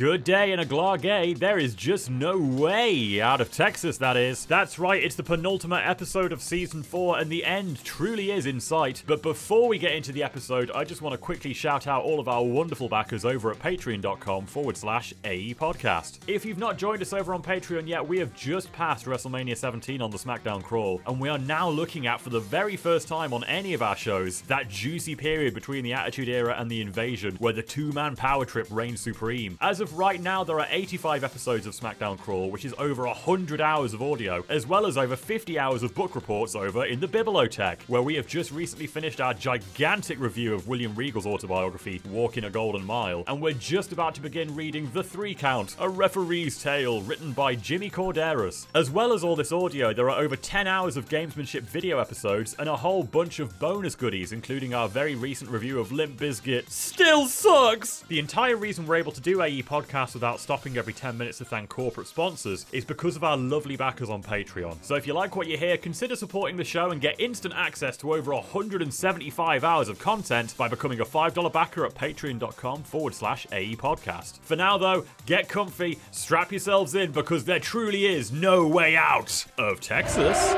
Good day in a Glargay. There is just no way out of Texas, that is. That's right, it's the penultimate episode of season 4, and the end truly is in sight. But before we get into the episode, I just want to quickly shout out all of our wonderful backers over at patreon.com forward slash AE podcast. If you've not joined us over on Patreon yet, we have just passed WrestleMania 17 on the SmackDown crawl, and we are now looking at, for the very first time on any of our shows, that juicy period between the Attitude Era and the Invasion, where the two man power trip reigns supreme. As of right now, there are 85 episodes of SmackDown Crawl, which is over 100 hours of audio, as well as over 50 hours of book reports over in the Bibliotech, where we have just recently finished our gigantic review of William Regal's autobiography, Walking a Golden Mile, and we're just about to begin reading The Three Count, a referee's tale written by Jimmy Korderas. As well as all this audio, there are over 10 hours of gamesmanship video episodes and a whole bunch of bonus goodies, including our very recent review of Limp Bizkit. Still sucks! The entire reason we're able to do AE podcast without stopping every 10 minutes to thank corporate sponsors is because of our lovely backers on Patreon. So if you like what you hear, consider supporting the show and get instant access to over 175 hours of content by becoming a $5 backer at patreon.com forward slash AE podcast. For now, though, get comfy, strap yourselves in because there truly is no way out of Texas.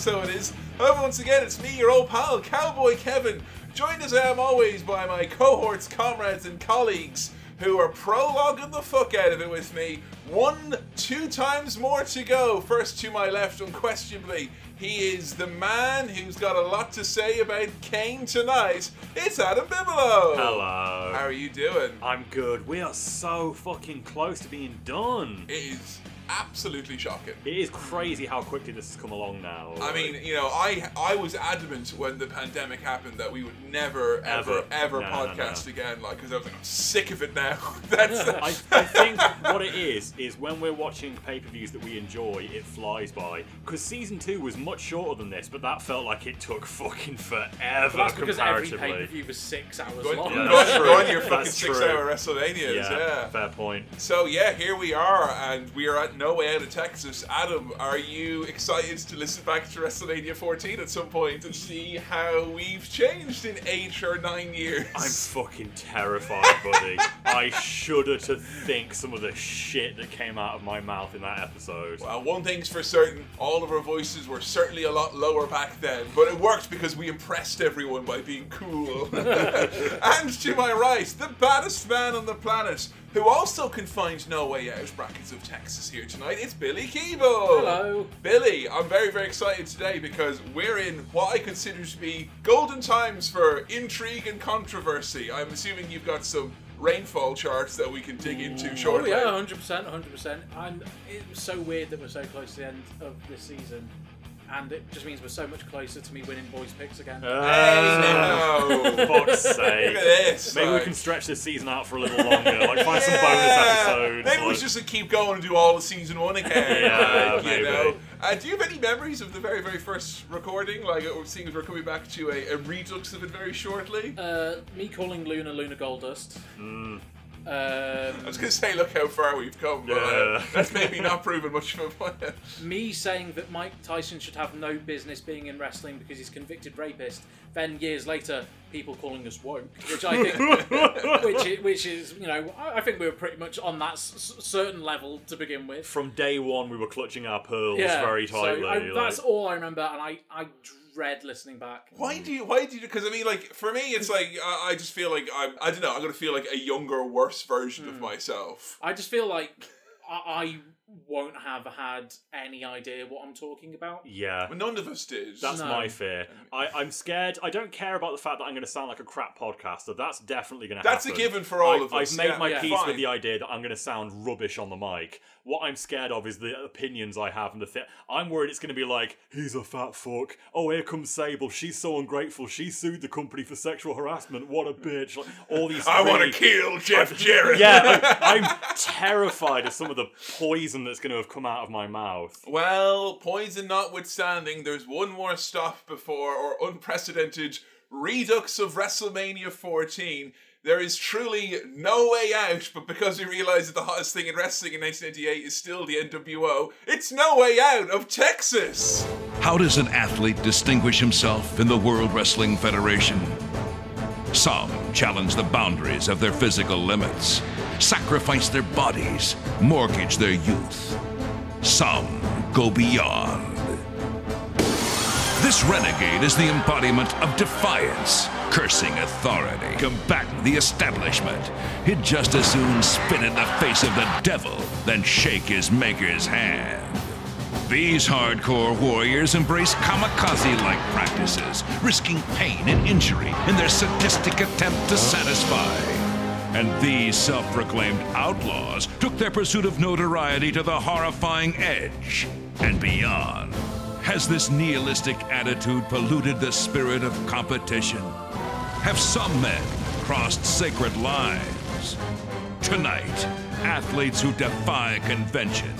So it is. However, once again, it's me, your old pal, Cowboy Kevin, joined as I am always by my cohorts, comrades, and colleagues who are prologuing the fuck out of it with me. One, two times more to go. First to my left, unquestionably, he is the man who's got a lot to say about Kane tonight. It's Adam Bigelow. Hello. How are you doing? I'm good. We are so fucking close to being done. It is absolutely shocking. It is crazy how quickly this has come along now. I mean, you know, I I was adamant when the pandemic happened that we would never, ever, Ever. ever No, no, podcast no. again, like, because I was like, I'm sick of it now. That's I, I think what it is is when we're watching pay-per-views that we enjoy, it flies by. Because season two was much shorter than this, but that felt like it took fucking forever But that's because every comparatively. pay per view was six hours Go on, long. go Yeah, on- that's go true. on your fucking six-hour true. WrestleManias, yeah, yeah. fair point. So yeah, here we are, and we are at No Way Out of Texas. Adam, are you excited to listen back to WrestleMania 14 at some point and see how we've changed in eight or nine years? I'm fucking terrified, buddy. I shudder to think some of the shit that came out of my mouth in that episode. Well, one thing's for certain, all of our voices were certainly a lot lower back then, but it worked because we impressed everyone by being cool. and to my right, the baddest man on the planet, who also can find no way out, brackets of Texas here tonight, it's Billy Keeble. Hello. Billy, I'm very, very excited today because we're in what I consider to be golden times for intrigue and controversy. I'm assuming you've got some rainfall charts that we can dig into Oh shortly. yeah, hundred percent, hundred percent. And it was so weird that we're so close to the end of this season, and it just means we're so much closer to me winning boys picks again. Hey, Uh, now. fuck's sake. Look at this. Maybe we like- can stretch this season out for a little longer. Like find some bonus episodes. Maybe we like- should just keep going and do all of season one again. Yeah, like, you maybe. know. Uh, do you have any memories of the very, very first recording? Like, seeing seems we're coming back to a, a redux of it very shortly. Uh, me calling Luna Luna Goldust. Mm. I Um, was going to say, look how far we've come, but uh, Yeah. that's maybe not proven much of a plan. me saying that Mike Tyson should have no business being in wrestling because he's convicted rapist. Then years later, people calling us woke, which I think, which is, which is, you know, I I think we were pretty much on that s- s- certain level to begin with. From day one, we were clutching our pearls very tightly. So I, like- that's all I remember, and I, I dread listening back. Why do you? Why do you? Because I mean, like for me, it's like I, I just feel like I'm. I don't know. I'm gonna feel like a younger, worse version Hmm. of myself. I just feel like I, I won't have had any idea what I'm talking about. Yeah. Well, none of us did. That's No. my fear. I, I'm scared. I don't care about the fact that I'm going to sound like a crap podcaster. That's definitely going to happen. That's a given for all I, of us. I've made yeah. my Yeah. peace Fine. with the idea that I'm going to sound rubbish on the mic. What I'm scared of is the opinions I have and the thing. I'm worried it's going to be like, he's a fat fuck. Oh, here comes Sable. She's so ungrateful. She sued the company for sexual harassment. What a bitch. Like, all these. I want to kill Jeff Jarrett. Yeah, I, I'm terrified of some of the poison that's going to have come out of my mouth. Well, poison notwithstanding, there's one more stop before our unprecedented redux of WrestleMania 14. There is truly no way out, but because we realize that the hottest thing in wrestling in 1988 is still the NWO, it's no way out of Texas. How does an athlete distinguish himself in the World Wrestling Federation? Some challenge the boundaries of their physical limits, sacrifice their bodies, mortgage their youth. Some go beyond. This renegade is the embodiment of defiance, cursing authority, combating the establishment. He'd just as soon spit in the face of the devil than shake his maker's hand. These hardcore warriors embrace kamikaze like practices, risking pain and injury in their sadistic attempt to satisfy. And these self proclaimed outlaws took their pursuit of notoriety to the horrifying edge and beyond. Has this nihilistic attitude polluted the spirit of competition? Have some men crossed sacred lines? Tonight, athletes who defy convention,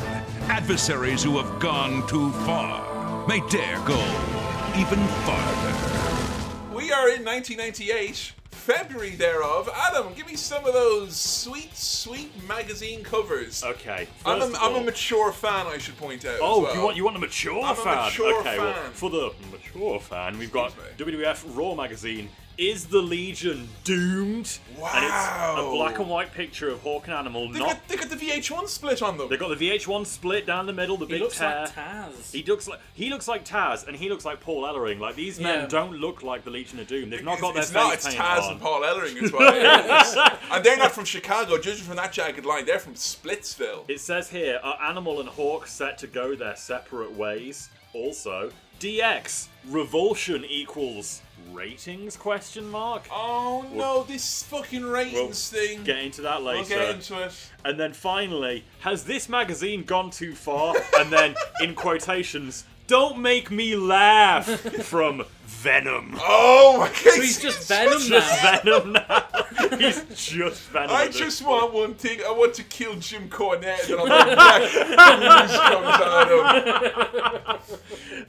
adversaries who have gone too far, may dare go even farther. We are in 1998, February thereof. Adam, give me some of those sweet, sweet magazine covers. Okay. I'm, a, I'm a mature fan, I should point out. Oh, as well. you want you want a mature I'm a fan? mature okay, well, for the mature fan, we've got WWF Raw magazine. Is the Legion doomed? And it's a black and white picture of Hawk and Animal. They Not got, they got the VH1 split on them. they got the VH1 split down the middle, the He big looks tear. like Taz. He looks like he looks like Taz, and he looks like Paul Ellering. Like these men Yeah. don't look like the Legion of Doom. They've not it's, got their it's face not. It's paint Taz on. and Paul Ellering as well. and they're not from Chicago. Judging from that jagged line, they're from Splitsville. It says here, are Animal and Hawk set to go their separate ways? Also, DX revulsion equals ratings? Question mark. Oh no, this fucking ratings thing. Get into that We'll later. get into it. And then finally, has this magazine gone too far? and then in quotations, don't make me laugh from Venom. Oh my god. So he's just Venom Just now. Venom now. He's just Venom. I at this just point. want one thing. I want to kill Jim Cornette, and on the back, news comes out of.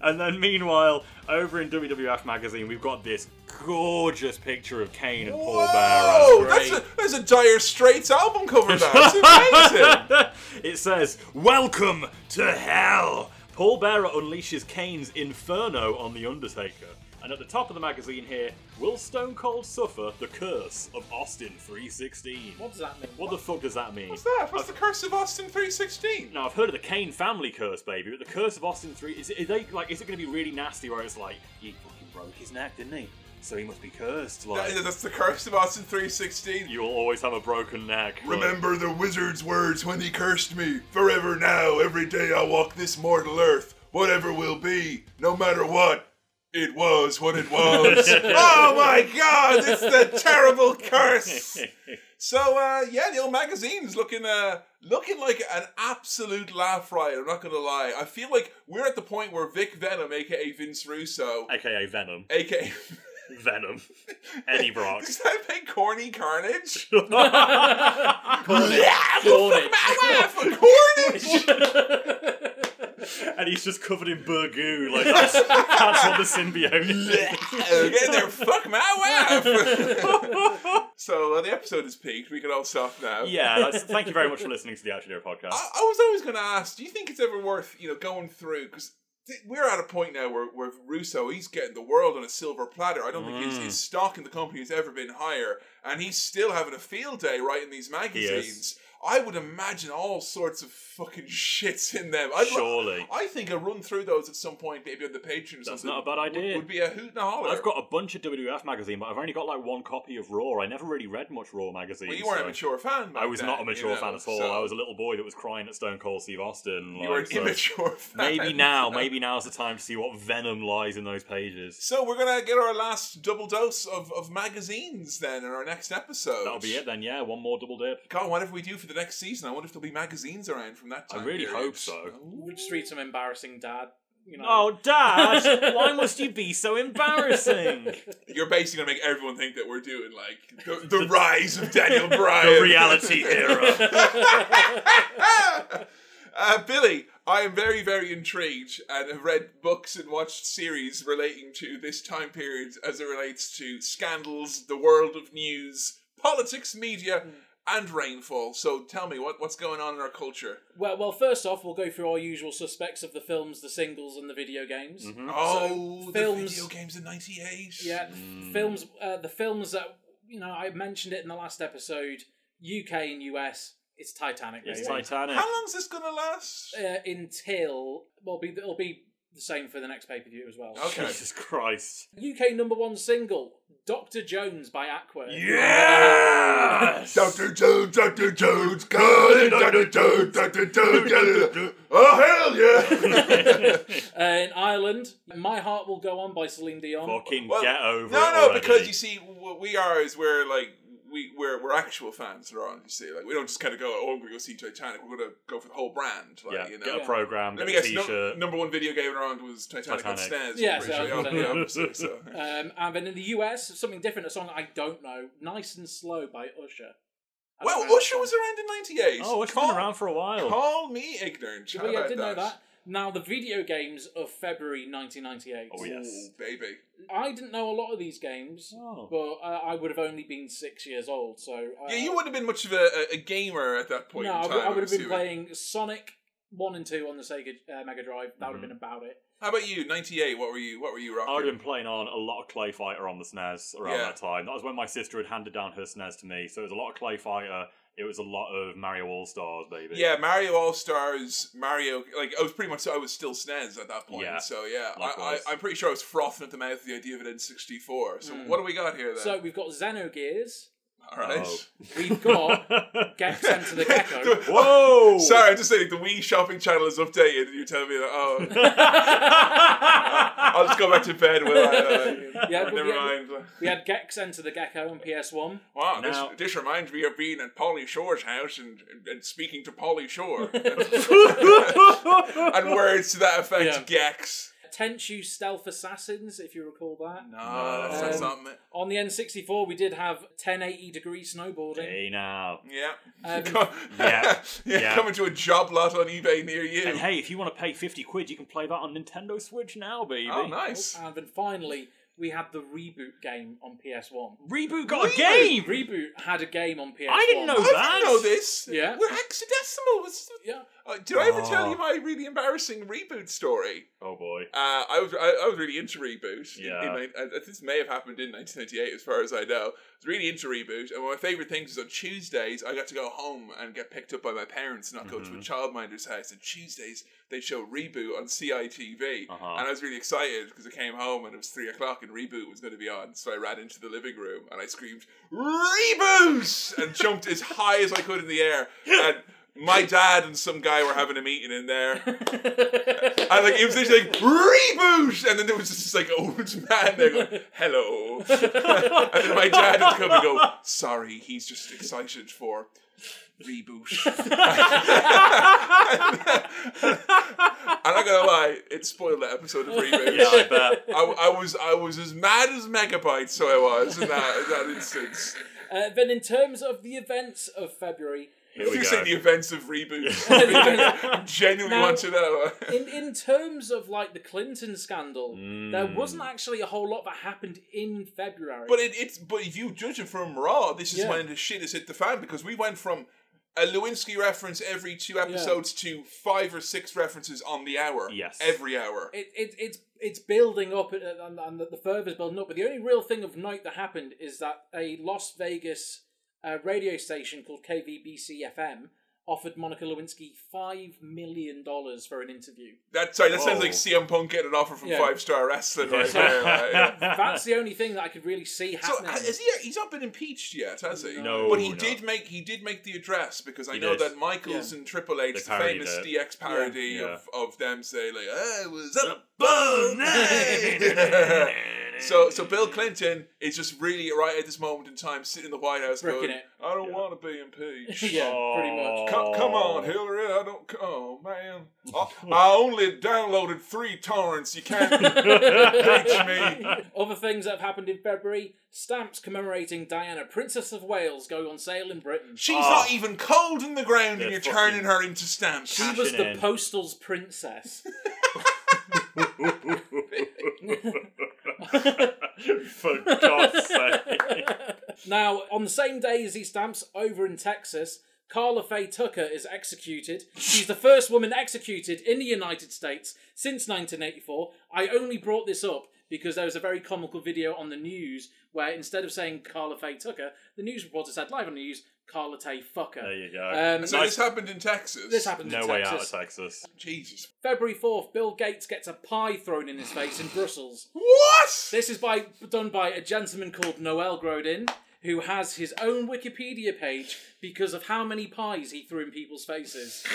And then meanwhile, over in WWF magazine, we've got this gorgeous picture of Kane and Paul Whoa, Bearer. that's a, that's a Dire Straits album cover. That's amazing. it says, Welcome to hell! Paul Bearer unleashes Kane's Inferno on The Undertaker. And at the top of the magazine here, will Stone Cold suffer the curse of Austin 316? What does that mean? What the fuck does that mean? What's that? What's the Curse of Austin 316? Now I've heard of the Kane family curse, baby, but the curse of Austin three is it, is they like is it going to be really nasty? Where it's like he fucking broke his neck, didn't he? So he must be cursed. Like That- That's the Curse of Austin 316. you'll always have a broken neck. like- Remember the wizard's words when he cursed me. Forever now, every day I walk this mortal earth. Whatever will be, no matter what. It was what it was. oh my god, it's the terrible curse. So uh, yeah, the old magazine's looking uh looking like an absolute laugh riot. I'm not gonna lie. I feel like we're at the point where Vic Venom, aka Vince Russo, AKA Venom. aka Venom. Eddie Brock. does that make corny carnage? Yeah, Cornage. Cornage. and he's just covered in burgoo. Like that's, that's what the symbiote is. Get there, fuck my wife. so uh, the episode is peaked. We can all stop now. yeah, that's, thank you very much for listening to the Out Here podcast. I, I was always going to ask, do you think it's ever worth you know going through because. We're at a point now where, where Russo, he's getting the world on a silver platter. I don't think his, his mm. stock in the company has ever been higher. And he's still having a field day writing these magazines. I would imagine all sorts of fucking shits in them. I'd, Surely. I think a run through those at some point, maybe on the Patreon or That's something. not a bad would- idea. Would, be a hoot and a holler. I've got a bunch of WWF magazine, but I've only got like one copy of Raw. I never really read much Raw magazine. Well, you weren't so- a mature fan. I was then, not a you mature know, fan at all. so I was a little boy that was crying at Stone Cold Steve Austin. You like, were an so immature fan. maybe now, maybe now's the time to see what venom lies in those pages. So we're gonna get our last double dose of, of magazines then in our next episode. That'll be it then. Yeah, one more double dip. God, whatever we do for the next season, I wonder if there'll be magazines around from that time. I really period. hope so. We'll just read some embarrassing dad. You know. Oh, Dad! why must you be so embarrassing? You're basically gonna make everyone think that we're doing like the, the rise of Daniel Bryan, the reality era. uh, Billy, I am very, very intrigued and have read books and watched series relating to this time period as it relates to scandals, the world of news, politics, media, and rainfall. So tell me, what, what's going on in our culture? Well, well, first off, we'll go through our usual suspects of the films, the singles, and the video games. Oh, the films- video games in '98. Yeah, f- films. Uh, the films that you know, I mentioned it in the last episode. UK and US, it's Titanic. It's baby. Titanic. How long's this gonna last? uh, until well, be it'll be the same for the next pay per view as well. Okay. Jesus Christ. UK number one single, Doctor Jones by Aqua. Yes! Dr. Jones, Dr. Jones, God, Dr. Jones, Dr. Jones. Oh, hell yeah. Uh, in Ireland, My Heart Will Go On by Celine Dion. Fucking Well, get over no, it no, already. because you see, what we are is we're like, we, we're, we're actual fans, Ron, you see. Like, we don't just kind of go, oh, I'm going to go see Titanic. We're going to go for the whole brand. Like, yeah, you know. get a program, Let get me a guess, no, t-shirt. number one video game around was Titanic, on Titanic. SNES. Yeah, so sure. I Yeah, obviously, so. Um, and then in the US, something different, a song I don't know, Nice and Slow by Usher. Well, Usher that was around in 98. Oh, it's call, been around for a while. Call me ignorant. How Well, yeah, I didn't know that. Now, the video games of February 1998. Oh, yes. Ooh, baby. I didn't know a lot of these games, Oh. but uh, I would have only been six years old, so. Uh, Yeah, you wouldn't have been much of a, a, a gamer at that point No, in I would, I would have been playing Sonic 1 and 2 on the Sega uh, Mega Drive. That would have been about it. How about you? 98, what were you What were you rocking? I would have been playing on a lot of Clay Fighter on the SNES around Yeah. that time. That was when my sister had handed down her SNES to me. So it was a lot of Clay Fighter. It was a lot of Mario All Stars, baby. Yeah, Mario All Stars, Mario. Like I was pretty much, I was still SNES at that point. Yeah, so yeah, I, I, I'm pretty sure I was frothing at the mouth at the idea of an N64. So hmm. what do we got here then? So we've got Xenogears. All right. Oh. We've got Gex Enter the Gecko. Whoa! Sorry, I'm just saying the Wii shopping channel is updated, and you tell me that. Oh, I'll just go back to bed. Will I? Uh, Yeah, never we- mind. We had Gex Enter the Gecko on PS1. Wow, Now- this, this reminds me of being at Pauly Shore's house and, and, and speaking to Pauly Shore. and words to that effect, Yeah. Gex. Tenchu Stealth Assassins, if you recall that. No, that's not Um, something. On the N64, we did have 1080 degree snowboarding. Hey now. Yeah. Um, Yeah. yeah. Yeah. Coming to a job lot on eBay near you. And hey, if you want to pay 50 quid, you can play that on Nintendo Switch now, baby. oh, nice. And then finally, we had the Reboot game on PS1. Reboot got Reboot? a game! Reboot had a game on PS1. I didn't know I that. didn't know this. Yeah. We're hexadecimal. Yeah. Uh, did I ever Oh. tell you my really embarrassing reboot story? Oh boy. Uh, I was I, I was really into reboot. Yeah. in my- uh, this may have happened in 1998, as far as I know. I was really into reboot, and one of my favorite things is on Tuesdays I got to go home and get picked up by my parents, and not go to a Mm-hmm. childminder's house. And Tuesdays they show reboot on CITV, Uh-huh. and I was really excited because I came home and it was three o'clock and reboot was going to be on. So I ran into the living room and I screamed reboot and jumped as high as I could in the air and. My dad and some guy were having a meeting in there, and like it was just like reboot, and then there was just this like old man there going, "Hello," and then my dad would come and go, "Sorry, he's just excited for reboot." and I'm not gonna lie, it spoiled the episode of reboot. Yeah, I bet. I, I was I was as mad as megabyte, so I was in that in that instance. Uh, then, in terms of the events of February, Here If we you go. say the events of reboot, I genuinely Now- want to know. in in terms of like the Clinton scandal, there Mm. wasn't actually a whole lot that happened in February. But it, it's but if you judge it from Raw, this is Yeah. when the shit has hit the fan because we went from a Lewinsky reference every two episodes to five or six references on the hour. Yes. every hour. it, it it's it's building up and, and, and the further's building up. But the only real thing of note that happened is that a Las Vegas a radio station called KVBC FM offered Monica Lewinsky $5 million for an interview. That sorry, that sounds like CM Punk getting an offer from Yeah. Five Star Wrestling right there. like, yeah. That's the only thing that I could really see So happening. uh, is he? He's not been impeached yet, has he? No, But he no. did make he did make the address because I He know did. that Michaels Yeah. and Triple H, They the famous it. DX parody Yeah. of, of them say like, "I was up all night." so so Bill Clinton is just really right at this moment in time sitting in the White House Bricking going, it. "I don't want to be impeached." yeah, pretty much. Come, come on, Hillary! I don't. Oh man, I, I only downloaded three torrents. You can't impeach me. Other things that have happened in February stamps commemorating Diana, Princess of Wales, go on sale in Britain. She's Oh. not even cold in the ground, and They're you're turning her into stamps. She was the in. postal's princess. For God's sake. now, on the same day as these stamps, over in Texas, Karla Faye Tucker is executed. She's the first woman executed in the United States since 1984. I only brought this up because there was a very comical video on the news where instead of saying Karla Faye Tucker, the news reporter said live on the news, Carla Tay Fucker. There you go. Um, So this happened in Texas. this happened no in way Texas. out of Texas. Jesus. February 4th, Bill Gates gets a pie thrown in his face in Brussels. What? This is by done by a gentleman called Noel Godin, who has his own Wikipedia page because of how many pies he threw in people's faces.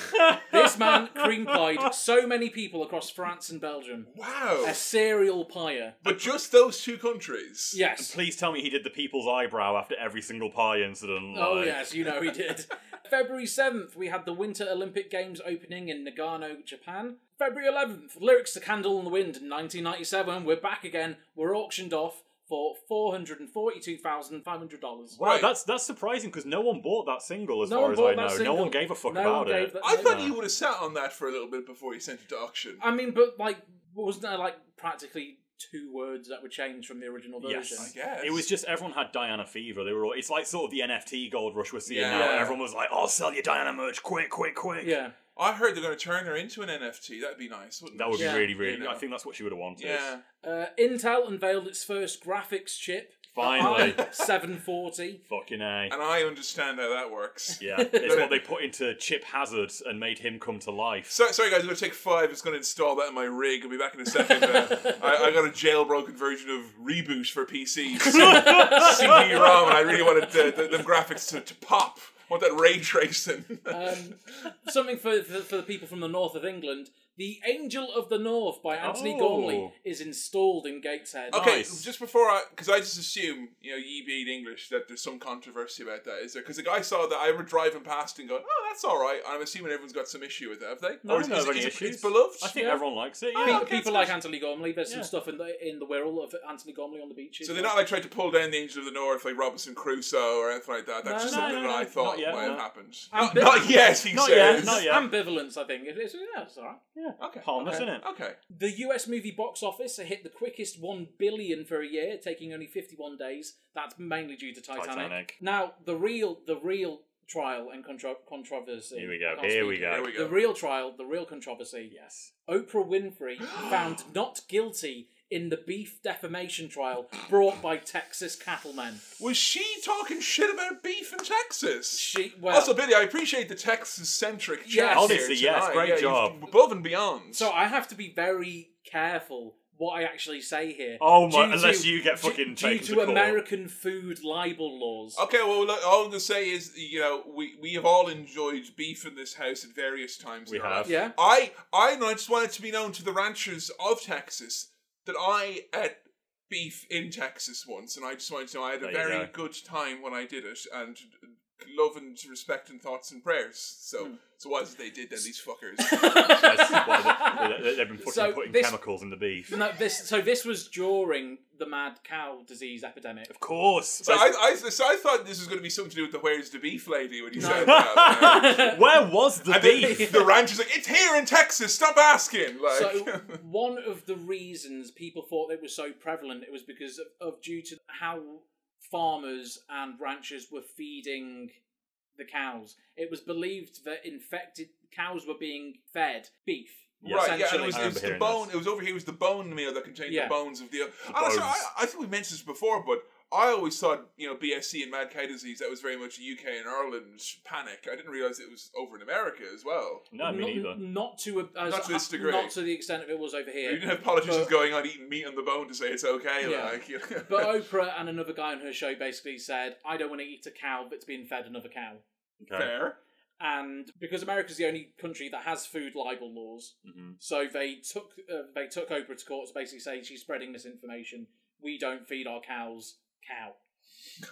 this man cream pied so many people across France and Belgium. Wow. A serial pier. But just those two countries. Yes. Please tell me he did the people's eyebrow after every single pie incident. Oh like- yes, you know he did. February 7th, we had the Winter Olympic Games opening in Nagano, Japan. February 11th, lyrics to Candle in the Wind in 1997. We're back again. We're auctioned off for $442,500. Wow, Right. that's that's surprising because no one bought that single as No far one as bought I know. that No one gave a fuck No about one it. that- I thought you would have sat on that for a little bit before you sent it to auction. I mean, but like, wasn't there like practically two words that were changed from the original version? Yes. I guess. It was just everyone had Diana fever. They were all. It's like sort of the NFT gold rush we're seeing Yeah. now. Yeah. Everyone was like, "Oh, sell your Diana merch quick, quick, quick!" Yeah. I heard they're going to turn her into an NFT. That'd be nice, wouldn't That it? would Yeah. be really, really. You know. I think that's what she would have wanted. Yeah. Uh, Intel unveiled its first graphics chip. Finally. 740. Fucking a. And I understand how that works. Yeah, it's what they put into Chip Hazard and made him come to life. So, sorry guys, I'm going to take five. It's going to install that in my rig. I'll be back in a second. Uh, I, I got a jailbroken version of Reboot for PCs. CD-ROM, and I really wanted the, the, the graphics to, to pop. Want that ray tracing. Um, something for, for for the people from the north of England. The Angel of the North by Antony Oh. Gormley is installed in Gateshead. Okay, Nice. just before I, because I just assume, you know, ye being English, that there's some controversy about that. Is there? Because the guy saw that I remember driving past and going, "Oh, that's all right." I'm assuming everyone's got some issue with it, have they? No, or is, I don't is, have it- any issues. it's beloved? I think Yeah. everyone likes it. Oh, Yeah. Pe- okay, people like. Antony Gormley. There's some stuff in the in the Wirral of Antony Gormley on the beaches. So they're not like trying to pull down the Angel of the North like Robinson Crusoe or anything like that. That's No, just no, something no, that I thought yet, might have happened. I'm Not, not yet, he Not says. yet, not yet. ambivalence. I think it's, yeah, it's all right. Yeah. Okay. Harmless, okay. innit? Okay. The US movie box office hit the quickest 1 billion for a year, taking only 51 days. That's mainly due to Titanic. Titanic. Now, the real the real trial and contro- controversy. Here we go, here we speak. go. There we go. The real trial, the real controversy. Yes. Oprah Winfrey found not guilty in the beef defamation trial brought by Texas cattlemen. Was she talking shit about beef in Texas? She well, also, Billy, I appreciate the Texas-centric chat Yes. Honestly, here yes, great Yeah, job. Above and beyond. so I have to be very careful what I actually say here. Oh my- Due unless to- you get fucking due taken to to court. American food libel laws. Okay, well, look, all I'm going to say is, you know, we, we have all enjoyed beef in this house at various times. We in have. Yeah. I, I, I just wanted to be known to the ranchers of Texas that I ate beef in Texas once, and I just wanted to know I had a There you very go. good time when I did it, and love and respect and thoughts and prayers. So, Hmm. so what is it they did then, these fuckers? They, have been fucking So putting this- chemicals in the beef. No, this so this was during the mad cow disease epidemic. Of course. So I, I, so I thought this was going to be something to do with the "Where's the beef" lady when you said that. Where was the And then beef? the rancher's like, "It's here in Texas. Stop asking." Like, So one of the reasons people thought it was so prevalent it was because of, of due to how farmers and ranchers were feeding the cows. It was believed that infected cows were being fed beef. Yeah. right, yeah, and it was, it was the bone. this. It was over here. It was the bone meal that contained Yeah. the bones of the. And bones. also, I, I think we mentioned this before, but I always thought, you know, BSE and mad cow disease, that was very much a UK and Ireland panic. I didn't realise it was over in America as well. No, me not, neither. Not to a, as, Not to this degree. Not to the extent of it was over here. You didn't have politicians But- going on eating meat on the bone to say it's okay. Yeah. Like, you know. But Oprah and another guy on her show basically said, "I don't want to eat a cow that's being fed another cow." Okay. fair. And because America's the only country that has food libel laws, Mhm. so they took uh, they took Oprah to court to basically say she's spreading misinformation. We don't feed our cows cow,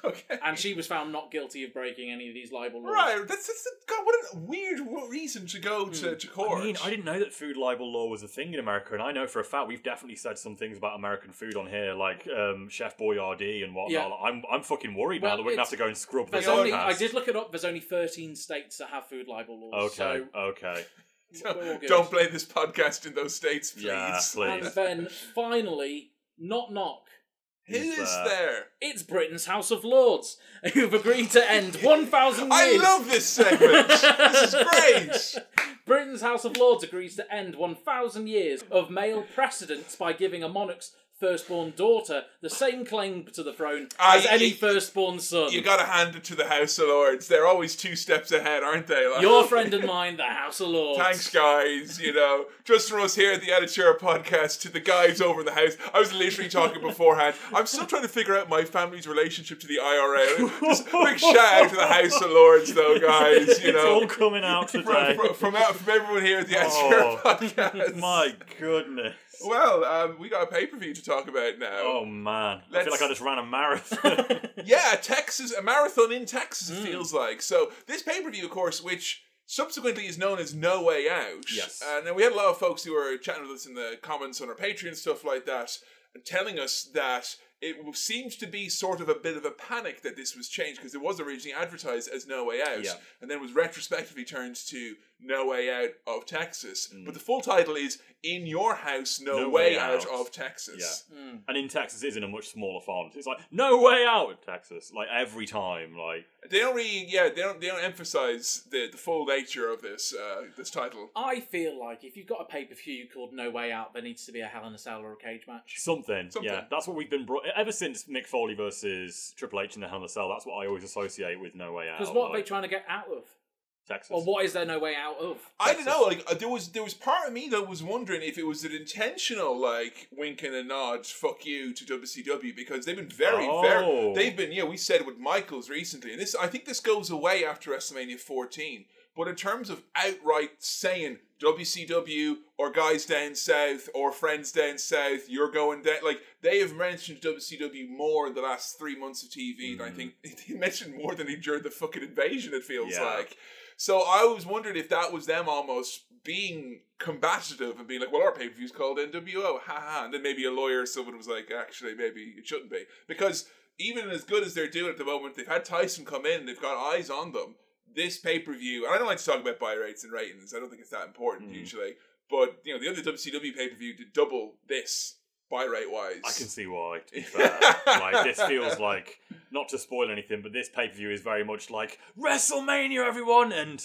Okay. and she was found not guilty of breaking any of these libel laws. Right, that's, that's God. What a weird reason to go to, to court. I mean, I didn't know that food libel law was a thing in America, and I know for a fact we've definitely said some things about American food on here, like um, Chef Boyardee and whatnot. Yeah. I'm I'm fucking worried Well, now that we're gonna have to go and scrub There's this only, I did look it up. There's only 13 states that have food libel laws. Okay, So okay, we're all good. Don't play this podcast in those states, please. yeah, And then finally, knock knock. Who Who's is there? there? It's Britain's House of Lords, who've agreed to end 1,000 I love this segment. this is great. Britain's House of Lords agrees to end 1,000 years of male precedence by giving a monarch's firstborn daughter the same claim to the throne Ah, as y- any y- firstborn son. You gotta hand it to the House of Lords. They're always two steps ahead, aren't they? Like, Your friend and mine, the House of Lords. Thanks, guys. You know, just from us here at the Editor podcast to the guys over in the house. I was literally talking beforehand. I'm still trying to figure out my family's relationship to the IRA. Just a big shout out to the House of Lords, though, guys. You know, it's all know, coming out from, today. from, from, out- from everyone here at the Editor Oh, podcast. My goodness. Well, um, we got a pay per view to talk about now. Oh man, I Let's- feel like I just ran a marathon. Yeah, Texas, a marathon in Texas, Hmm. it feels like. So, this pay per view, of course, which subsequently is known as No Way Out. Yes. And then we had a lot of folks who were chatting with us in the comments on our Patreon, stuff like that, and telling us that it w- seemed to be sort of a bit of a panic that this was changed because it was originally advertised as No Way Out Yeah. and then was retrospectively turned to No Way Out of Texas. Hmm. But the full title is In Your House, No, No Way, Way Out. Out. of Texas. and in Texas, it's in a much smaller font. It's like no way out in Texas. Like every time, like They don't really, yeah, they don't, they don't emphasize the, the full nature of this uh, this title. I feel like if you've got a pay per view called No Way Out, there needs to be a Hell in a Cell or a cage match. something. Something. Yeah, that's what we've been brought ever since Mick Foley versus Triple H in the Hell in a Cell. That's what I always associate with No Way Out. Because what are they like, trying to get out of? Texas. Or what is there no way out of? I don't know. Like uh, there was there was part of me that was wondering if it was an intentional like wink and a nod, fuck you to WCW because they've been very Oh. very they've been yeah we said with Michaels recently and this I think this goes away after WrestleMania 14. But in terms of outright saying WCW or guys down south or friends down south, you're going down. Like they have mentioned WCW more in the last three months of TV. than I mm. think they mentioned more than he during the fucking invasion. It feels Yeah. like. So I was wondering if that was them almost being combative and being like, "Well, our pay per view's called NWO," ha ha, and then maybe a lawyer or someone was like, "Actually, maybe it shouldn't be," because even as good as they're doing at the moment, they've had Tyson come in, they've got eyes on them. This pay per view, and I don't like to talk about buy rates and ratings. I don't think it's that important mm. usually, but you know, the other WCW pay per view did double this buy rate wise. I can see why. To be fair, like this feels like not to spoil anything, but this pay per view is very much like WrestleMania, everyone, and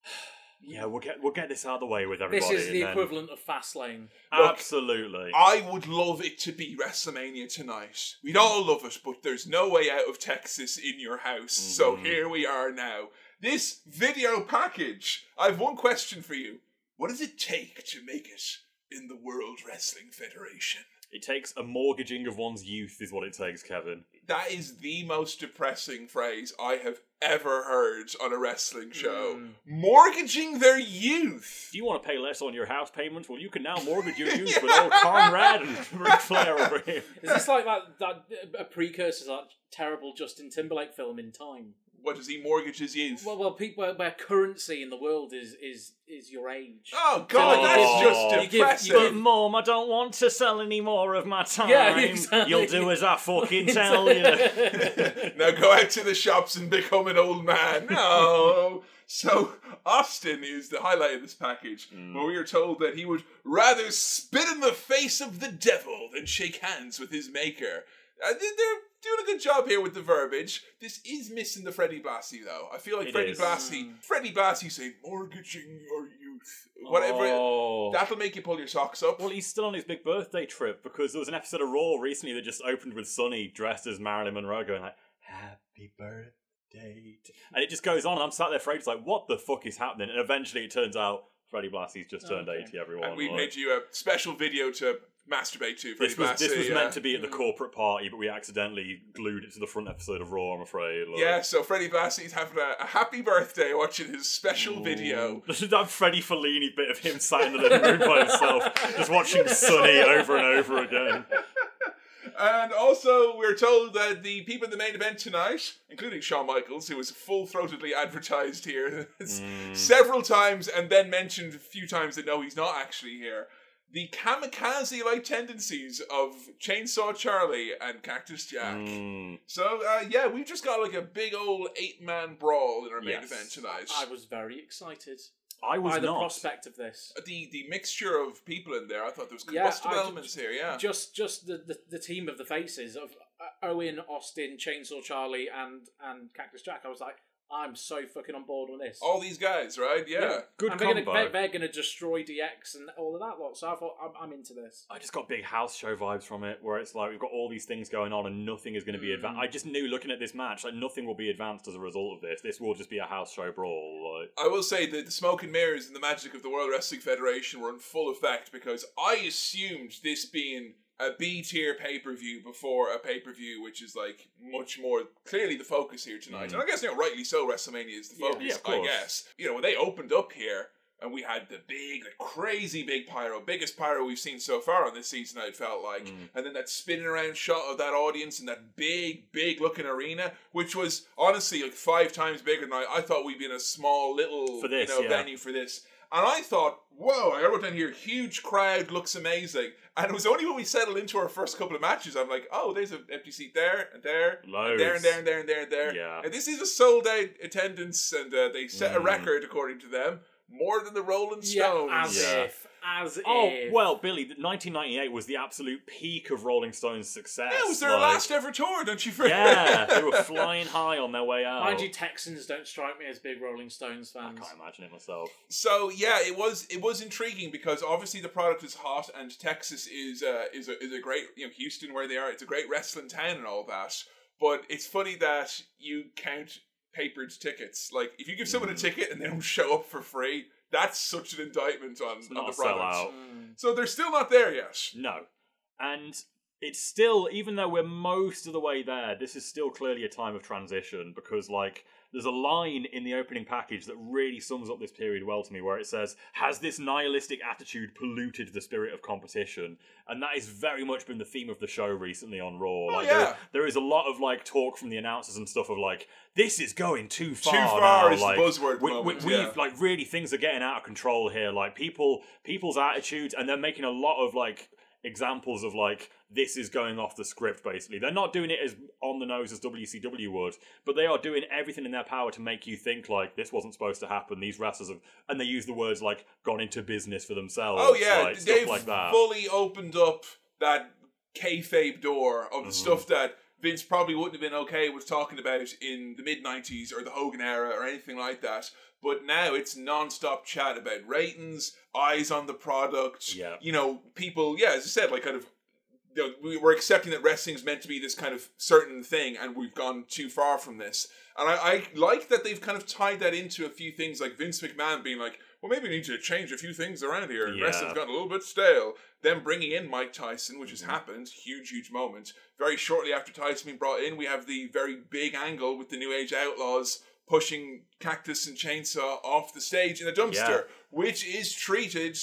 yeah, we'll get we'll get this out of the way with everybody. This is the then- equivalent of Fastlane. Absolutely. I would love it to be WrestleMania tonight. We'd all love it, but there's no way out of Texas in your house. So mm-hmm. here we are now. This video package. I have one question for you. What does it take to make it in the World Wrestling Federation? It takes a mortgaging of one's youth, is what it takes, Kevin. That is the most depressing phrase I have ever heard on a wrestling show. Hmm. Mortgaging their youth. Do you want to pay less on your house payments? Well, you can now mortgage your youth with old Conrad and Ric Flair over here. Is this like that, that a precursor to that terrible Justin Timberlake film in time? What does he mortgage his youth? Well, well, people where, where currency in the world is is is your age. oh God, Oh. that's You just give- you give- But mom, I don't want to sell any more of my time. Yeah, exactly. You'll do as I fucking tell you. now go out to the shops and become an old man. No. So Austin is the highlight of this package, where we are told that he would rather spit in the face of the devil than shake hands with his maker. Uh, they're doing a good job here with the verbiage. This is missing the Freddie Blassie though. I feel like It Freddie is. Blassie, hmm. Freddie Blassie saying mortgaging your youth, whatever. Oh. That'll make you pull your socks up. Well, he's still on his big birthday trip because there was an episode of Raw recently that just opened with Sunny dressed as Marilyn Monroe going like, Happy birthday. to-" And it just goes on, and I'm sat there afraid, it's like, what the fuck is happening? And eventually it turns out Freddie Blassie's just turned Okay. 80, everyone. and we like- made you a special video to masturbate to. Freddie this was, this was yeah. meant to be at the corporate party, but we accidentally glued it to the front episode of Raw, I'm afraid. Like, Yeah, so Freddie Blassie's having a, a happy birthday watching his special video. that Freddie Fellini bit of him sat in the living room by himself, just watching Sunny over and over again. And also, we're told that the people in the main event tonight, including Shawn Michaels, who was full throatedly advertised here mm. several times and then mentioned a few times that no, he's not actually here. The kamikaze like tendencies of Chainsaw Charlie and Cactus Jack. Mm. So, uh, yeah, we've just got like a big old eight man brawl in our main Yes. event tonight. I was very excited I was by the not. prospect of this. the the mixture of people in there, I thought there was combustible I- elements here, yeah. Just just the, the, the team of the faces of uh, Owen, Austin, Chainsaw Charlie, and and Cactus Jack. I was like, I'm so fucking on board with this. All these guys, right? Yeah. Good and they're gonna, combo. they're, they're gonna destroy DX and all of that lot. So I thought I'm, I'm into this. I just got big house show vibes from it, where it's like we've got all these things going on and nothing is going to be advanced. Mm. I just knew looking at this match, like nothing will be advanced as a result of this. This will just be a house show brawl. Like, I will say that the smoke and mirrors and the magic of the World Wrestling Federation were in full effect because I assumed this being a B tier pay per view before a pay per view, which is like much more clearly the focus here tonight. Mm-hmm. And I guess you know, rightly so, WrestleMania is the focus. Yeah, of I guess you know when they opened up here. And we had the big, like crazy big pyro, biggest pyro we've seen so far on this season. It felt like, mm. and then that spinning around shot of that audience in that big, big looking arena, which was honestly like five times bigger than I, I thought we'd be in a small little For this, you know, yeah. venue for this. And I thought, whoa, I wrote down here, huge crowd, looks amazing. And it was only when we settled into our first couple of matches, I'm like, oh, there's an empty seat there, and there, and there, and there, and there, and there, and there. Yeah. And this is a sold out attendance, and uh, they set a Mm. record, according to them, more than the Rolling Yeah, Stones. as Yeah. if, as oh if. well, Billy, 1998 was the absolute peak of Rolling Stones' success. Yeah, it was their like- last ever tour, don't you forget? Yeah, they were flying high on their way out. Mind you, Texans don't strike me as big Rolling Stones fans. I can't imagine it myself. So yeah, it was it was intriguing because obviously the product is hot and Texas is uh, is a is a great you know Houston where they are it's a great wrestling town and all that. But it's funny that you count papered tickets. Like if you give someone a Mm. ticket and they don't show up for free, that's such an indictment on, on not the a product. Mm. So they're still not there yet. No. And it's still, even though we're most of the way there, this is still clearly a time of transition because, like, there's a line in the opening package that really sums up this period well to me where it says, Has this nihilistic attitude polluted the spirit of competition? And that has very much been the theme of the show recently on Raw. Oh, like, yeah. there, there is a lot of, like, talk from the announcers and stuff of, like, this is going too far. Too far now. is the buzzword we, moment, we, yeah. have like really things are getting out of control here. Like people, people's attitudes, and they're making a lot of like examples of like this is going off the script. Basically, they're not doing it as on the nose as WCW would, but they are doing everything in their power to make you think like this wasn't supposed to happen. These wrestlers have, and they use the words like gone into business for themselves. Oh yeah, like, they've like that. fully opened up that kayfabe door of the Mhm. stuff that Vince probably wouldn't have been okay with talking about in the mid '90s or the Hogan era or anything like that. But now it's non-stop chat about ratings, eyes on the product. Yeah. you know, people. Yeah, as I said, like kind of. You know, we- we're accepting that wrestling's meant to be this kind of certain thing, and we've gone too far from this. And I, I like that they've kind of tied that into a few things, like Vince McMahon being like, "Well, maybe we need to change a few things around here." And Yeah. wrestling's gotten a little bit stale. Then bringing in Mike Tyson, which has Mm-hmm. happened, huge, huge moment. Very shortly after Tyson being brought in, we have the very big angle with the New Age Outlaws pushing Cactus and Chainsaw off the stage in a dumpster, Yeah. which is treated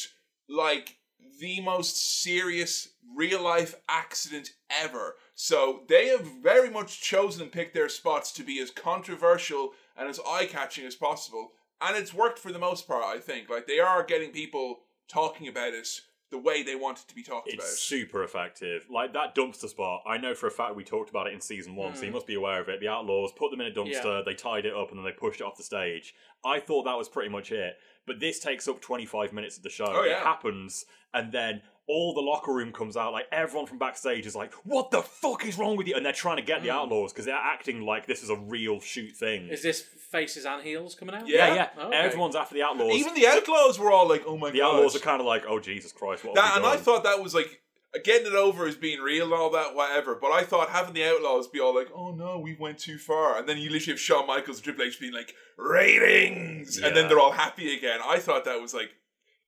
like the most serious real life accident ever. So they have very much chosen and picked their spots to be as controversial and as eye catching as possible. And it's worked for the most part, I think. Like they are getting people talking about it the way they want it to be talked about. It's about. super effective. Like that dumpster spot, I know for a fact we talked about it in season one, Hmm. so you must be aware of it. The Outlaws put them in a dumpster, they tied it up, and then they pushed it off the stage. I thought that was pretty much it. But this takes up 25 minutes of the show. Oh, yeah. It happens, and then all the locker room comes out. Like everyone from backstage is like, "What the fuck is wrong with you?" And they're trying to get the Hmm. Outlaws because they're acting like this is a real shoot thing. Is this faces and heels coming out. Yeah. Yeah, yeah. Oh, okay. Everyone's after the outlaws. Even the outlaws were all like, "Oh my god!" the god!" outlaws are kind of like, oh Jesus Christ, what That, we and I thought that was like getting it over as being real and all that, whatever. But I thought having the outlaws be all like, "Oh no, we went too far," and then you literally have Shawn Michaels and Triple H being like, "Ratings," and then they're all happy again. I thought that was like.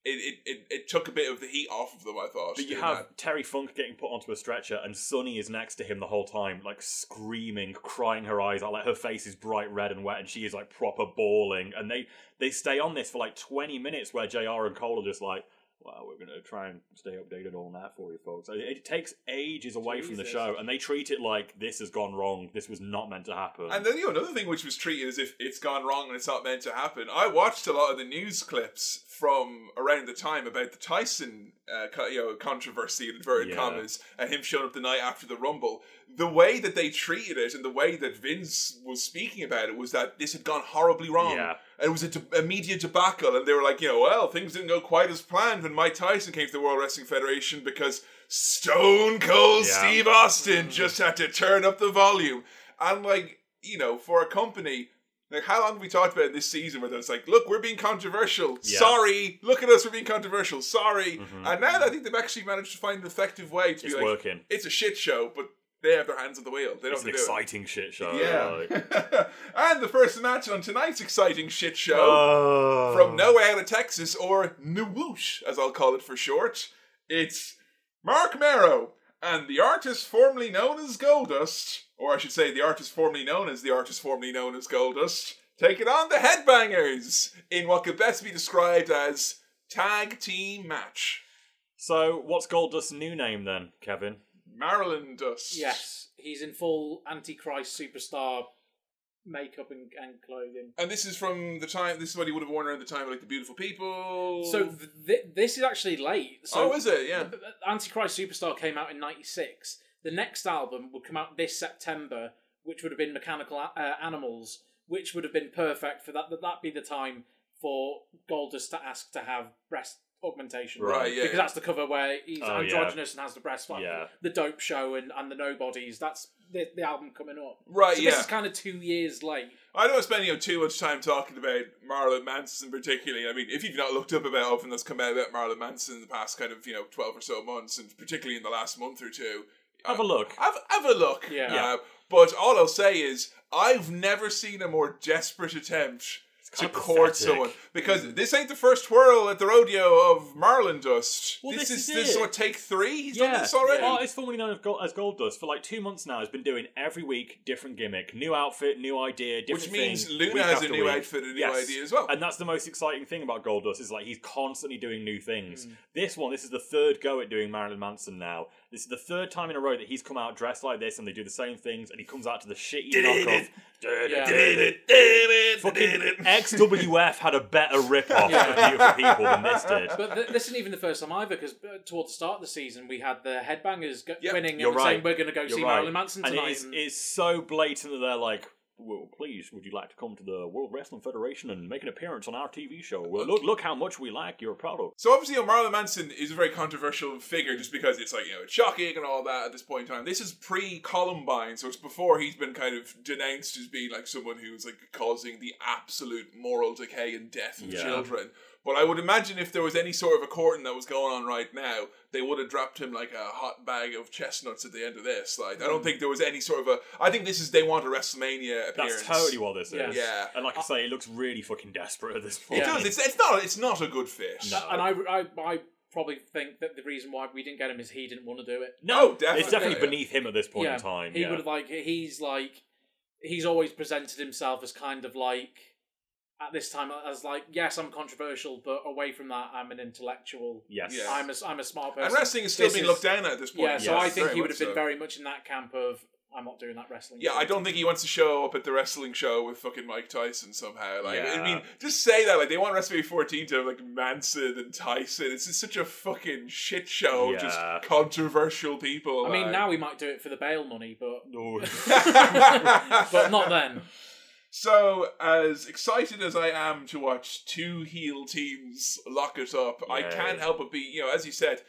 It, it, it, it took a bit of the heat off of them, I thought. But you have that. Terry Funk getting put onto a stretcher, and Sunny is next to him the whole time, like screaming, crying her eyes out, like her face is bright red and wet, and she is like proper bawling. And they they stay on this for like twenty minutes, where Jr. and Cole are just like, "Well, we're gonna try and stay updated on that for you folks." It, it takes ages away from the show, and they treat it like this has gone wrong. This was not meant to happen. And then you know another thing which was treated as if it's gone wrong and it's not meant to happen. I watched a lot of the news clips from around the time about the Tyson, uh, co- you know, controversy in inverted Yeah. commas, and him showing up the night after the Rumble. The way that they treated it and the way that Vince was speaking about it was that this had gone horribly wrong. Yeah. And it was a, de- a media debacle, and they were like, you know, well, things didn't go quite as planned when Mike Tyson came to the World Wrestling Federation because Stone Cold Yeah. Steve Austin just had to turn up the volume. And like, you know, for a company, like how long have we talked about in this season where it's like, look, we're being controversial. Yeah. Sorry. Look at us, we're being controversial. Sorry. Mhm. And now I think they've actually managed to find an effective way to it's be like, working. it's a shit show, but they have their hands on the wheel. They don't an have to do it. exciting shit show. Yeah. like- and the first match on tonight's exciting shit show Oh. from No Way Out of Texas, or Nwoosh, as I'll call it for short. It's Marc Mero and the artist formerly known as Goldust, or I should say, the artist formerly known as the artist formerly known as Goldust, taking on the Headbangers in what could best be described as tag team match. So, what's Goldust's new name then, Kevin? Marilyn Dust. Yes, he's in full Antichrist superstar makeup and, and clothing. And this is from the time. This is what he would have worn around the time of like the Beautiful People. So th- th- this is actually late. So oh, is it? Yeah. Antichrist Superstar came out in '96. The next album would come out this September, which would have been Mechanical uh, Animals, which would have been perfect for that. That that be the time for Goldust to ask to have breast augmentation, Right. Yeah. Because that's the cover where he's Oh, yeah. androgynous and has the breast, like Yeah. the Dope Show and, and the Nobodies. That's the, the album coming up. right. So yeah. this is kind of two years late. I don't want to spend you know, too much time talking about Marilyn Manson particularly. I mean, if you've not looked up about everything that's come out about Marilyn Manson in the past kind of, you know, 12 or so months, and particularly in the last month or two, Have a look. have, have a look. Yeah. Uh, but all I'll say is, I've never seen a more desperate attempt to court pathetic. someone. Because this ain't the first twirl at the rodeo of Marilyn Dust. Well, this, this is is this is it. what take three? He's done this already? Well, it's formerly known as Gold, Dust for like two months now. he's been doing every week different gimmick, new outfit, new idea, different Which means thing, Luna has a after new week. outfit, and a new Yes. idea as well. And that's the most exciting thing about Goldust is like he's constantly doing new things. Mm. This one, this is the third go at doing Marilyn Manson now. This is the third time in a row that he's come out dressed like this and they do the same things and he comes out to the shitty knockoff. Fucking XWF had a better rip-off Yeah. of Beautiful People than this did. But th- this isn't even the first time either, because uh, towards the start of the season, we had the Headbangers go- Yep, winning You're and right. saying we're going to go You're see right. Marilyn Manson and tonight. it is, and- it's so blatant that they're like, well, please, would you like to come to the World Wrestling Federation and make an appearance on our TV show? Well, look, look how much we like your product. So obviously, you know, Marilyn Manson is a very controversial figure just because it's like you know it's shocking and all that at this point in time. This is pre Columbine, so it's before he's been kind of denounced as being like someone who's like causing the absolute moral decay and death of Yeah. children. But I would imagine if there was any sort of a courting that was going on right now, they would have dropped him like a hot bag of chestnuts at the end of this. Like I don't hmm. think there was any sort of a. I think this is they want a WrestleMania appearance. That's totally what this Yeah. is. Yeah. And like I uh, say, it looks really fucking desperate at this point. It does. It's, it's not. It's not a good fit. No. and I, I, I probably think that the reason why we didn't get him is he didn't want to do it. No, definitely. It's definitely. definitely beneath him at this point yeah, in time. he yeah. would have like he's like he's always presented himself as kind of like at this time as like yes I'm controversial, but away from that I'm an intellectual. Yes. Yeah. I'm a I'm a smart person. And wrestling is still This being is- looked down at at this point. Yeah, so Yes, I think very he would much have been so. very much in that camp of I'm not doing that wrestling. Yeah, I don't think he wants to show up at the wrestling show with fucking Mike Tyson somehow. Like, I Yeah. mean, just say that. Like, they want WrestleMania 14 to have like Manson and Tyson. It's just such a fucking shit show. of Just Yeah. controversial people. I mean, like. now we might do it for the bail money, but No. but not then. So, as excited as I am to watch two heel teams lock it up, I can't help but be, you know, as you said,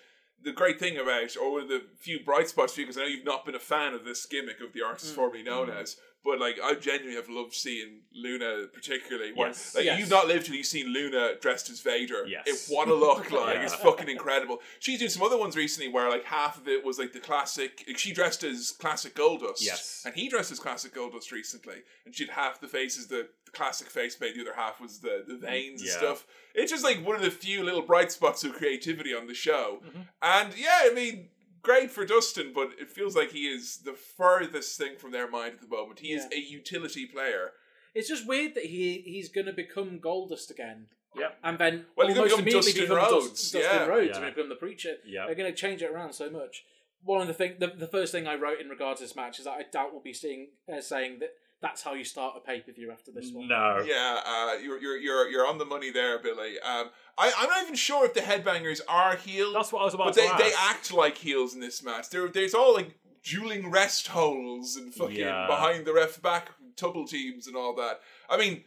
the great thing about, or one of the few bright spots for you, because I know you've not been a fan of this gimmick of the artist mm. formerly known mm. as, But like, I genuinely have loved seeing Luna, particularly. Where, Yes. like, Yes. you've not lived till you've seen Luna dressed as Vader. Yes. It, what a look! Like, Yeah. it's fucking incredible. She's doing some other ones recently where like half of it was like the classic. Like, she dressed as classic Goldust. Yes. And he dressed as classic Goldust recently, and she'd half the face is the, the classic face made, the other half was the the veins and stuff. It's just like one of the few little bright spots of creativity on the show. Mm-hmm. And yeah, I mean, great for Dustin, but it feels like he is the furthest thing from their mind at the moment. He is a utility player. It's just weird that he he's going to become Goldust again. Yep. And then Well, he's gonna almost become immediately Dustin become Rhodes, Dust, Dustin yeah. Rhodes Yeah. and become the preacher. Yeah. They're going to change it around so much. One of the thing, the, the first thing I wrote in regards to this match is that I doubt we'll be seeing uh, saying that that's how you start a pay per view after this one. No. Yeah, uh, you're, you're you're you're on the money there, Billy. Um, I I'm not even sure if the headbangers are healed. That's what I was about but to they, ask. they act like heels in this match. There, there's all like dueling rest holds and fucking Yeah. behind the ref back double teams and all that. I mean, yeah,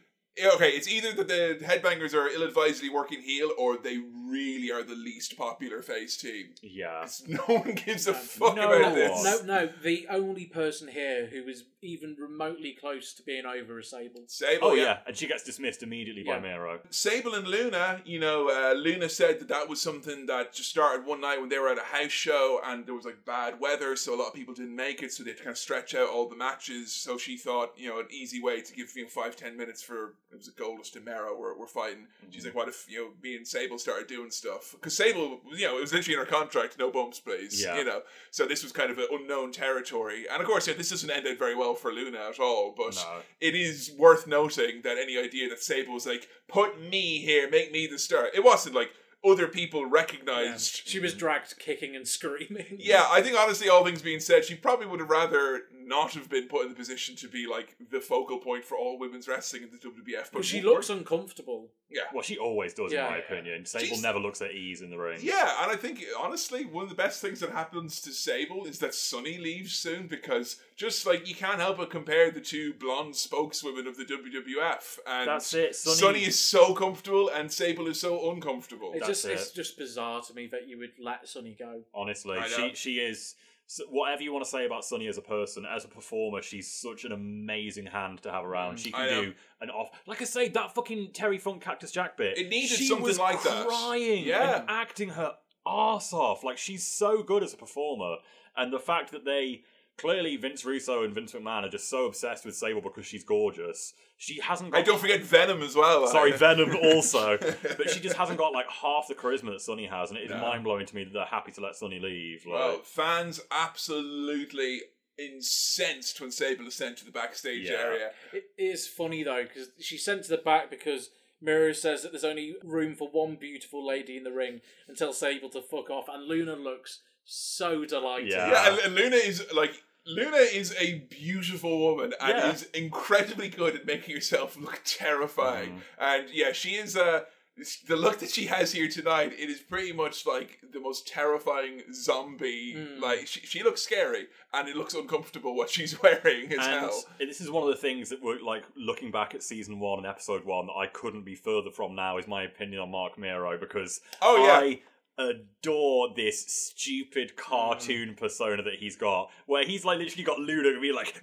okay, it's either that the headbangers are ill-advisedly working heel or they really are the least popular face team. Yeah. No one gives a fuck no about one. this. No, no. The only person here who is even remotely close to being over is Sable. Sable, Oh yeah, and she gets dismissed immediately by Yeah. Mero. Sable and Luna, you know, uh, Luna said that that was something that just started one night when they were at a house show and there was like bad weather, so a lot of people didn't make it, so they had to kind of stretch out all the matches. So she thought, you know, an easy way to give you know, five, ten minutes for it was a Goldust and Mero were, were fighting. She's mm-hmm. like, what if you know me and Sable started doing stuff? Because Sable, you know, it was literally in her contract, no bumps, please. Yeah. You know, so this was kind of an unknown territory, and of course, yeah, this doesn't end out very well for Luna at all. But No. it is worth noting that any idea that Sable was like, put me here, make me the star. It wasn't like other people recognized. She was dragged kicking and screaming. Yeah, I think honestly, all things being said, she probably would have rather not have been put in the position to be like the focal point for all women's wrestling in the WWF. But But she more- looks uncomfortable. yeah. Well, she always does, Yeah. in my opinion. Sable She's- never looks at ease in the ring. Yeah, and I think honestly, one of the best things that happens to Sable is that Sunny leaves soon because just like you can't help but compare the two blonde spokeswomen of the WWF, and That's it, Sunny- Sunny is so comfortable and Sable is so uncomfortable. It's That's just it's just bizarre to me that you would let Sunny go. Honestly, I know. she she is. S- Whatever you want to say about Sunny as a person, as a performer, she's such an amazing hand to have around. She Mm, I can do an off, like I say, that fucking Terry Funk Cactus Jack bit. It needed she something was like that. crying Yeah. and acting her arse off. Like she's so good as a performer, and the fact that they clearly Vince Russo and Vince McMahon are just so obsessed with Sable because she's gorgeous. She hasn't got I don't forget Venom as well. Sorry, I- Venom also. but she just hasn't got like half the charisma that Sunny has, and it is No. mind blowing to me that they're happy to let Sunny leave. Like, Well, fans absolutely incensed when Sable is sent to the backstage Yeah. area. It is funny though because she's sent to the back because Miro says that there's only room for one beautiful lady in the ring and tells Sable to fuck off, and Luna looks so delighted. Yeah. Yeah, and, and Luna is like Luna is a beautiful woman and Yeah. is incredibly good at making herself look terrifying. Mhm. And yeah, she is uh the look that she has here tonight, it is pretty much like the most terrifying zombie. Mm. Like she, she looks scary and it looks uncomfortable what she's wearing as well. and hell. this is one of the things that we're like looking back at season one and episode one that I couldn't be further from now is my opinion on Marc Mero because Oh, yeah. I adore this stupid mm. cartoon persona that he's got where he's like literally got Luna being like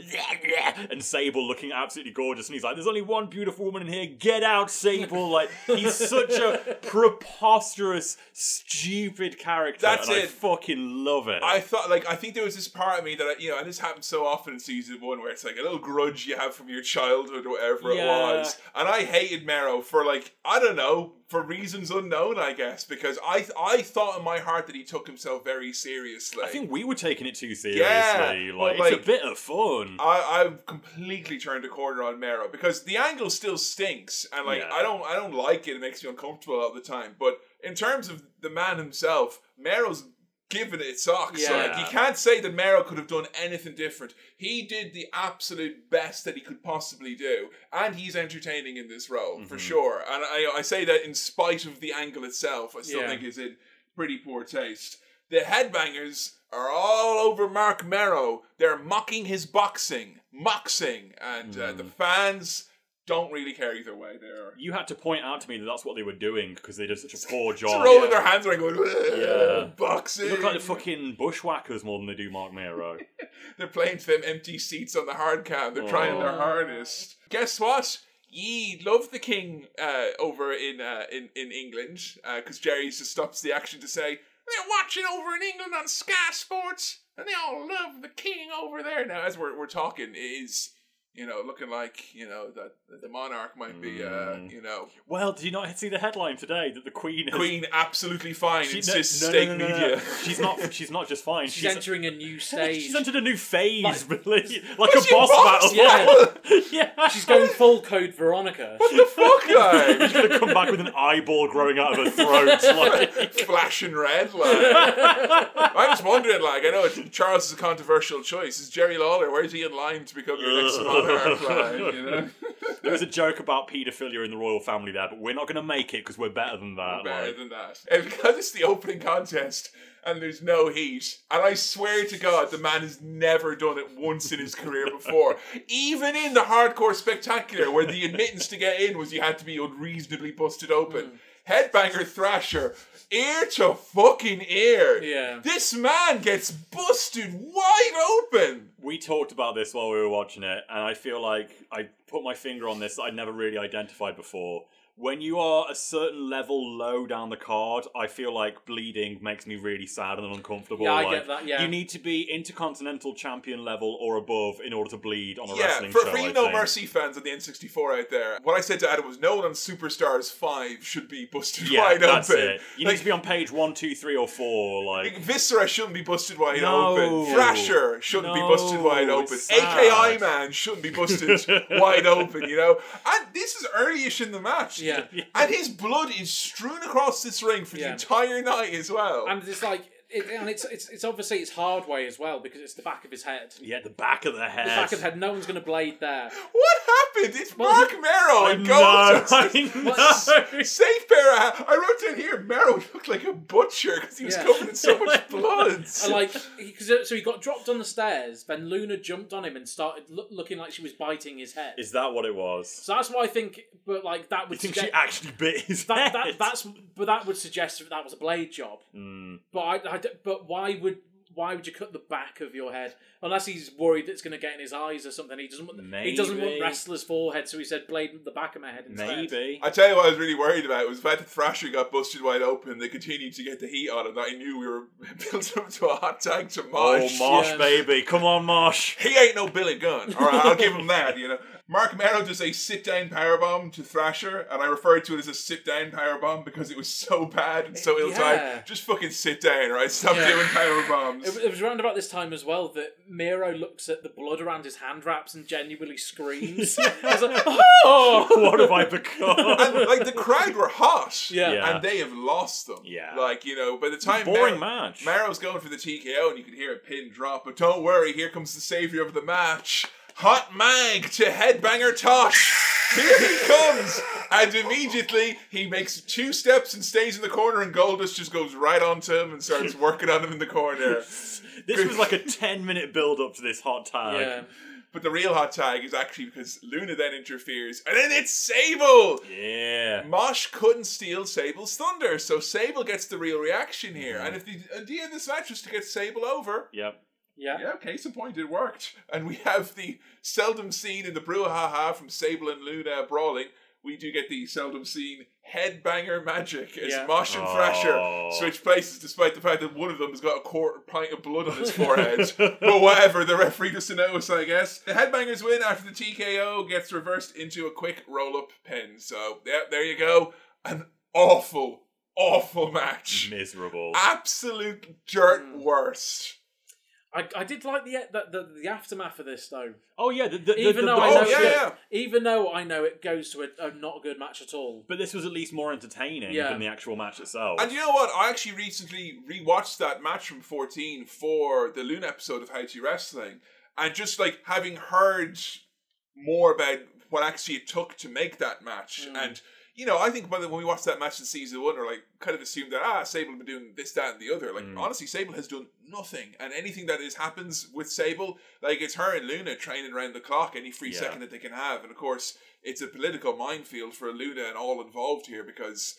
and Sable looking absolutely gorgeous and he's like there's only one beautiful woman in here get out Sable like he's such a preposterous stupid character That's and I it. fucking love it I thought, like, I think there was this part of me that, I, you know, and this happens so often in season one where it's like a little grudge you have from your childhood or whatever Yeah. it was. And I hated Mero for, like, I don't know, for reasons unknown, I guess, because I I thought in my heart that he took himself very seriously. I think we were taking it too seriously. Yeah, like, but, it's a bit of fun. I, I've completely turned a corner on Mero because the angle still stinks, and like Yeah. I don't I don't like it. It makes me uncomfortable all the time. But in terms of the man himself, Mero's given it socks. Yeah. Like you can't say that Mero could have done anything different. He did the absolute best that he could possibly do, and he's entertaining in this role for Mhm. sure. And I I say that in spite of the angle itself, I still Yeah. think is in pretty poor taste. The headbangers are all over Marc Mero. They're mocking his boxing, moxing, and uh, the fans don't really care either way. They're You had to point out to me that that's what they were doing because they did such a poor just job. rolling their hands around, going, Yeah. boxing. They look like the fucking bushwhackers more than they do Marc Mero. They're playing to them empty seats on the hard cam. They're trying their Oh. hardest. Guess what? Ye love the king uh, over in uh, in in England because Jerry just stops the action to say they're watching over in England on Sky Sports and they all love the king over there. Now, as we're we're talking, it is you know looking like you know that that the monarch might be uh, Mm. you know Well, did you not see the headline today that the Queen is queen absolutely fine. She- it's no- just no, no, state no, no, no. media. She's not. She's not just fine. She's, entering a new stage. She's entered a new phase, Like- really, like a boss boss? battle. Yeah. yeah. She's going full code Veronica. What the fuck, guy? She's gonna come back with an eyeball growing out of her throat. Like, flashing red. Like. I'm just wondering, like, I know Charles is a controversial choice. Is Jerry Lawler, where's he in line to become your next monarch? Like, you know? there was a joke about paedophilia in the royal family there, but we're not gonna make it because we're better than that. Better like. than that. And because it's the opening contest and there's no heat, and I swear to God, the man has never done it once in his career before. Even in the hardcore spectacular, where the admittance to get in was you had to be unreasonably busted open. Hmm. Headbanger Thrasher, ear to fucking ear. Yeah. This man gets busted wide open. We talked about this while we were watching it, and I feel like I put my finger on this that I'd never really identified before. When you are a certain level low down the card, I feel like bleeding makes me really sad and uncomfortable. Yeah, I like, get that, yeah. You need to be intercontinental champion level or above in order to bleed on a Yeah, wrestling for, show. for I you No think. Mercy fans on the N64 out there, what I said to Adam was no one on Superstars 5 should be busted Yeah, wide that's open. it. You Like, need to be on page one, two, three, or four. Like, Like, Viscera shouldn't be busted wide No. open. Thrasher shouldn't be No, busted wide open. it's AKI. Man shouldn't be busted wide open, you know? And this is early-ish in the match. Yeah. And his blood is strewn across this ring for the Yeah. entire night as well. and it's like, it, and it's, it's it's obviously it's hard way as well because it's the back of his head. yeah, the back of the head. The back of the head. No one's going to blade there. what happened? It's Well, Mark he- Mero I and know, I know. Safe pair of hands. I wrote down here, Mero looked like a butcher because he was Yeah. covered in so much blood. And like, because so he got dropped on the stairs. Then Luna jumped on him and started loo- looking like she was biting his head. Is that what it was? so that's why I think, but like that You would think suggest she actually bit his that, head? that that's but that would suggest that that was a blade job. Mm. But I, I d- but why would why would you cut the back of your head unless he's worried that it's going to get in his eyes or something? He doesn't want he doesn't want wrestlers' forehead, so he said blade in the back of my head instead. Maybe. I tell you what I was really worried about was the fact that Thrasher got busted wide open. They continued to get the heat on him. That I knew we were built up to a hot tag to oh, Marsh. Oh, Mosh. Mosh, Yeah. baby. Come on, Marsh. He ain't no Billy Gunn. All right, I'll give him that. You know, Marc Mero does a sit down powerbomb to Thrasher, and I referred to it as a sit down powerbomb because it was so bad and so ill timed. Yeah. Just fucking sit down, right? Stop Yeah. doing power bombs. It, it was around about this time as well that Mero looks at the blood around his hand wraps and genuinely screams. I was like, oh! what have I become? and like the crowd were hot, Yeah. Yeah. and they have lost them. Yeah. like you know, by the time Boring Mar- match. Mero's going for the TKO, and you can hear a pin drop. But don't worry, here comes the savior of the match. Hot Mag to headbanger Tosh. Here he comes, and immediately he makes two steps and stays in the corner, and Goldust just goes right onto him and starts working on him in the corner. This was like a 10 minute build up to this hot tag. Yeah. But the real hot tag is actually because Luna then interferes, and then it's Sable. Yeah. Mosh couldn't steal Sable's thunder, so Sable gets the real reaction here. Mm-hmm. And if the idea of this match was to get Sable over, Yep. Yeah. yeah, case in point, it worked. And we have the seldom seen in the brouhaha from Sable and Luna brawling. We do get the seldom seen headbanger magic as Yeah. Mosh and Oh. Thrasher switch places, despite the fact that one of them has got a quarter pint of blood on his forehead. but whatever, the referee doesn't notice, I guess. The headbangers win after the TKO gets reversed into a quick roll up pin. So, yeah, there you go. An awful, awful match. Miserable. Absolute dirt Mm. worst. I, I did like the, the the the aftermath of this though. Oh, yeah. The, the, the- Even the- though I oh, know, yeah, that- yeah. even though I know it goes to a, a not a good match at all. But this was at least more entertaining Yeah. than the actual match itself. And you know what? I actually recently rewatched that match from 14 for the Loon episode of How to Wrestling. And just like having heard more about what actually it took to make that match. Mm. And you know, I think by the when we watched that match in season one, we're like kind of assumed that ah, Sable been doing this, that, and the other. Like honestly, Sable has done nothing, and anything that is happens with Sable, like it's her and Luna training around the clock any free Yeah. second that they can have, and of course, it's a political minefield for Luna and all involved here because.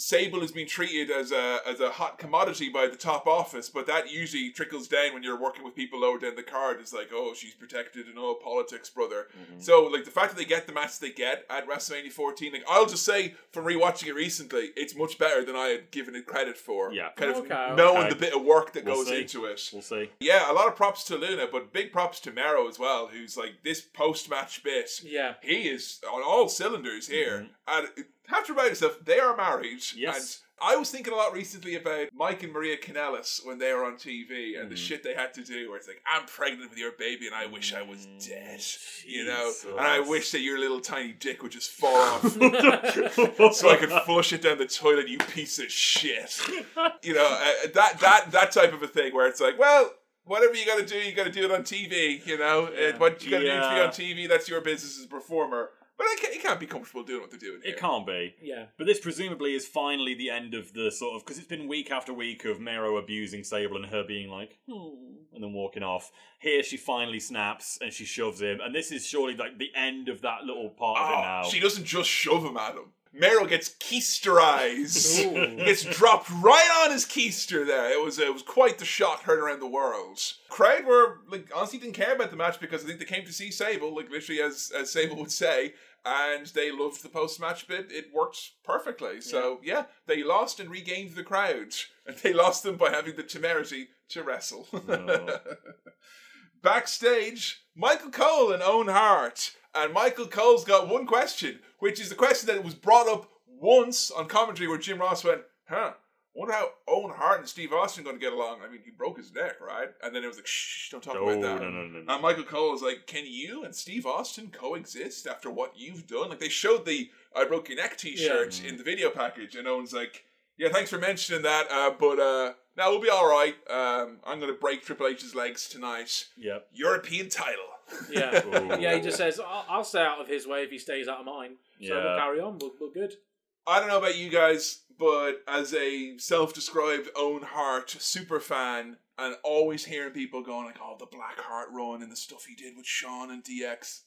Sable is being treated as a as a hot commodity by the top office, but that usually trickles down when you're working with people lower down the card. It's like, oh, she's protected and all politics, brother. Mm-hmm. So, like the fact that they get the match they get at WrestleMania 14, like I'll just say from rewatching it recently, it's much better than I had given it credit for. Yeah. kind of Okay, knowing okay. the bit of work that We'll goes see. into it. We'll see. Yeah, a lot of props to Luna, but big props to Mero as well, who's like this post match bit. Yeah. He is on all cylinders here. And have to remind yourself, they are married. Yes. And I was thinking a lot recently about Mike and Maria Kanellis when they were on TV and the Mm. shit they had to do where it's like, I'm pregnant with your baby and I wish I was Mm, dead. You know? And I wish that your little tiny dick would just fall off so I could flush it down the toilet, you piece of shit. You know, uh, that, that, that type of a thing where it's like, well, whatever you got to do, you got to do it on TV. You know, and what you got to do to be on TV, that's your business as a performer. But I can't, you can't be comfortable doing what they're doing. Here. It can't be. Yeah. But this presumably is finally the end of the sort of because it's been week after week of Mero abusing Sable and her being like, hmm, and then walking off. Here she finally snaps and she shoves him, and this is surely like the end of that little part of it Oh, now. she doesn't just shove him at him. Meryl gets keisterized. gets dropped right on his keister there. It was it was quite the shot heard around the world. Crowd were like honestly didn't care about the match because I think they came to see Sable, like literally as as Sable would say, and they loved the post match bit. It worked perfectly. So yeah, they lost and regained the crowd, and they lost them by having the temerity to wrestle. Oh. Backstage, Michael Cole and Owen Hart. And Michael Cole's got one question, which is the question that was brought up once on commentary where Jim Ross went, huh, wonder how Owen Hart and Steve Austin going to get along. I mean, he broke his neck, right? And then it was like, shh, don't talk No, about that. no, no, no, no. And Michael Cole was like, can you and Steve Austin coexist after what you've done? Like, they showed the I broke your neck t-shirt in the video package, and Owen's like, yeah, thanks for mentioning that, uh, but uh, now we'll be all right. Um, I'm going to break Triple H's legs tonight. Yep. European title. Yeah. Ooh. yeah, he just says, I'll, I'll stay out of his way if he stays out of mine. So we'll carry on. We're, we're good. I don't know about you guys, but as a self-described Owen Hart super fan, and always hearing people going like, "Oh, the Black Hart run and the stuff he did with Shawn and DX,"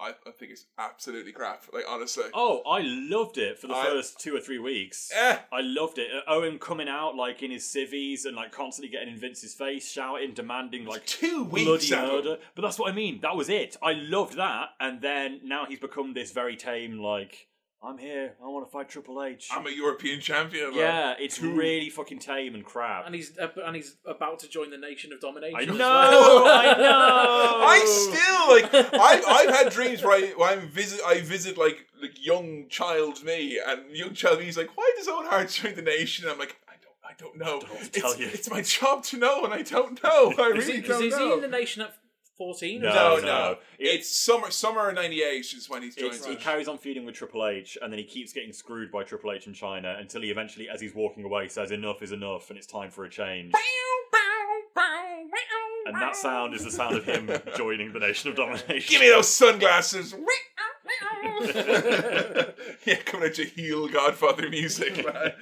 I, I think it's absolutely crap. Like honestly, Oh, I loved it for the I- first two or three weeks. eh. I loved it. Uh, Owen coming out like in his civvies and like constantly getting in Vince's face, shouting, demanding like two weeks bloody out murder. But that's what I mean. That was it. I loved that. And then now he's become this very tame, like, I'm here. I want to fight Triple H. I'm a European champion. man. yeah, it's Two- really fucking tame and crap. And he's uh, and he's about to join the Nation of Domination. I know, well. I know. I still like. I've, I've had dreams where I, where I visit. I visit like like young child me, and young child me is like, "Why does Owen Hart join the nation?" I'm like, "I don't, I don't know. know what to it's, tell you." it's my job to know, and I don't know. I Is, really he, don't is he know." in the Nation at 14? No, no, no. no, It's summer. Summer '98 is when he's joined. It's, he carries on feuding with Triple H, and then he keeps getting screwed by Triple H in Chyna until he eventually, as he's walking away, says, "Enough is enough, and it's time for a change." And that sound is the sound of him joining the Nation of Domination. Give me those sunglasses. yeah, coming at you heel Godfather music, man.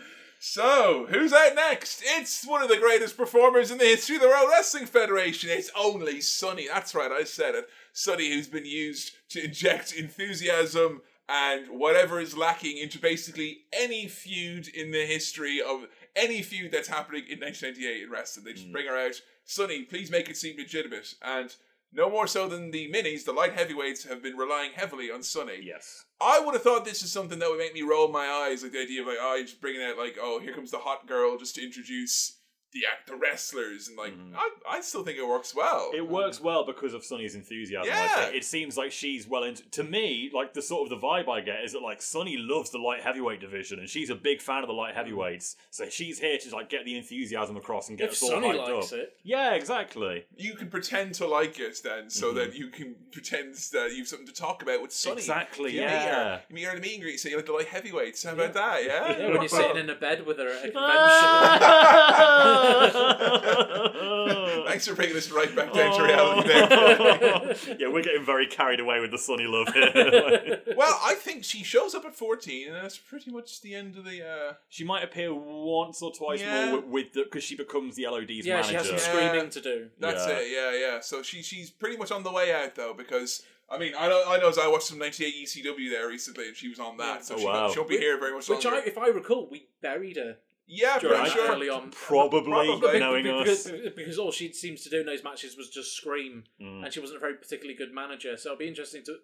So, who's out next? It's one of the greatest performers in the history of the World Wrestling Federation. It's only Sunny. That's right, I said it. Sunny, who's been used to inject enthusiasm and whatever is lacking into basically any feud in the history of any feud that's happening in 1998 in wrestling. They just mm. bring her out. Sunny, please make it seem legitimate. And no more so than the minis, the light heavyweights have been relying heavily on Sunny. Yes. I would have thought this is something that would make me roll my eyes, like the idea of like, oh, you're just bringing out like, oh, here comes the hot girl just to introduce the act, the wrestlers, and like, mm-hmm. I, I still think it works well. It works well because of Sunny's enthusiasm. Yeah. think. It seems like she's well into. To me, like the sort of the vibe I get is that like Sunny loves the light heavyweight division, and she's a big fan of the light mm. heavyweights. So she's here to like get the enthusiasm across and get If us all Sunny hyped likes up. it. Yeah, exactly. you can pretend to like it then, so mm-hmm. that you can pretend that you've something to talk about with Sunny. Exactly, You meet her- yeah. You meet her at a meet and greet, say you like the light heavyweights. How about that? Yeah. Yeah, when you're sitting in a bed with her at a convention. Thanks Thanks for bringing us right back down to reality there. yeah, we're getting very carried away with the Sunny love here. well, I think she shows up at 14, and that's pretty much the end of the. Uh, she might appear once or twice Yeah. more with, with because she becomes the LOD's yeah, manager. she has some Yeah. screaming to do. that's Yeah. it, yeah, yeah. So she she's pretty much on the way out, though, because. I mean, I know, I know. as I watched some '98 ECW there recently, and she was on that, so Oh, she, wow. will be here very much Which, longer. I, if I recall, we buried her yeah, during pretty sure. early on. Probably, Probably. knowing because, us. because all she seems to do in those matches was just scream, Mm. and she wasn't a very particularly good manager. So it'll be interesting to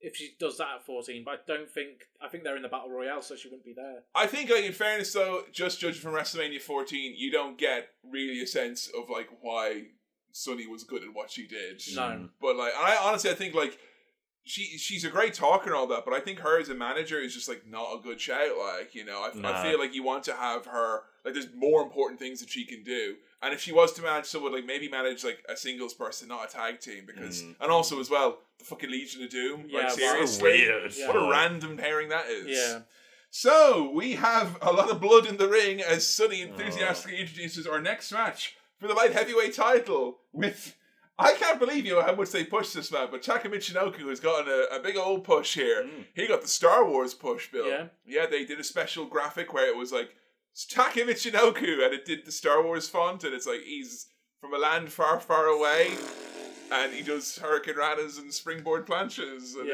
if she does that at fourteen. But I don't think I think they're in the battle royale, so she wouldn't be there. I think, like, in fairness, though, just judging from WrestleMania 14, you don't get really a sense of like why Sunny was good at what she did. No. But like, I honestly, I think like she she's a great talker and all that, but I think her as a manager is just like not a good shout. Like, you know, I, I feel like you want to have her like. There's more important things that she can do, and if she was to manage someone like maybe manage like a singles person, not a tag team, because Mm. and also as well the fucking Legion of Doom. Yeah, like wow. seriously, weird. Yeah. what a random pairing that is. Yeah, So we have a lot of blood in the ring as Sunny Oh. enthusiastically introduces our next match for the light heavyweight title with. I can't believe you know how much they pushed this man, but Taka Michinoku has gotten a, a big old push here. Mm. He got the Star Wars push, Bill. Yeah. yeah, they did a special graphic where it was like Taka Michinoku, and it did the Star Wars font, and it's like he's from a land far, far away. And he does hurricane ranas and springboard planches. And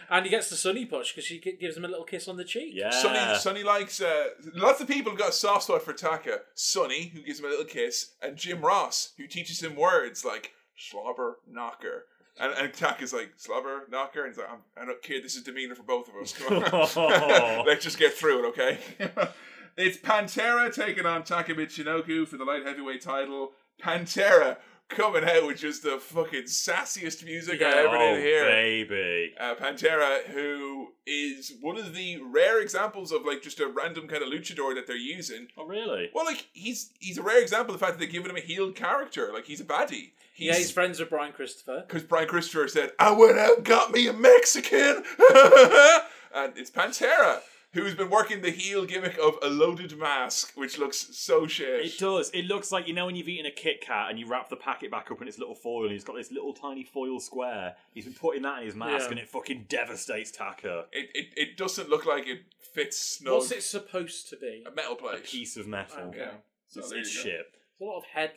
and he gets the Sunny push because she gives him a little kiss on the cheek. yeah. Sunny, Sunny likes. Uh, lots of people have got a soft spot for Taka. Sunny, who gives him a little kiss, and Jim Ross, who teaches him words like slobber knocker. And, and is like slobber knocker, and he's like, I'm, I don't care. This is demeanor for both of us. Come on, let's just get through it, okay? it's Pantera taking on Taka Michinoku for the light heavyweight title. Pantera coming out with just the fucking sassiest music I Yeah. ever oh, did hear baby. uh, Pantera, who is one of the rare examples of like just a random kind of luchador that they're using. Oh, really? Well, like he's he's a rare example of the fact that they're giving him a healed character. Like he's a baddie. yeah, he's friends with Brian Christopher. because Brian Christopher said, "I went out and got me a Mexican," and it's Pantera who's been working the heel gimmick of a loaded mask, which looks so shit. It does. It looks like you know when you've eaten a Kit Kat and you wrap the packet back up in its little foil, and he's got this little tiny foil square. He's been putting that in his mask, Yeah. and it fucking devastates Taka. It, it, it doesn't look like it fits snug. What's it supposed to be? A metal A plate. piece of metal. Okay. Yeah. So It's, there it's you go. shit. There's a lot of head.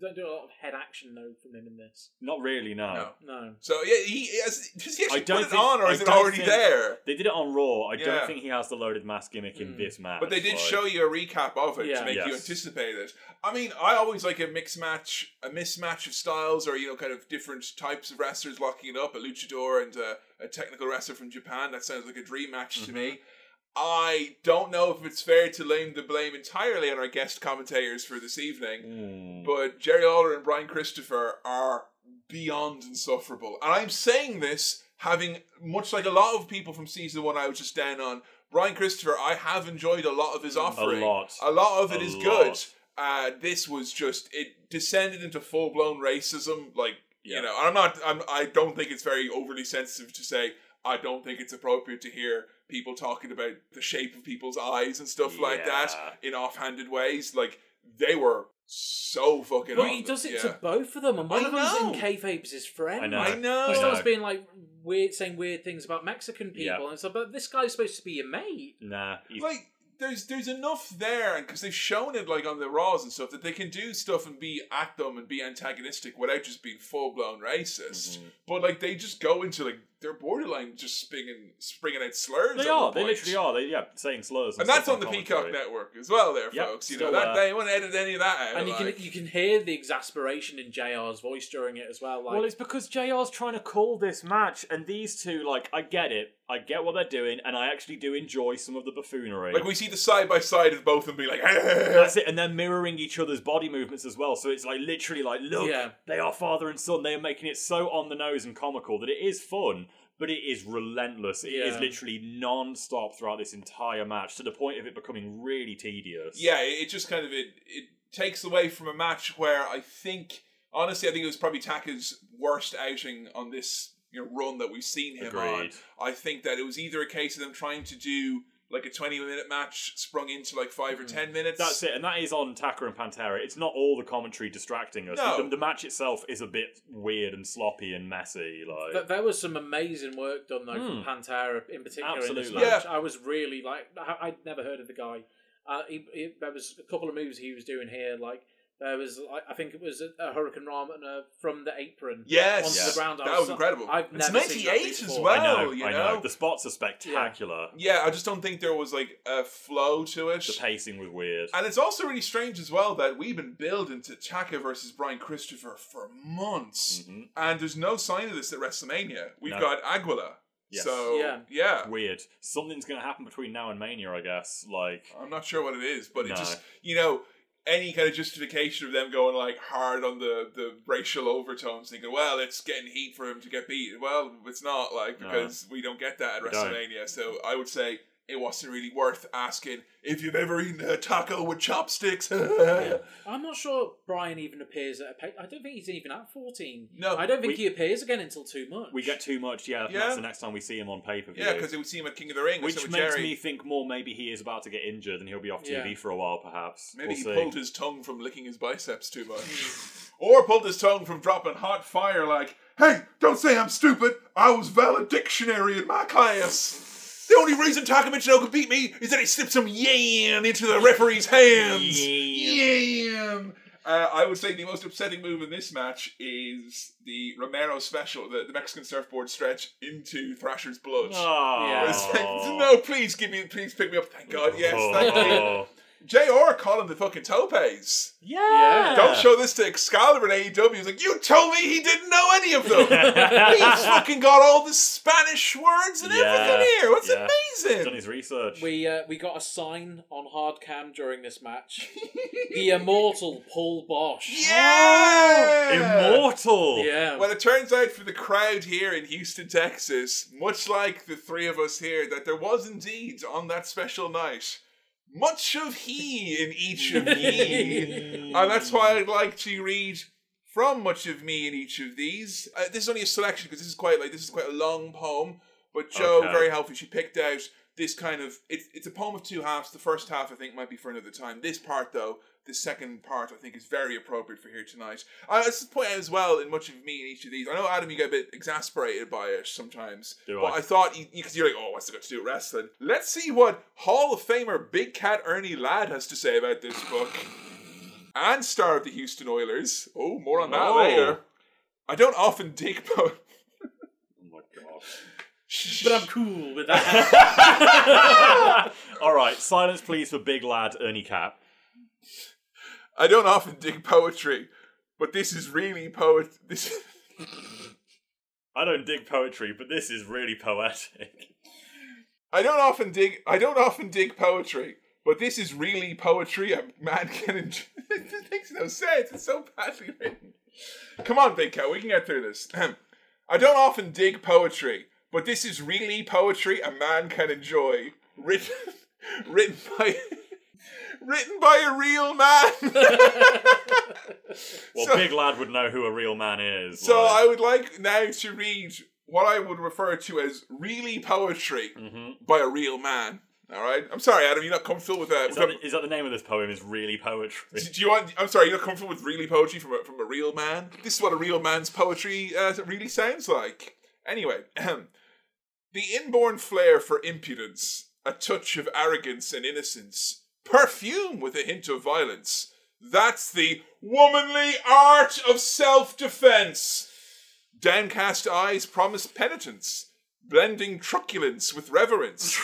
Don't do a lot of head action though from him in this. Not really. No. No. No. So yeah, he has. Does he actually I don't put it on, or I is it don't already think- there? They did it on Raw. I Yeah. don't think he has the loaded mask gimmick in Mm. this match. But they did like- show you a recap of it Yeah. to make you Yes. anticipate it. I mean, I always like a mix match, a mismatch of styles, or you know, kind of different types of wrestlers locking it up. A luchador and a, a technical wrestler from Japan. That sounds like a dream match to Mm-hmm. me. I don't know if it's fair to lay the blame entirely on our guest commentators for this evening, Mm. but Jerry Lawler and Brian Christopher are beyond insufferable. And I'm saying this having, much like a lot of people from season one I was just down on, Brian Christopher, I have enjoyed a lot of his offering. A lot. A lot of it A is lot. good. Uh, this was just, it descended into full blown racism. Like, Yeah. you know, I'm not, I'm, I don't think it's very overly sensitive to say, I don't think it's appropriate to hear people talking about the shape of people's eyes and stuff like that Yeah. in offhanded ways. Like, they were so fucking But he does it yeah. to both of them, and one I of them's in know. kayfabe's his friend. I know. I know. He starts being like weird, saying weird things about Mexican people, Yeah. and it's like, but this guy's supposed to be your mate. Nah. He's, like there's there's enough there and because they've shown it like on the raws and stuff that they can do stuff and be at them and be antagonistic without just being full blown racist. Mm-hmm. But like they just go into like they're borderline just springing springing out slurs. they are. one They literally are. They yeah, saying slurs. And that's on the commentary. Peacock Network as well, there, Yep, folks. You know that there. they won't edit any of that out. And you like. can you can hear the exasperation in JR's voice during it as well. Like, Well, it's because JR's trying to call this match, and these two, like, I get it. I get what they're doing, and I actually do enjoy some of the buffoonery. like we see the side by side of both of them being like, That's it, and they're mirroring each other's body movements as well. So it's like literally like, look, Yeah. they are father and son. They are making it so on the nose and comical that it is fun, but it is relentless. It is Yeah. literally non-stop throughout this entire match to the point of it becoming really tedious. yeah, it, it just kind of it it takes away from a match where I think honestly I think it was probably Taka's worst outing on this you know run that we've seen him on. Agreed. I think that it was either a case of them trying to do like a 20 minute match sprung into like five or 10 minutes. That's it, and that is on Taka and Pantera. It's not all the commentary distracting us. No. The, the match itself is a bit weird and sloppy and messy. Like But there was some amazing work done though from Hmm. Pantera in particular in this Absolutely. match. I was really like I, I'd never heard of the guy. Uh, he, he, there was a couple of moves he was doing here. Like there was, I, I think it was a, a Hurricane Ramana from the apron. Yes. onto Yeah. the ground. I That was incredible. I've It's never seen that 98 as before. well. I know, you I know? know. The spots are spectacular. yeah, I just don't think there was like a flow to it. The pacing was weird. And it's also really strange as well that we've been building to Taka versus Brian Christopher for months, Mhm. and there's no sign of this at WrestleMania. We've No. got Aguila, Yes. so Yeah. yeah. Weird. Something's going to happen between now and Mania, I guess. Like, I'm not sure what it is, but No. it just you know any kind of justification of them going like hard on the the racial overtones, thinking, well, it's getting heat for him to get beat. Well, it's not like No. because we don't get that at. WrestleMania. So I would say it wasn't really worth asking if you've ever eaten a taco with chopsticks. I'm not sure Brian even appears at a pay. I don't think he's even at 14. No, I don't think we- he appears again until too much. we get too much, yeah. Yeah. That's the next time we see him on pay per view. Yeah, because it see him at King of the Ring, Which so makes Jerry. me think more maybe he is about to get injured and he'll be off TV Yeah. for a while, perhaps. Maybe we'll he see. pulled his tongue from licking his biceps too much. or pulled his tongue from dropping hot fire like, hey, don't say I'm stupid. I was valedictionary in my class. The only reason Taka Michinoku could beat me is that he slipped some yam into the referee's hands. Yam. Uh, I would say the most upsetting move in this match is the Romero special, the, the Mexican surfboard stretch into Thrasher's blood. Oh. Yeah. Like, no, please give me, please pick me up. Thank God, yes, thank you. JR calling the fucking topes. Yeah. Yeah. Don't show this to Excalibur and AEW. He's like, you told me he didn't know any of them. He's fucking got all the Spanish words and Yeah. everything here. What's Yeah. amazing? Done his research. We uh, we got a sign on hard cam during this match. the immortal Paul Boesch. yeah! Immortal. Yeah. Well, it turns out for the crowd here in Houston, Texas, much like the three of us here, that there was indeed on that special night much of he in each of ye. and that's why I'd like to read from much of me in each of these. Uh, this is only a selection because this is quite like this is quite a long poem. But Joe, Okay. very helpful, she picked out this kind of it's it's a poem of two halves. The first half I think might be for another time. This part though, the second part I think is very appropriate for here tonight. I let's just point out as well in much of me in each of these. I know Adam, you get a bit exasperated by it sometimes. Do but I? I thought you because you're like, oh, what's it got to do with wrestling? Let's see what Hall of Famer Big Cat Ernie Ladd has to say about this book. And star of the Houston Oilers. Oh, more on that Oh. later. I don't often dig po- Oh my god. but I'm cool with that. All right, silence, please, for big lad Ernie Cap. I don't often dig poetry, but this is really poet. This I don't dig poetry, but this is really poetic. I don't often dig. I don't often dig poetry, but this is really poetry. A man can. enjoy. it makes no sense. It's so badly written. Come on, Big Cat. We can get through this. I don't often dig poetry, but this is really poetry a man can enjoy. Written, written by. Written by a real man. Well, So- big lad would know who a real man is. So like- I would like now to read what I would refer to as really poetry Mhm. by a real man. All right. I'm sorry, Adam. You're not comfortable with that. Is that, the, that the name of this poem? Is really poetry? Do you want? I'm sorry. You're not comfortable with really poetry from a, from a real man. This is what a real man's poetry uh, really sounds like. Anyway, the inborn flair for impudence, a touch of arrogance and innocence, perfume with a hint of violence. That's the womanly art of self-defense. Downcast eyes promise penitence, blending truculence with reverence.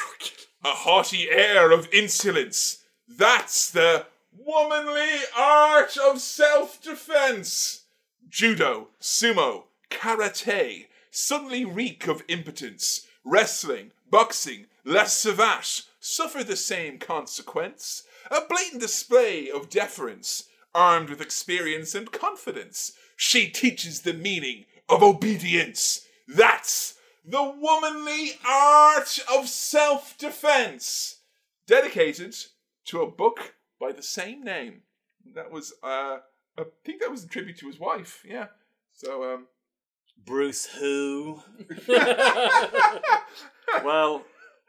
a haughty air of insolence. That's the womanly art of self-defense. Judo, sumo, karate suddenly reek of impotence. Wrestling, boxing, la savate suffer the same consequence. A blatant display of deference, armed with experience and confidence. She teaches the meaning of obedience. That's the womanly art of self defense. Dedicated to a book by the same name. That was, uh, I think that was a tribute to his wife, yeah. So, um, Bruce who? well,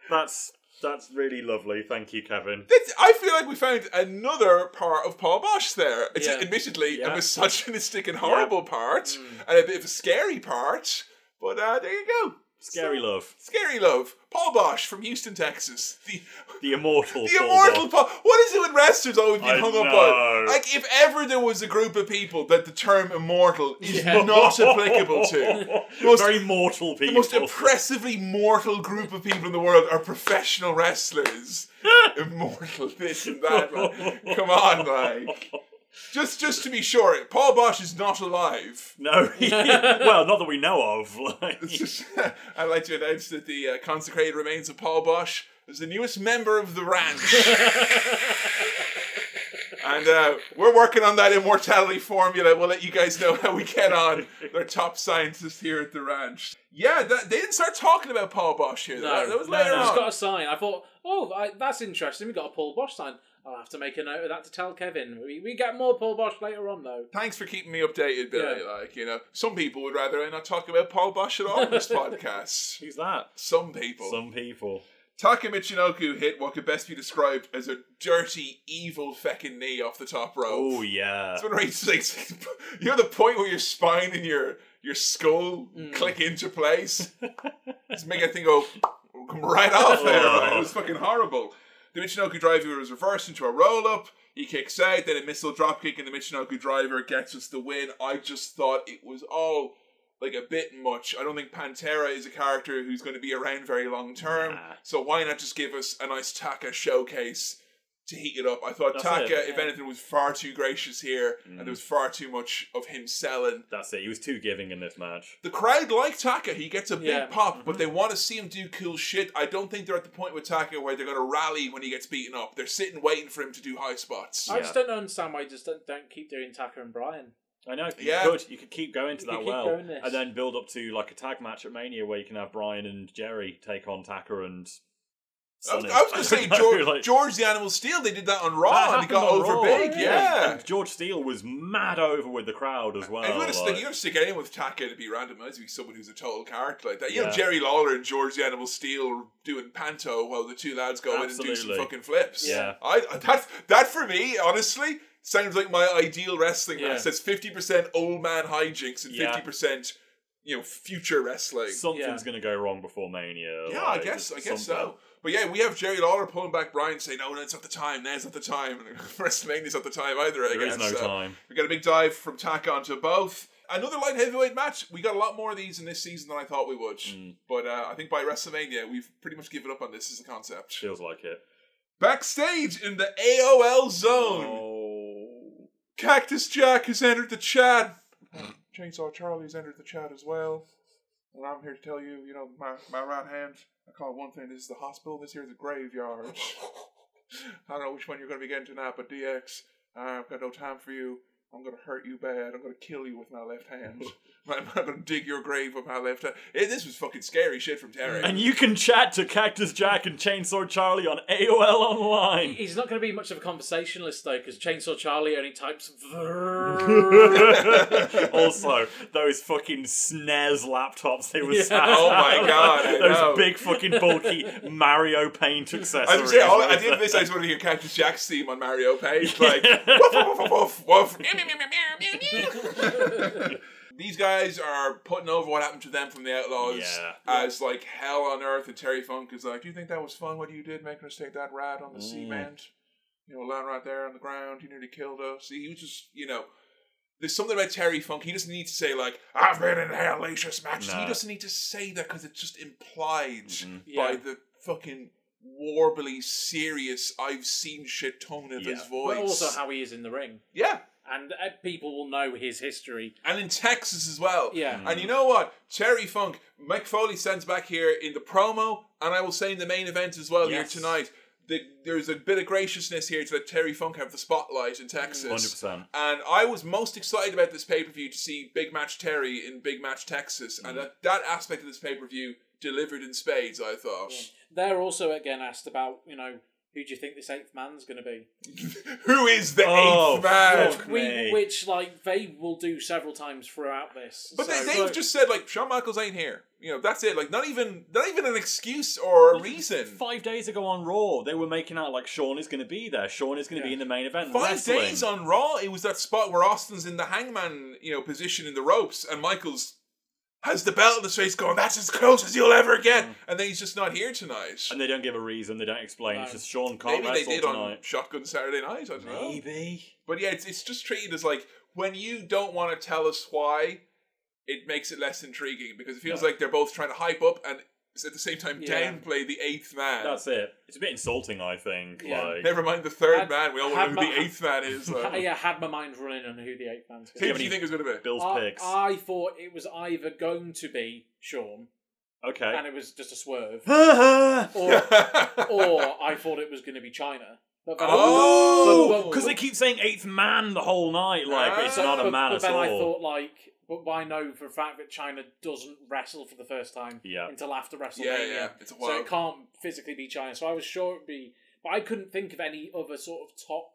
that's That's really lovely. Thank you, Kevin. That's, I feel like we found another part of Paul Boesch there. It's Yeah. admittedly Yeah. a misogynistic and horrible part, and a bit of a scary part. But uh, there you go. Scary So- love. Scary love. Paul Boesch from Houston, Texas. The The immortal. the Paul immortal Boesch. Paul. What is it with wrestlers always being I hung up on? Like if ever there was a group of people that the term immortal is Yeah. not applicable to. Most- Very mortal people. The most oppressively mortal group of people in the world are professional wrestlers. Immortal, this and that. Like. Come on, like. Just, just to be sure, Paul Boesch is not alive. No, well, not that we know of. Like, just, I'd like to announce that the uh, consecrated remains of Paul Boesch is the newest member of the ranch. And uh, we're working on that immortality formula. We'll let you guys know how we get on. They're top scientists here at the ranch. Yeah, that, they didn't start talking about Paul Boesch here. No, that, that was no, later no. on. Just got a sign. I thought, oh, I, that's interesting. We got a Paul Boesch sign. I'll have to make a note of that to tell Kevin. We, we get more Paul Boesch later on, though. Thanks for keeping me updated, Billy. Yeah. Like, you know, some people would rather I not talk about Paul Boesch at all in this podcast. who's that? Some people. Some people. Taka Michinoku hit what could best be described as a dirty, evil feckin' knee off the top rope. Oh yeah. It's when it's like, you know the point where your spine and your your skull Mm. click into place? Just make that thing go come right off there. Right? It was fucking horrible. The Michinoku driver was reversed into a roll up. He kicks out, then a missile drop kick, and the Michinoku driver gets us the win. I just thought it was all like a bit much. I don't think Pantera is a character who's going to be around very long term. Nah. So why not just give us a nice Taka showcase to heat it up? I thought That's Taka, it, if anything, was far too gracious here, and Mm. there was far too much of him selling. That's it. He was too giving in this match. The crowd like Taka. He gets a big Yeah. pop, but they want to see him do cool shit. I don't think they're at the point with Taka where they're going to rally when he gets beaten up. They're sitting waiting for him to do high spots. I Yeah. just don't understand why you just don't, don't keep doing Taka and Brian. I know. You Yeah. could. You could keep going to You that well, and then build up to like a tag match at Mania where you can have Brian and Jerry take on Taka and. I was, Sonny. I was going to say George, like- George the Animal Steele. They did that on Raw, That and he got over Raw, big. Yeah. And George Steele was mad over with the crowd as well. If you want to stick, like- you got to stick anyone with Taka to be random. It to be someone who's a total character like that. You know, Yeah. Jerry Lawler and George the Animal Steele doing panto while the two lads go in and do some fucking flips. Yeah. I that that for me, honestly, sounds like my ideal wrestling Yeah. match. That's fifty percent old man hijinks and Yeah. fifty percent, you know, future wrestling. Something's Yeah. going to go wrong before Mania. yeah, I guess I guess something. so. But yeah, we have Jerry Lawler pulling back Brian saying, "No, no, it's not the time. Now's not the time." And WrestleMania's not the time either. I There guess is no So time. We got a big dive from Tack onto both. Another light heavyweight match. We got a lot more of these in this season than I thought we would. Mm. But uh, I think by WrestleMania, we've pretty much given up on this as a concept. Feels like it. Backstage in the AOL zone, Oh. Cactus Jack has entered the chat. Chainsaw Charlie's entered the chat as well. And I'm here to tell you, you know, my, my right hand, I call it one thing, this is the hospital, this here is the graveyard. I don't know which one you're going to be getting tonight, but DX, I've got no time for you. I'm going to hurt you bad. I'm going to kill you with my left hand. I'm going to dig your grave with my left hand. Eh, this was fucking scary shit from Terry. And you can chat to Cactus Jack and Chainsaw Charlie on AOL Online. He's not going to be much of a conversationalist though, because Chainsaw Charlie only types. also, those fucking SNES laptops they were Yeah. sat Oh my. God, I those know. big fucking bulky Mario Paint accessories. I was saying, all, at with the end of this, I just want to hear Cactus Jack's theme on Mario Paint, like woof woof woof woof woof. These guys are putting over what happened to them from the Outlaws Yeah. as like hell on earth, and Terry Funk is like, "Do you think that was fun? What you did, making us take that rat on the Mm. cement? You know, lying right there on the ground. You nearly killed us." See, he was just, you know. There's something about Terry Funk. He doesn't need to say like I've been in hellacious matches. He No. doesn't need to say that because it's just implied Mhm. by Yeah. the fucking warbly serious I've seen shit tone of his Yeah. voice. But also how he is in the ring, yeah, and uh, people will know his history. and in Texas as well. Yeah. And you know what? Terry Funk, Mick Foley sends back here in the promo, and I will say in the main event as well Yes. here tonight. The, there's a bit of graciousness here to let Terry Funk have the spotlight in Texas. 100%. And I was most excited about this pay per view to see Big Match Terry in Big Match Texas, and Mm. that, that aspect of this pay per view delivered in spades. I thought. They're also again asked about you know who do you think this eighth man's going to be? Who is the Oh, eighth man? fuck. We, me. which like they will do several times throughout this. But So- they, they've just said like Shawn Michaels ain't here. You know, that's it. Like not even not even an excuse or a reason. Five days ago on Raw, they were making out like Shawn is going to be there. Shawn is going to be Yeah. in the main event. Five wrestling. days on Raw, it was that spot where Austin's in the hangman, you know, position in the ropes, and Michaels has the belt in his face, going, "That's as close as you'll ever get," mm. and then he's just not here tonight. And they don't give a reason. They don't explain. It's just Shawn can't Maybe they did on tonight. Shotgun Saturday Night. I don't know. Maybe. But yeah, it's it's just treated as like when you don't want to tell us why, it makes it less intriguing because it feels No. like they're both trying to hype up and at the same time Yeah. downplay the eighth man. That's it. It's a bit insulting, I think. Yeah. Like, Never mind the third Had- man. We all had know who my- the eighth man is. Though. Ha- yeah, had my mind running on who the eighth man's Who do you think is going to be? Bill's I, picks. I thought it was either going to be Shawn, okay. and it was just a swerve, oh, or or I thought it was going to be Chyna. But then Oh! but- but- because they keep saying eighth man the whole night. Like it's Ah. not a but, man but at then all. I thought like, but I know for a fact that Chyna doesn't wrestle for the first time Yeah. until after WrestleMania. Yeah, yeah, it's a so it can't physically be Chyna. So I was sure it'd be, but I couldn't think of any other sort of top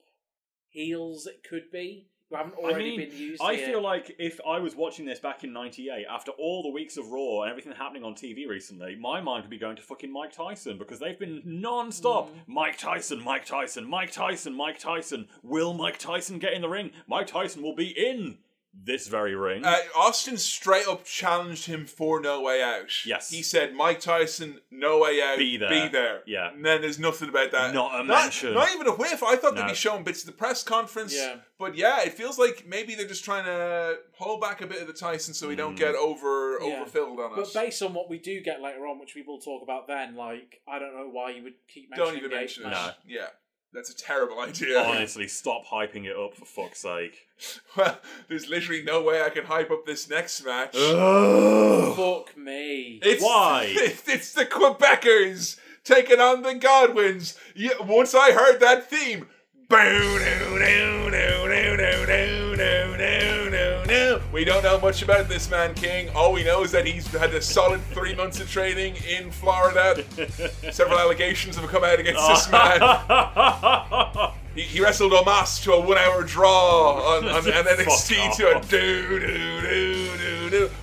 heels it could be who haven't I already mean, been used. I here. feel like if I was watching this back in '98, after all the weeks of Raw and everything happening on TV recently, my mind would be going to fucking Mike Tyson because they've been non-stop. Mm. Mike Tyson, Mike Tyson, Mike Tyson, Mike Tyson. Will Mike Tyson get in the ring? Mike Tyson will be in this very ring. Uh, Austin straight up challenged him for No Way Out. Yes. He said, Mike Tyson, No Way Out, Be there. Be there. Yeah. And then there's nothing about that. Not a not, mention. Not even a whiff. I thought they'd be showing bits of the press conference. Yeah. But yeah, it feels like maybe they're just trying to hold back a bit of the Tyson so we don't Mm. get over Yeah. overfilled on us. But based on what we do get later on, which we will talk about then, like I don't know why you would keep don't mentioning even the mention it. eighth man. Yeah. That's a terrible idea. Honestly, stop hyping it up for fuck's sake. Well, there's literally no way I can hype up this next match. Fuck me. It's, Why? It's the Quebecers taking on the Godwins. Yeah, once I heard that theme, we don't know much about this man, King. All we know is that he's had a solid three months of training in Florida. Several allegations have come out against this man. He, he wrestled Omos to a one-hour draw on, on an NXT to a off. do do do do do.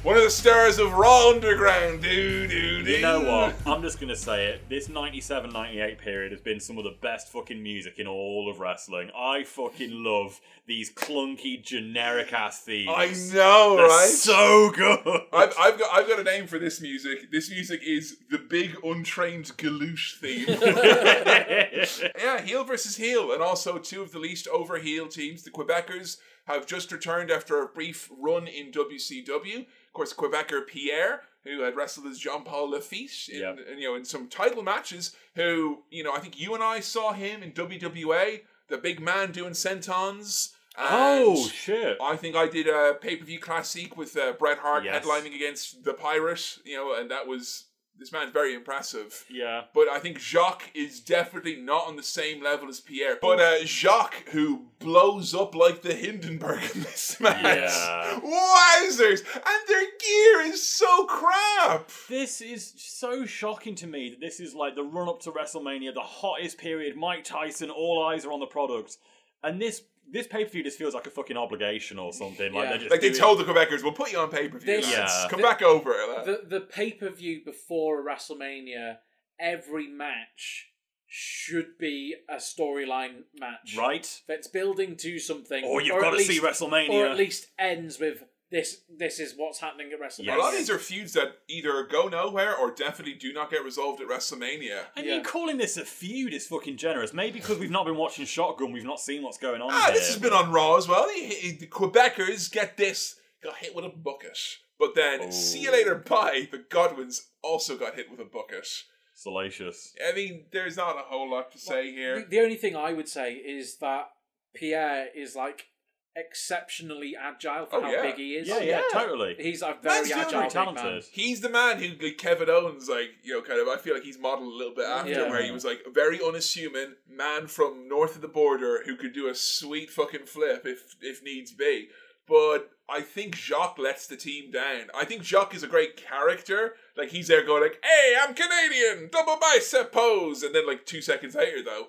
One of the stars of Raw Underground. Do do do. You know what? I'm just gonna say it. This 97 98 period has been some of the best fucking music in all of wrestling. I fucking love these clunky, generic ass themes. I know, They're right? so good. I've, I've got I've got a name for this music. This music is the big untrained galoosh theme. yeah, heel versus heel, and also two of the least over heel teams, the Quebecers, have just returned after a brief run in WCW. Of course, Quebecer Pierre, who had wrestled as Jean Paul Lafitte in Yep. in, you know in some title matches. Who you know I think you and I saw him in WWA, the big man doing sentons. oh shit! I think I did a pay per view classic with uh, Bret Hart Yes. headlining against the Pirate, you know, and that was this man's very impressive. Yeah. But I think Jacques is definitely not on the same level as Pierre. But uh, Jacques, who blows up like the Hindenburg in this match, Yeah. wowzers, and their gear is so crap. This is so shocking to me that this is like the run up to WrestleMania, the hottest period. Mike Tyson, all eyes are on the product, and this this pay per view just feels like a fucking obligation or something. Like Yeah. they're just Like they doing- told the Quebecers, we'll put you on pay per view. This- Yeah. Come The- back over. lad." The the pay per view before WrestleMania, every match should be a storyline match, right. That's building to something, oh, Or you've at got to least- see WrestleMania. or at least ends with this. This is what's happening at WrestleMania. A lot of these are feuds that either go nowhere or definitely do not get resolved at WrestleMania. I Yeah. mean, calling this a feud is fucking generous. Maybe because we've not been watching Shotgun, we've not seen what's going on. Ah, here. this has been on Raw as well. He- he- The Quebecers get this, got hit with a bucket. But then, Oh. see you later, bye. The Godwins also got hit with a bucket. salacious. I mean, there's not a whole lot to say here. the only thing I would say is that Pierre is like exceptionally agile for Oh, how yeah. big he is. Yeah, yeah, yeah. totally. He's a very doing agile, Very big man. talented. He's the man who like, Kevin Owens, like, you know, kind of, I feel like he's modeled a little bit after, Yeah. where he was like a very unassuming man from north of the border who could do a sweet fucking flip if if needs be. But I think Jacques lets the team down. I think Jacques is a great character. Like he's there going like, "Hey, I'm Canadian, double bicep pose," and then like two seconds later though,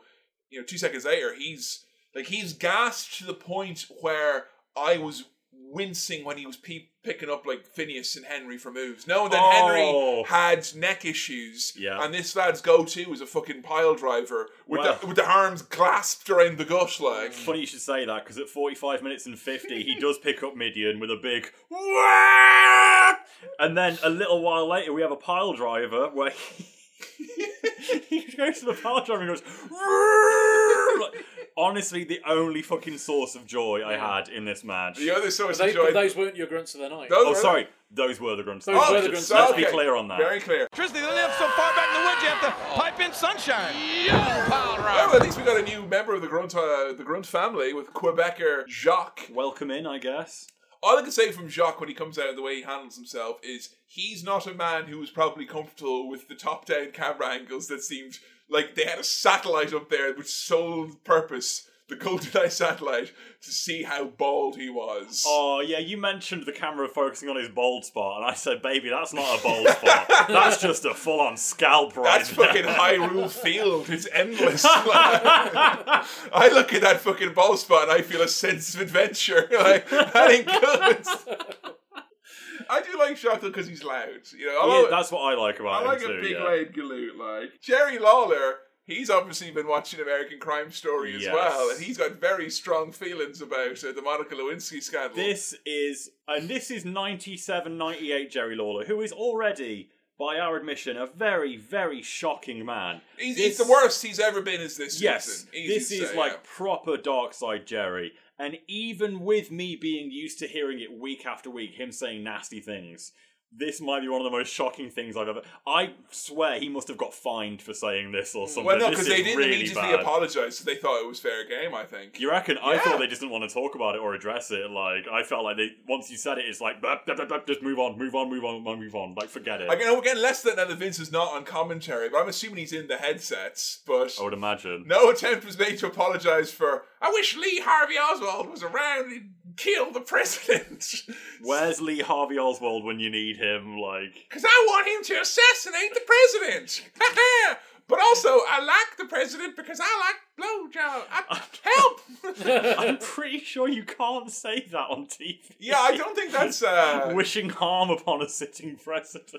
you know, two seconds later, he's like he's gassed to the point where I was wincing when he was pe- picking up like Phineas and Henry from moves, knowing that Oh. Henry had neck issues, Yeah. and this lad's go-to was a fucking pile driver with Well- the with the arms clasped around the gut, like. Funny you should say that because at 45 minutes and 50, he does pick up Mideon with a big! And then a little while later, we have a pile driver where he, he goes to the pile driver and goes. Like, honestly, the only fucking source of joy I had in this match. The other source They, of joy. those weren't your grunts of the night. Those Oh, were- sorry, those were the grunts. Those Oh, were the grunts. so- Let's be okay. clear on that. Very clear. Electricity, they live so far back in the woods you have to pipe in sunshine. Well, at least we got a new member of the Grunt, uh, the Grunt family with Quebecer Jacques. Welcome in, I guess. All I can say from Jacques when he comes out, of the way he handles himself, is he's not a man who is probably comfortable with the top-down camera angles that seemed like they had a satellite up there with sole purpose, the GoldenEye satellite, to see how bald he was. Oh, yeah, you mentioned the camera focusing on his bald spot, and I said, baby, that's not a bald spot. That's just a full on scalp right That's there. fucking Hyrule Field. It's endless. I look at that fucking bald spot and I feel a sense of adventure. Like, that ain't good. I do like Jacques because he's loud. You know, Yeah, that's what I like about him. I like him a big yeah. galoot. Like Jerry Lawler, he's obviously been watching American Crime Story as Yes. well, and he's got very strong feelings about uh, the Monica Lewinsky scandal. This is, and this is 97, 98 Jerry Lawler, who is already, by our admission, a very, very shocking man. he's, this- he's the worst he's ever been. Is this Yes, season? Easy this to is say, like yeah. proper Dark Side Jerry. And even with me being used to hearing it week after week, him saying nasty things, this might be one of the most shocking things I've ever. I swear he must have got fined for saying this or something. Well, no, because they didn't really immediately bad. apologize. So they thought it was fair game. I think. You reckon? I thought they just didn't want to talk about it or address it. Like I felt like they once you said it, it's like "Blah, blah, blah, blah, just move on, move on, move on, move on. Like forget it. I know again less than that. Vince is not on commentary, but I'm assuming he's in the headsets. But I would imagine. no attempt was made to apologize for. I wish Lee Harvey Oswald was around. He'd kill the president. Where's Lee Harvey Oswald when you need him? Like Because I want him to assassinate the president. but also, I like the president because I like blowjob. I, help! I'm pretty sure you can't say that on TV. yeah, I don't think that's. Uh, wishing harm upon a sitting president.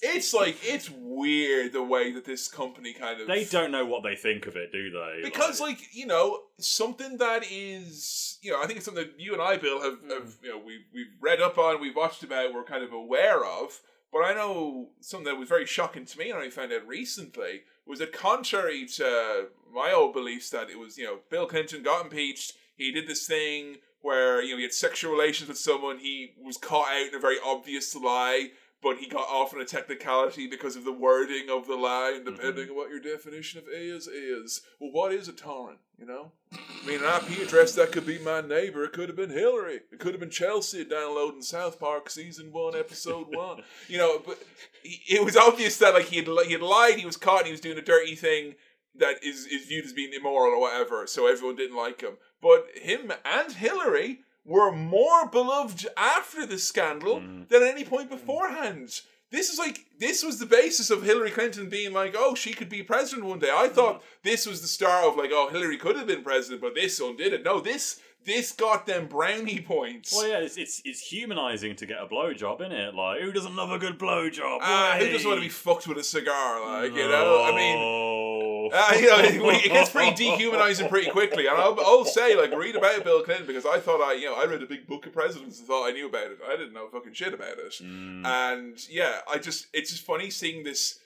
it's like it's weird the way that this company kind of. They don't know what they think of it, do they? because like you know something that is you know I think it's something that you and I Bill have, have you know we've we've read up on we've watched about we're kind of aware of but I know something that was very shocking to me and I found out recently was that contrary to my old beliefs that it was you know Bill Clinton got impeached he did this thing where you know he had sexual relations with someone he was caught out in a very obvious lie but he got off on a technicality because of the wording of the line, mm-hmm. depending on what your definition of A is is. Well, what is a torrent, you know? I mean, an IP address that could be my neighbor. It could have been Hillary. It could have been Chelsea downloading South Park season one, episode one. You know, but he, it was obvious that like he had he had lied. He was caught. and He was doing a dirty thing that is is viewed as being immoral or whatever. So everyone didn't like him. But him and Hillary were more beloved after the scandal than at any point beforehand. This is like this was the basis of Hillary Clinton being like, oh, she could be president one day. I thought this was the star of like, oh, Hillary could have been president, but this undid it. No, this this got them brownie points. Well, yeah, it's, it's it's humanizing to get a blowjob, isn't it? Like, who doesn't love a good blowjob? Ah, who doesn't want to be fucked with a cigar? Like, you know, I mean, Uh, you know, it, gets pretty dehumanizing pretty quickly. And I'll, I'll say, like, read about Bill Clinton because I thought I, you know, I read a big book of presidents and thought I knew about it. I didn't know fucking shit about it. Mm. And yeah, I just, it's just funny seeing this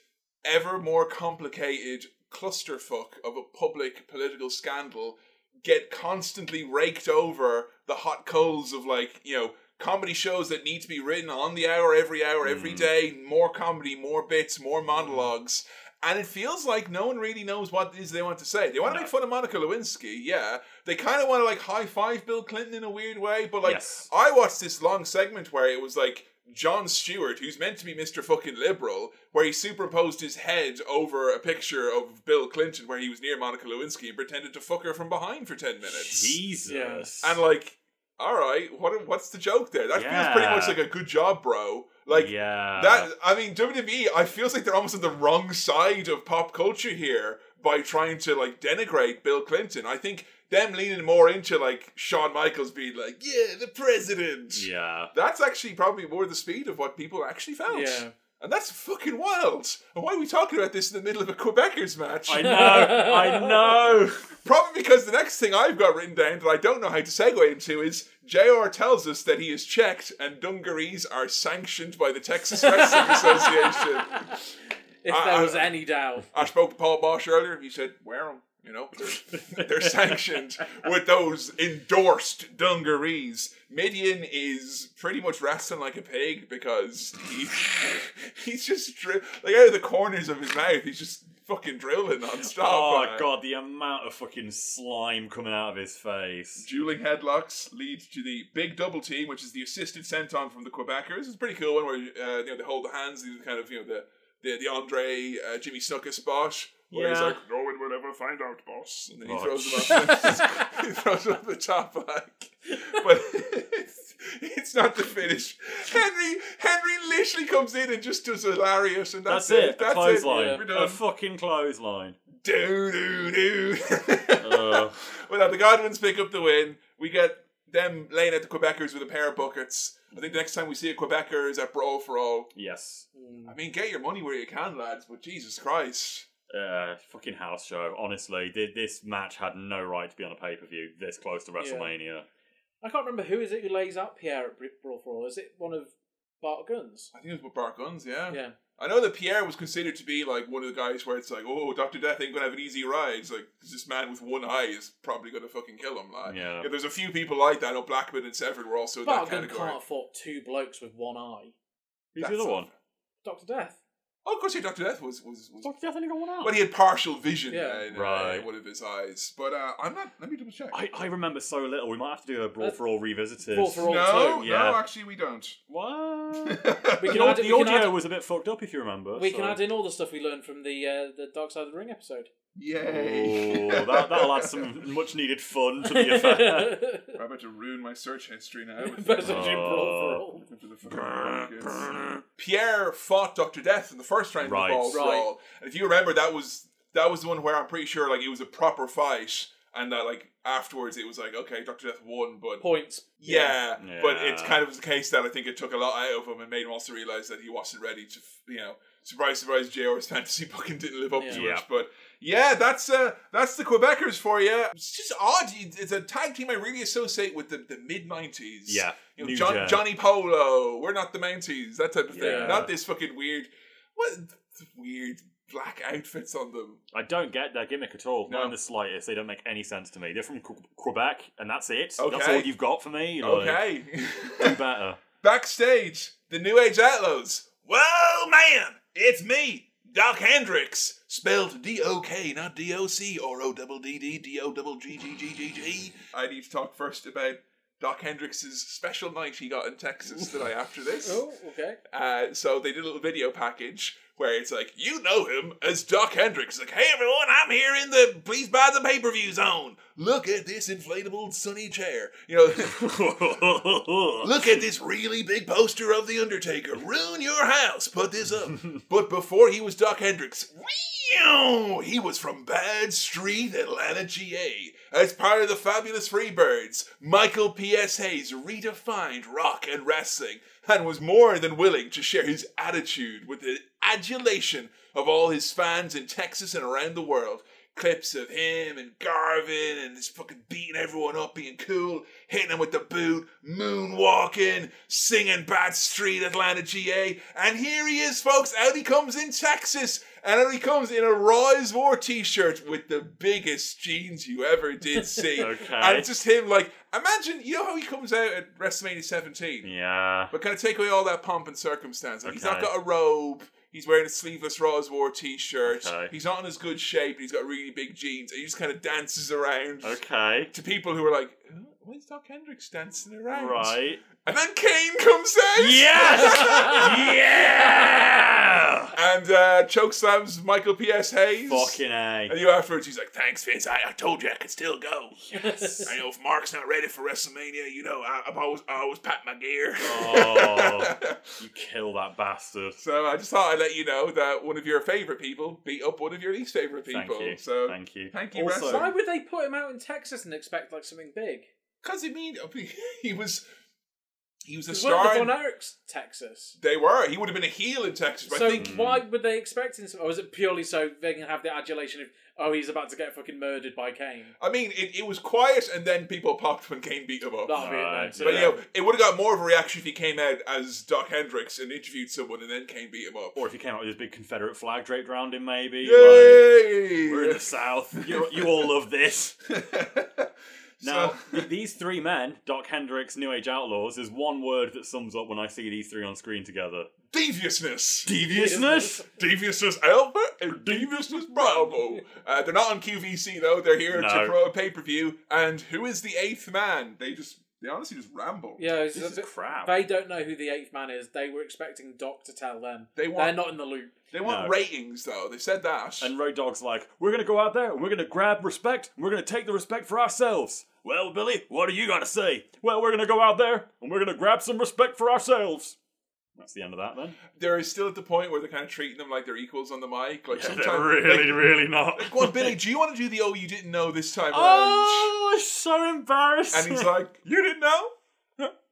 ever more complicated clusterfuck of a public political scandal get constantly raked over the hot coals of, like, you know, comedy shows that need to be written on the hour, every hour, every day, more comedy, more bits, more monologues. And it feels like no one really knows what it is they want to say. They want to make fun of Monica Lewinsky, yeah. They kind of want to like high five Bill Clinton in a weird way, but like Yes. I watched this long segment where it was like Jon Stewart, who's meant to be Mr. fucking liberal, where he superimposed his head over a picture of Bill Clinton where he was near Monica Lewinsky and pretended to fuck her from behind for 10 minutes. Jesus. And like, all right, what what's the joke there? That feels pretty much like a good job, bro. Like yeah. that. I mean, WWE. I feels like they're almost on the wrong side of pop culture here by trying to like denigrate Bill Clinton. I think them leaning more into like Shawn Michaels being like, yeah, the president. yeah. That's actually probably more the speed of what people actually felt. Yeah. And that's fucking wild. And why are we talking about this in the middle of a Quebecers match? I know. I know. Probably because the next thing I've got written down that I don't know how to segue into is JR tells us that he is checked and dungarees are sanctioned by the Texas Wrestling Association. If I- there I- was any doubt. I spoke to Paul Boesch earlier. He said, wear them. You know, they're, they're sanctioned with those endorsed dungarees. Mideon is pretty much wrestling like a pig because he, he's just dri- like out of the corners of his mouth. He's just fucking drilling non-stop. Oh uh, god, the amount of fucking slime coming out of his face. Dueling headlocks lead to the big double team, which is the assisted senton from the Quebecers. It's a pretty cool one where uh, you know they hold the hands, they do kind of you know the the, the Andre uh, Jimmy Snuka spot. Where he's Yeah. like, no one will ever find out, boss. And then he Oh, throws him up. he throws him up the top, like. But it's, it's not the finish. Henry Henry literally comes in and just does hilarious, and that's, That's, it. That's a clothesline. Yeah. We're A fucking clothesline. Do do do. Uh. well, now the Godwins pick up the win. We get them laying at the Quebecers with a pair of buckets. I think the next time we see a Quebecer is at Brawl for All. Yes. I mean, get your money where you can, lads. But Jesus Christ, Uh, fucking house show. Honestly, Th- this match had no right to be on a pay per view this close to WrestleMania. I can't remember who is it who lays up Pierre at Br- Brawl for All. Is it one of Bart Guns? I think it was Bart Guns. Yeah. Yeah. I know that Pierre was considered to be like one of the guys where it's like, oh, Doctor Death ain't gonna have an easy ride. It's like 'cause this man with one eye is probably gonna fucking kill him. Like, Yeah. there's a few people like that. Oh, Blackman and Severed were also in Bart that Gun category. can't afford two blokes with one eye. Who's That's the other a- one? Doctor Death. Oh, of course, yeah, Doctor Death was was was Doctor Death only got one eye. But he had partial vision Yeah. uh, in, uh, Right. in one of his eyes. But uh, I'm not. Let me double check. I, I remember so little. We might have to do a Brawl Uh, for All revisited. Brawl for All no, too. Yeah. no, actually, we don't. What? We the can add the we can audio add- was a bit fucked up, if you remember. We so- can add in all the stuff we learned from the uh, the Dark Side of the Ring episode. Yay! Oh, that, that'll add some much needed fun to the affair. I'm about to ruin my search history now. with- Best of Jim Brawl for oh. All. Into the. Pierre fought Doctor Death in the first round Right. of the Brawl Right. All. And if you remember, that was that was the one where I'm pretty sure like it was a proper fight, and that like afterwards it was like okay, Doctor Death won, but Points. Yeah, Yeah. but it's kind of the case that I think it took a lot out of him and made him also realize that he wasn't ready to, you know, surprise, surprise, JR's fantasy booking didn't live up to Yeah. it. But yeah, that's uh, that's the Quebecers for you. It's just odd. It's a tag team I really associate with the, the mid '90s. Yeah, you know, John, Johnny Polo. We're not the Mounties. That type of thing. Yeah. Not this fucking weird, what weird black outfits on them. I don't get their gimmick at all. No. Not in the slightest. They don't make any sense to me. They're from Qu- Quebec, and that's it. Okay. That's all you've got for me. Like, Okay. Do better. Backstage, the New Age Outlaws. Whoa, man! It's me, Dok Hendrix. Spelled D O K, not D O C or O double D D D O double G G G G G. I need to talk first about Dok Hendrix' special night he got in Texas the night after this. Oh, okay. Uh, so they did a little video package where it's like, you know him as Dok Hendrix. Like, hey everyone, I'm here in the please buy the pay per view zone. Look at this inflatable sunny chair. You know, Look at this really big poster of The Undertaker. Ruin your house. Put this up. but before he was Dok Hendrix, he was from Bad Street, Atlanta, GA. As part of the Fabulous Freebirds, Michael P.S. Hayes redefined rock and wrestling and was more than willing to share his attitude with the adulation of all his fans in Texas and around the world clips of him and Garvin and just fucking beating everyone up, being cool, hitting them with the boot, moonwalking, singing Bad Street, Atlanta, GA. And here he is, folks. Out he comes in Texas. And out he comes in a Rise War t shirt with the biggest jeans you ever did see. Okay. And it's just him, like, imagine, you know how he comes out at WrestleMania 17? yeah. But kind of take away all that pomp and circumstance. Like, He's not got a robe. He's wearing a sleeveless Raw's War t-shirt. Okay. He's not in his good shape. He's got really big jeans. And he just kind of dances around Okay. to people who are like, "Who- why is Dok Hendrix dancing around? Right. And then Kane comes out. Yes! yeah! And uh, chokeslams Michael P.S. Hayes. Fucking A. And you afterwards, he's like, "Thanks, Vince. I, I told you I could still go. Yes. I know if Mark's not ready for WrestleMania, you know, I, I'm always, I always pat my gear." Oh, you kill that bastard. So I just thought I'd let you know that one of your favorite people beat up one of your least favorite people. Thank you. So Thank you. thank you, Also, Why would they put him out in Texas and expect like something big? Because I mean, he was he was a Because weren't star. the in- Von Erichs Texas? they were. He would have been a heel in Texas. So I think why would they expect him? Or was it purely so they can have the adulation of oh he's about to get fucking murdered by Kane? I mean, it, it was quiet, and then people popped when Kane beat him up. That'll be it Right. But yeah. you know, it would have got more of a reaction if he came out as Dok Hendrix and interviewed someone, and then Kane beat him up. or if he came out with his big Confederate flag draped around him, maybe. Like, Yay! we're in the South. You, you all love this. Now, So- th- these three men, Dok Hendrix, New Age Outlaws, is one word that sums up when I see these three on screen together. deviousness. Deviousness? Deviousness Alpha and Deviousness Bravo. Uh, they're not on QVC though. They're here to No. pro a pay per view. And who is the eighth man? They just they honestly just ramble. Yeah, it's This a is bit- crap. They don't know who the eighth man is. They were expecting Doc to tell them. They want- They're not in the loop. They want No. ratings though. They said that. And Road Dogg's like, we're gonna go out there and we're gonna grab respect and we're gonna take the respect for ourselves. Well, Billy, what do you gotta say? Well, we're gonna go out there and we're gonna grab some respect for ourselves. That's the end of that then. they're still at the point where they're kind of treating them like they're equals on the mic. Like sometimes, They're really, like, really not. Go on, Billy. Do you want to do the oh you didn't know this time around? Oh, it's so embarrassing. And he's like, You didn't know?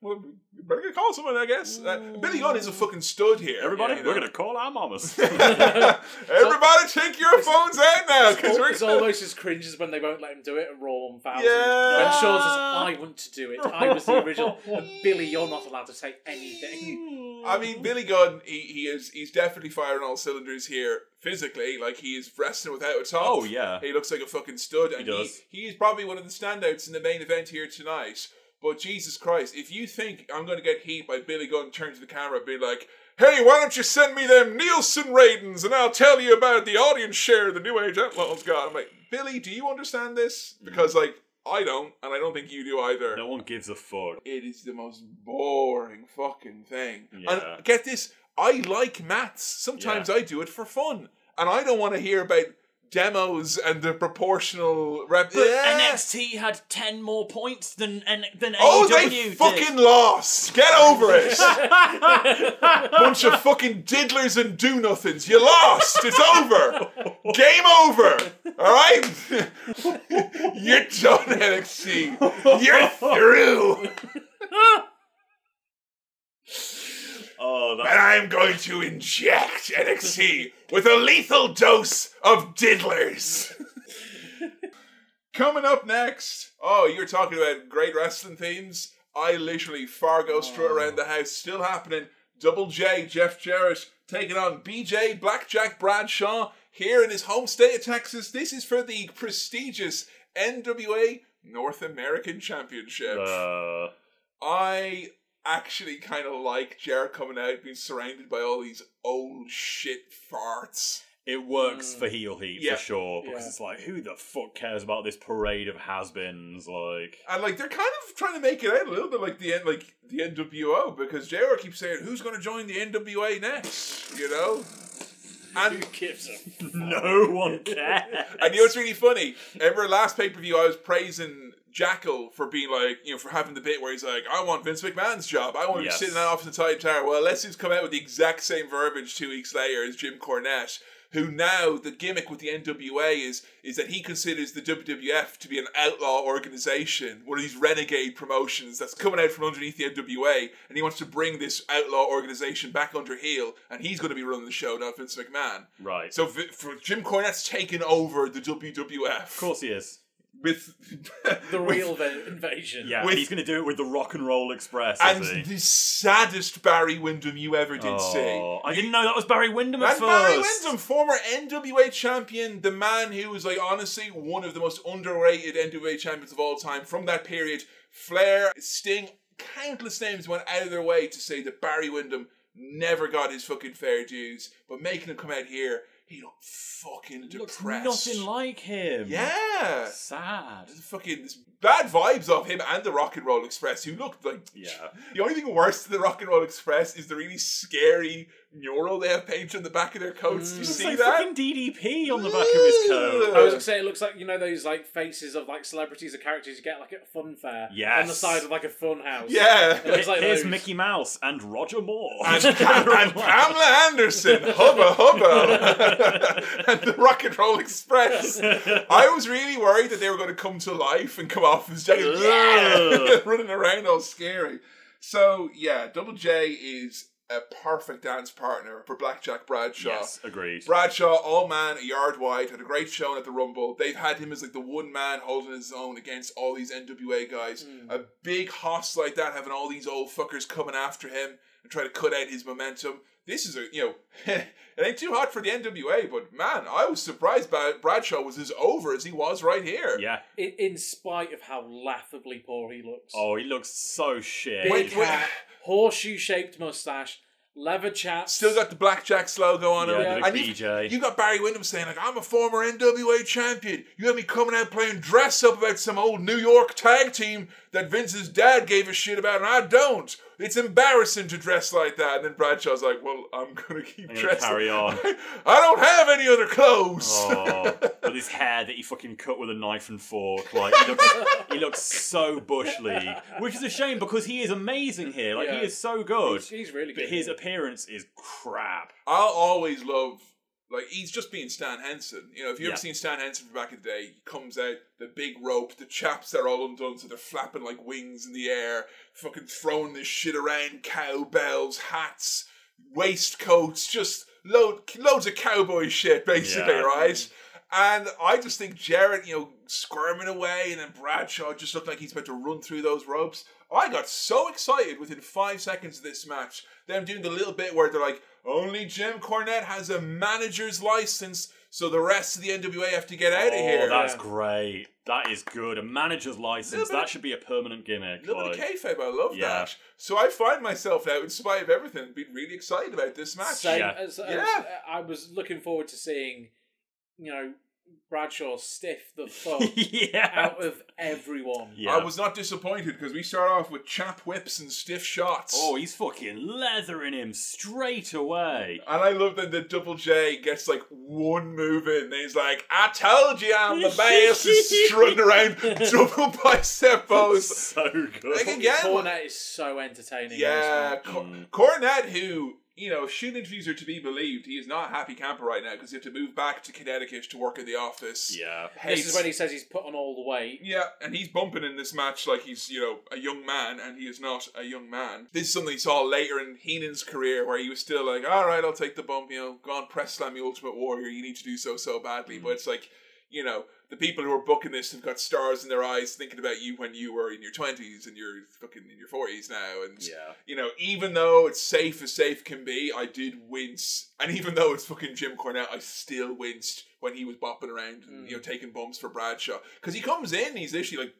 Well, you better get call someone, I guess. Uh, Billy Gunn is a fucking stud here. Everybody, you we're gonna call our mamas. Everybody, take your phones out now, because we're It's almost as cringe as when they won't let him do it at Raw 1000. Yeah. When Shawn says, I want to do it. I was the original. And Billy, you're not allowed to say anything. I mean, Billy Gunn, he, he is he's definitely firing all cylinders here physically. Like he is wrestling without a top. Oh, yeah. he looks like a fucking stud, and he, does. he is probably one of the standouts in the main event here tonight. But Jesus Christ, if you think I'm going to get heat by Billy Gunn turning to the camera and be like, "Hey, why don't you send me them Nielsen ratings and I'll tell you about the audience share the New Age Outlaws got?" I'm like, Billy, do you understand this? Mm. Because like I don't, and I don't think you do either. no one gives a fuck. It is the most boring fucking thing. Yeah. And get this, I like maths. Sometimes I do it for fun. And I don't want to hear about demos and the proportional rep. But Yeah. NXT had ten more points than than Oh, AEW they did. fucking lost. Get over it. Bunch of fucking diddlers and do nothings. You lost. It's over. Game over. All right? You're done, NXT. You're through. Oh, And I'm going to inject NXT with a lethal dose of diddlers. Coming up next. Oh, you're talking about great wrestling themes. I literally Fargo strut around the house. Still happening. Double J, Jeff Jarrett, taking on BJ Blackjack Bradshaw here in his home state of Texas. This is for the prestigious NWA North American Championship. uh, I actually kind of like Jarrett coming out being surrounded by all these old shit farts. it works mm. for heel heat Yeah. for sure because Yeah. it's like who the fuck cares about this parade of has-beens? Like, And like they're kind of trying to make it out a little bit like the N- like the NWO because Jarrett keeps saying who's going to join the NWA next, you know. And Who gives a no one cares. And you know what's really funny? every last pay per view, I was praising Jackyl for being like, you know, for having the bit where he's like, I want Vince McMahon's job. I want to Yes. be sitting in that office in Titan Tower. Well, let's just come out with the exact same verbiage two weeks later as Jim Cornette, who now the gimmick with the NWA is is that he considers the WWF to be an outlaw organization, one of these renegade promotions that's coming out from underneath the NWA, and he wants to bring this outlaw organization back under heel, and he's going to be running the show, now, Vince McMahon. right. So for Jim Cornette's taken over the WWF of course he is. With the real va- invasion. Yeah, With- he's going to do it with the Rock and Roll Express. and he? the saddest Barry Windham you ever did oh, see. Oh, I didn't know that was Barry Windham at And Barry. Windham, former NWA champion, the man who was like honestly one of the most underrated NWA champions of all time from that period. Flair, Sting, countless names went out of their way to say that Barry Windham never got his fucking fair dues, but making him come out here, he looked fucking Looks depressed. nothing like him. yeah. Sad. This fucking this bad vibes of him and the Rock and Roll Express, who looked like. Yeah. The only thing worse than the Rock and Roll Express is the really scary mural they have painted on the back of their coats. Do you mm. It's see like that? fucking DDP on the back of his coat. I was gonna say it looks like you know those like faces of like celebrities or characters you get like at a fun fair. On the Yes. side of like a fun house. Yeah. It looks like Here's those. Mickey Mouse and Roger Moore. and, Pam- and Pamela Anderson, hubba hubba, and the Rock and Roll Express. I was really worried that they were going to come to life and come off as jacket, yeah, running around all scary. So yeah, Double J is a perfect dance partner for Blackjack Bradshaw. yes, agreed. Bradshaw, all man, a yard wide, had a great showing at the Rumble. They've had him as like the one man holding his own against all these NWA guys. Hmm. A big hoss like that, having all these old fuckers coming after him and trying to cut out his momentum. This is a you know, it ain't too hot for the NWA, but man, I was surprised by Bradshaw was as over as he was right here. yeah. in, in spite of how laughably poor he looks. Oh, he looks so shit. Big Wait, wait. hat, horseshoe shaped mustache, leather chaps. Still got the Blackjack's logo on him. Yeah, the And you- BJ. You got Barry Windham saying, like, I'm a former NWA champion. You have me coming out playing dress up about some old New York tag team that Vince's dad gave a shit about, and I don't. It's embarrassing to dress like that. And then Bradshaw's like, Well, I'm gonna keep I'm gonna dressing. carry on. I don't have any other clothes. Oh, with his hair that he fucking cut with a knife and fork, like he looks, he looks so bush league, which is a shame because he is amazing here. Like Yeah. he is so good, He's, he's really but his appearance is crap. I'll always love like he's just being Stan Hansen. You know, if you Yeah. ever seen Stan Hansen from back in the day, he comes out the big rope, the chaps are all undone, so they're flapping like wings in the air, fucking throwing this shit around, cowbells, hats, waistcoats, just load loads of cowboy shit, basically, Yeah. right? And I just think Jarrett, you know, squirming away, and then Bradshaw just looked like he's about to run through those ropes. I got so excited within five seconds of this match. Them doing the little bit where they're like, only Jim Cornette has a manager's license, so the rest of the NWA have to get out of oh, here. that's Yeah. great. That is good. A manager's license. That of- should be a permanent gimmick. A little like- bit of kayfabe, I love Yeah. that. So I find myself now, in spite of everything, being really excited about this match. Same Yeah. as, as Yeah. I was looking forward to seeing, you know, Bradshaw stiff the fuck yeah. out of everyone. yeah. I was not disappointed because we start off with chap whips and stiff shots. Oh, he's fucking leathering him straight away. And I love that the Double J gets like one move in. And he's like, I told you I'm the best. He's strutting around, double bicep pose. So good. Like, again, Cornette is so entertaining. Yeah, this match. Cor- Mm. Cornette, who, you know, shoot interviews are to be believed, he is not a happy camper right now because he had to move back to Connecticut to work in the office. Yeah. This is when he says he's put on all the weight. Yeah, and he's bumping in this match like he's, you know, a young man, and he is not a young man. This is something he saw later in Heenan's career where he was still like, all right, I'll take the bump, you know, go on, press slam the Ultimate Warrior, you need to do so so badly. Mm. But it's like, you know, the people who are booking this have got stars in their eyes thinking about you when you were in your 20s and you're fucking in your 40s now. And, Yeah. you know, even though it's safe as safe can be, I did wince. And even though it's fucking Jim Cornette, I still winced when he was bopping around and, you know, mm. taking bumps for Bradshaw. Because he comes in, he's literally like,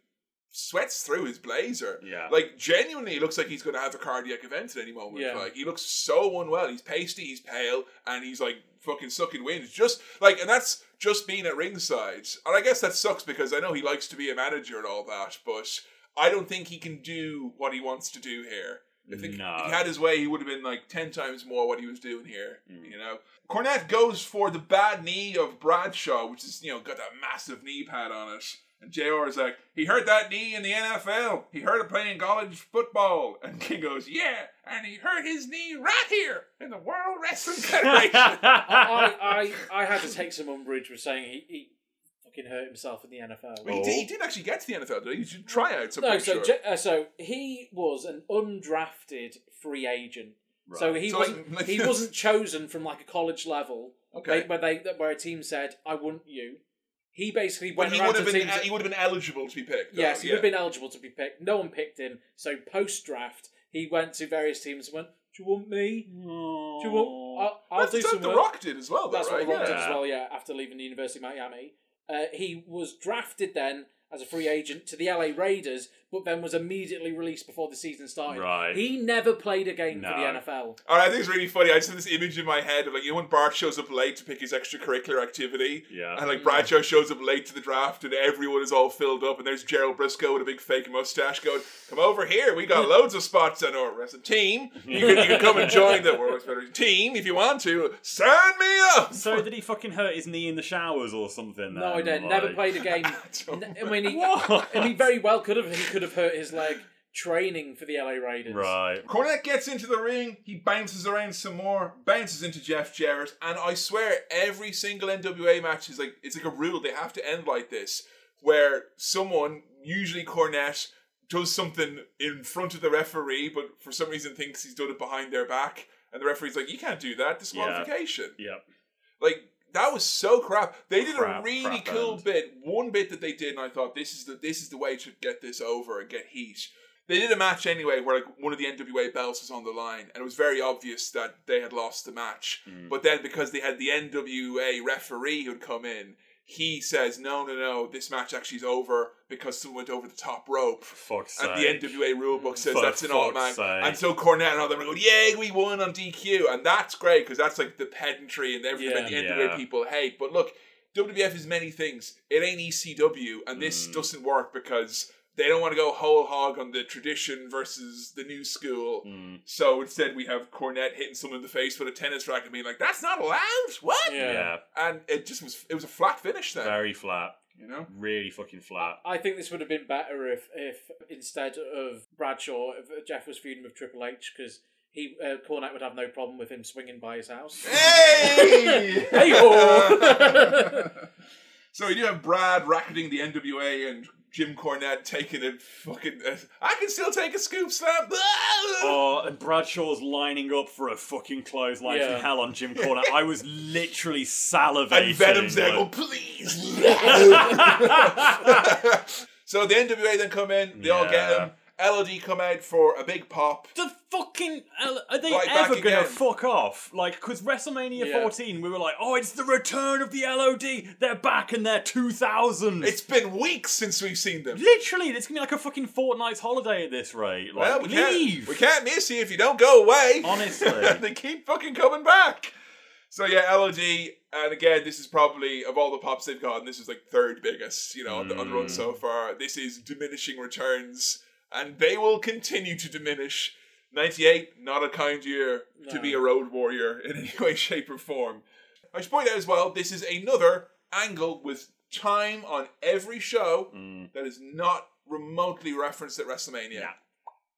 sweats through his blazer. Yeah. Like, genuinely, looks like he's going to have a cardiac event at any moment. Yeah. Like, he looks so unwell. He's pasty, he's pale, and he's like fucking sucking wind. It's just like, and that's just being at ringside. And I guess that sucks because I know he likes to be a manager and all that, but I don't think he can do what he wants to do here. I think No. if he had his way, he would have been like 10 times more what he was doing here, Mm. you know? Cornette goes for the bad knee of Bradshaw, which is, you know, got that massive knee pad on it. And JR is like, he hurt that knee in the NFL. He hurt it playing college football. And King goes, yeah, and he hurt his knee right here in the World Wrestling Federation. I, I, I had to take some umbrage with saying he, he fucking hurt himself in the NFL. Well, he, did, he did actually get to the NFL, did he? He did tryouts, I'm No, so sure. Je- uh, so he was an undrafted free agent. So he So, wasn't like he wasn't chosen from like a college level. Okay. They- where they where a team said, "I want you." He basically but went he around would have been teams. he would have been eligible to be picked. though, yes, he yeah. would have been eligible to be picked. No one picked him. So post draft, he went to various teams and went, "Do you want me? Do you want? I'll, I'll That's do what some The work." Rock did as well, though, That's right? what The Rock did as well. Yeah, after leaving the University of Miami, uh, he was drafted then as a free agent to the LA Raiders but then was immediately released before the season started. Right. He never played a game No. for the NFL. All right, I think it's really funny. I just have this image in my head of like you know when Bart shows up late to pick his extracurricular activity, Yeah. and like Bradshaw shows up late to the draft, and everyone is all filled up, and there's Gerald Brisco with a big fake mustache going, "Come over here, we got loads of spots on our as a team. You can, you can come and join the World's Better team if you want to. Sign me up." So did he fucking hurt his knee in the showers or something? No, I didn't. Never played a game. don't N- I mean, he, What? and he very well could have. He could have hurt his leg training for the LA Raiders. Right. Cornette gets into the ring, he bounces around some more, bounces into Jeff Jarrett, and I swear every single NWA match is like it's like a rule they have to end like this, where someone, usually Cornette, does something in front of the referee, but for some reason thinks he's done it behind their back, and the referee's like, "You can't do that, disqualification." Yep. Like that was so crap. They did a really cool end. bit. One bit that they did, and I thought this is the this is the way to get this over and get heat. They did a match anyway where like one of the NWA belts was on the line, and it was very obvious that they had lost the match. Mm. But then because they had the NWA referee who'd come in, he says, "No, no, no, this match actually is over because someone went over the top rope." For fuck's And sake. the NWA rulebook says For that's an automatic. sake. And so Cornette and all them are going, "Yeah, we won on DQ," and that's great because that's like the pedantry and everything that the NWA Yeah. people hate. But look, WWF is many things. It ain't ECW, and this Mm. doesn't work because they don't want to go whole hog on the tradition versus the new school. Mm. So instead, we have Cornette hitting someone in the face with a tennis racket and being like, "That's not allowed." What? Yeah. Yeah. And it just was. It was a flat finish then. Very flat. you know. Really fucking flat. I think this would have been better if, if instead of Bradshaw, if Jeff was feuding with Triple H because he uh, Cornette would have no problem with him swinging by his house. Hey! Hey-ho! so we do have Brad racketing the NWA and Jim Cornette taking a fucking. Uh, I can still take a scoop slam. Oh, and Bradshaw's lining up for a fucking clothesline Yeah. from hell on Jim Cornette. I was literally salivating. and Venom's there like- going, please. so the NWA then come in. They all get Yeah. him. LOD come out for a big pop. The fucking are they Right back ever gonna again. fuck off? Like, because WrestleMania Yeah. 14, we were like, oh, it's the return of the LOD. They're back in they're 2000s. It's been weeks since we've seen them. literally it's gonna be like a fucking fortnight's holiday at this rate. Like, Well, we leave. can't, we can't miss you if you don't go away. Honestly. they keep fucking coming back. So yeah, LOD, and again, this is probably of all the pops they've gotten, this is like third biggest, you know, on the, on the run Mm. so far. This is diminishing returns, and they will continue to diminish. Ninety-eight, not a kind year to be a road warrior in any way, shape, or form. I should point out as well, this is another angle with time on every show Mm. that is not remotely referenced at WrestleMania. Yeah.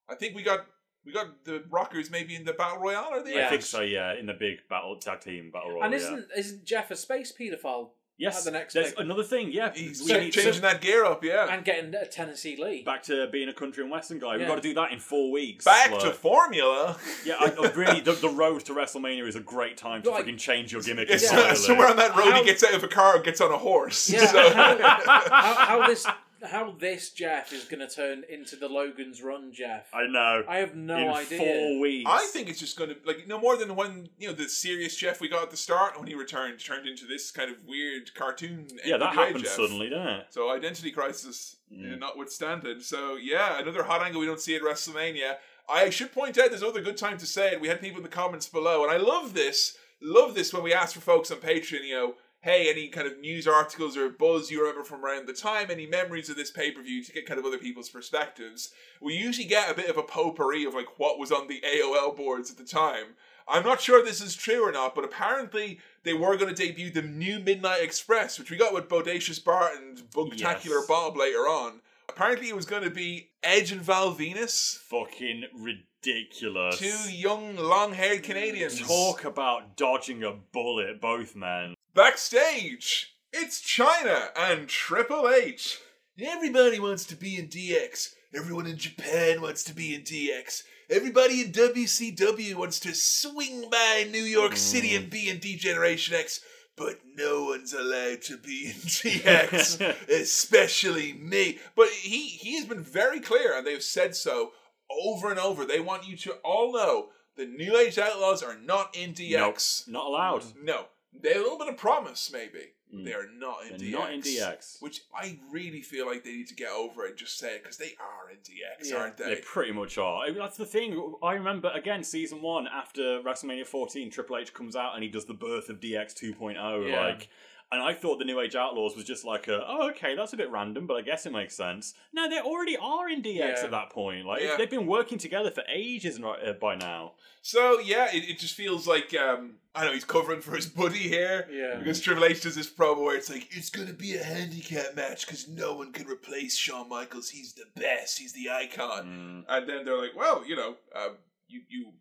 I think we got we got the Rockers maybe in the Battle Royale, are they? I think so, yeah, in the big battle tag team battle royal. and isn't isn't Jeff a space paedophile yes, at the next there's big- another thing. Yeah, He's we need- changing so- that gear up, yeah. and getting a Tennessee Lee? back to being a country and western guy. We've Yeah. got to do that in four weeks. Back Like- to formula. Yeah, I, I really, the, the road to WrestleMania is a great time to Like- fucking change your gimmick It's entirely. somewhere on that road How- he gets out of a car and gets on a horse. Yeah, So- how, how this how this Jeff is going to turn into the Logan's Run Jeff? I know. I have no in idea. four weeks. I think it's just going to like no more than when you know the serious Jeff we got at the start when he returned turned into this kind of weird cartoon. yeah, that happened Jeff. suddenly, didn't it? So identity crisis Mm. notwithstanding. So yeah, another hot angle we don't see at WrestleMania. I should point out there's another good time to say it. We had people in the comments below, and I love this. Love this when we ask for folks on Patreon, you know, hey, any kind of news articles or buzz you remember from around the time, any memories of this pay per view to get kind of other people's perspectives. We usually get a bit of a potpourri of like what was on the AOL boards at the time. I'm not sure this is true or not, but apparently they were going to debut the new Midnight Express, which we got with Bodacious Bart and Bugtacular Yes. Bob later on. Apparently it was going to be Edge and Val Venis, Fucking ridiculous. two young, long-haired Canadians. Talk about dodging a bullet, both men. Backstage, it's Chyna and Triple H. Everybody wants to be in DX. Everyone in Japan wants to be in DX. Everybody in WCW wants to swing by New York City and be in D Generation X. But no one's allowed to be in DX, especially me. But he he has been very clear, and they've said so over and over. They want you to all know the New Age Outlaws are not in DX. Nope, not allowed. No. They have a little bit of promise, maybe. Hmm. They are not in They're DX. not in DX. Which I really feel like they need to get over and just say it because they are in DX, Yeah. aren't They they? pretty much are. I mean, That's the thing. I remember again season one after WrestleMania 14, Triple H comes out and he does the birth of DX 2.0. Yeah. Like, and I thought the New Age Outlaws was just like a, oh okay, that's a bit random, but I guess it makes sense. No, they already are in DX Yeah. at that point. Like Yeah. they've been working together for ages and- uh, by now. So yeah, it, it just feels like um, I know he's covering for his buddy here. Yeah. Because Triple H does this promo where it's like it's gonna be a handicap match because no one can replace Shawn Michaels. He's the best. He's the icon. And then they're like, well, you know, um, you you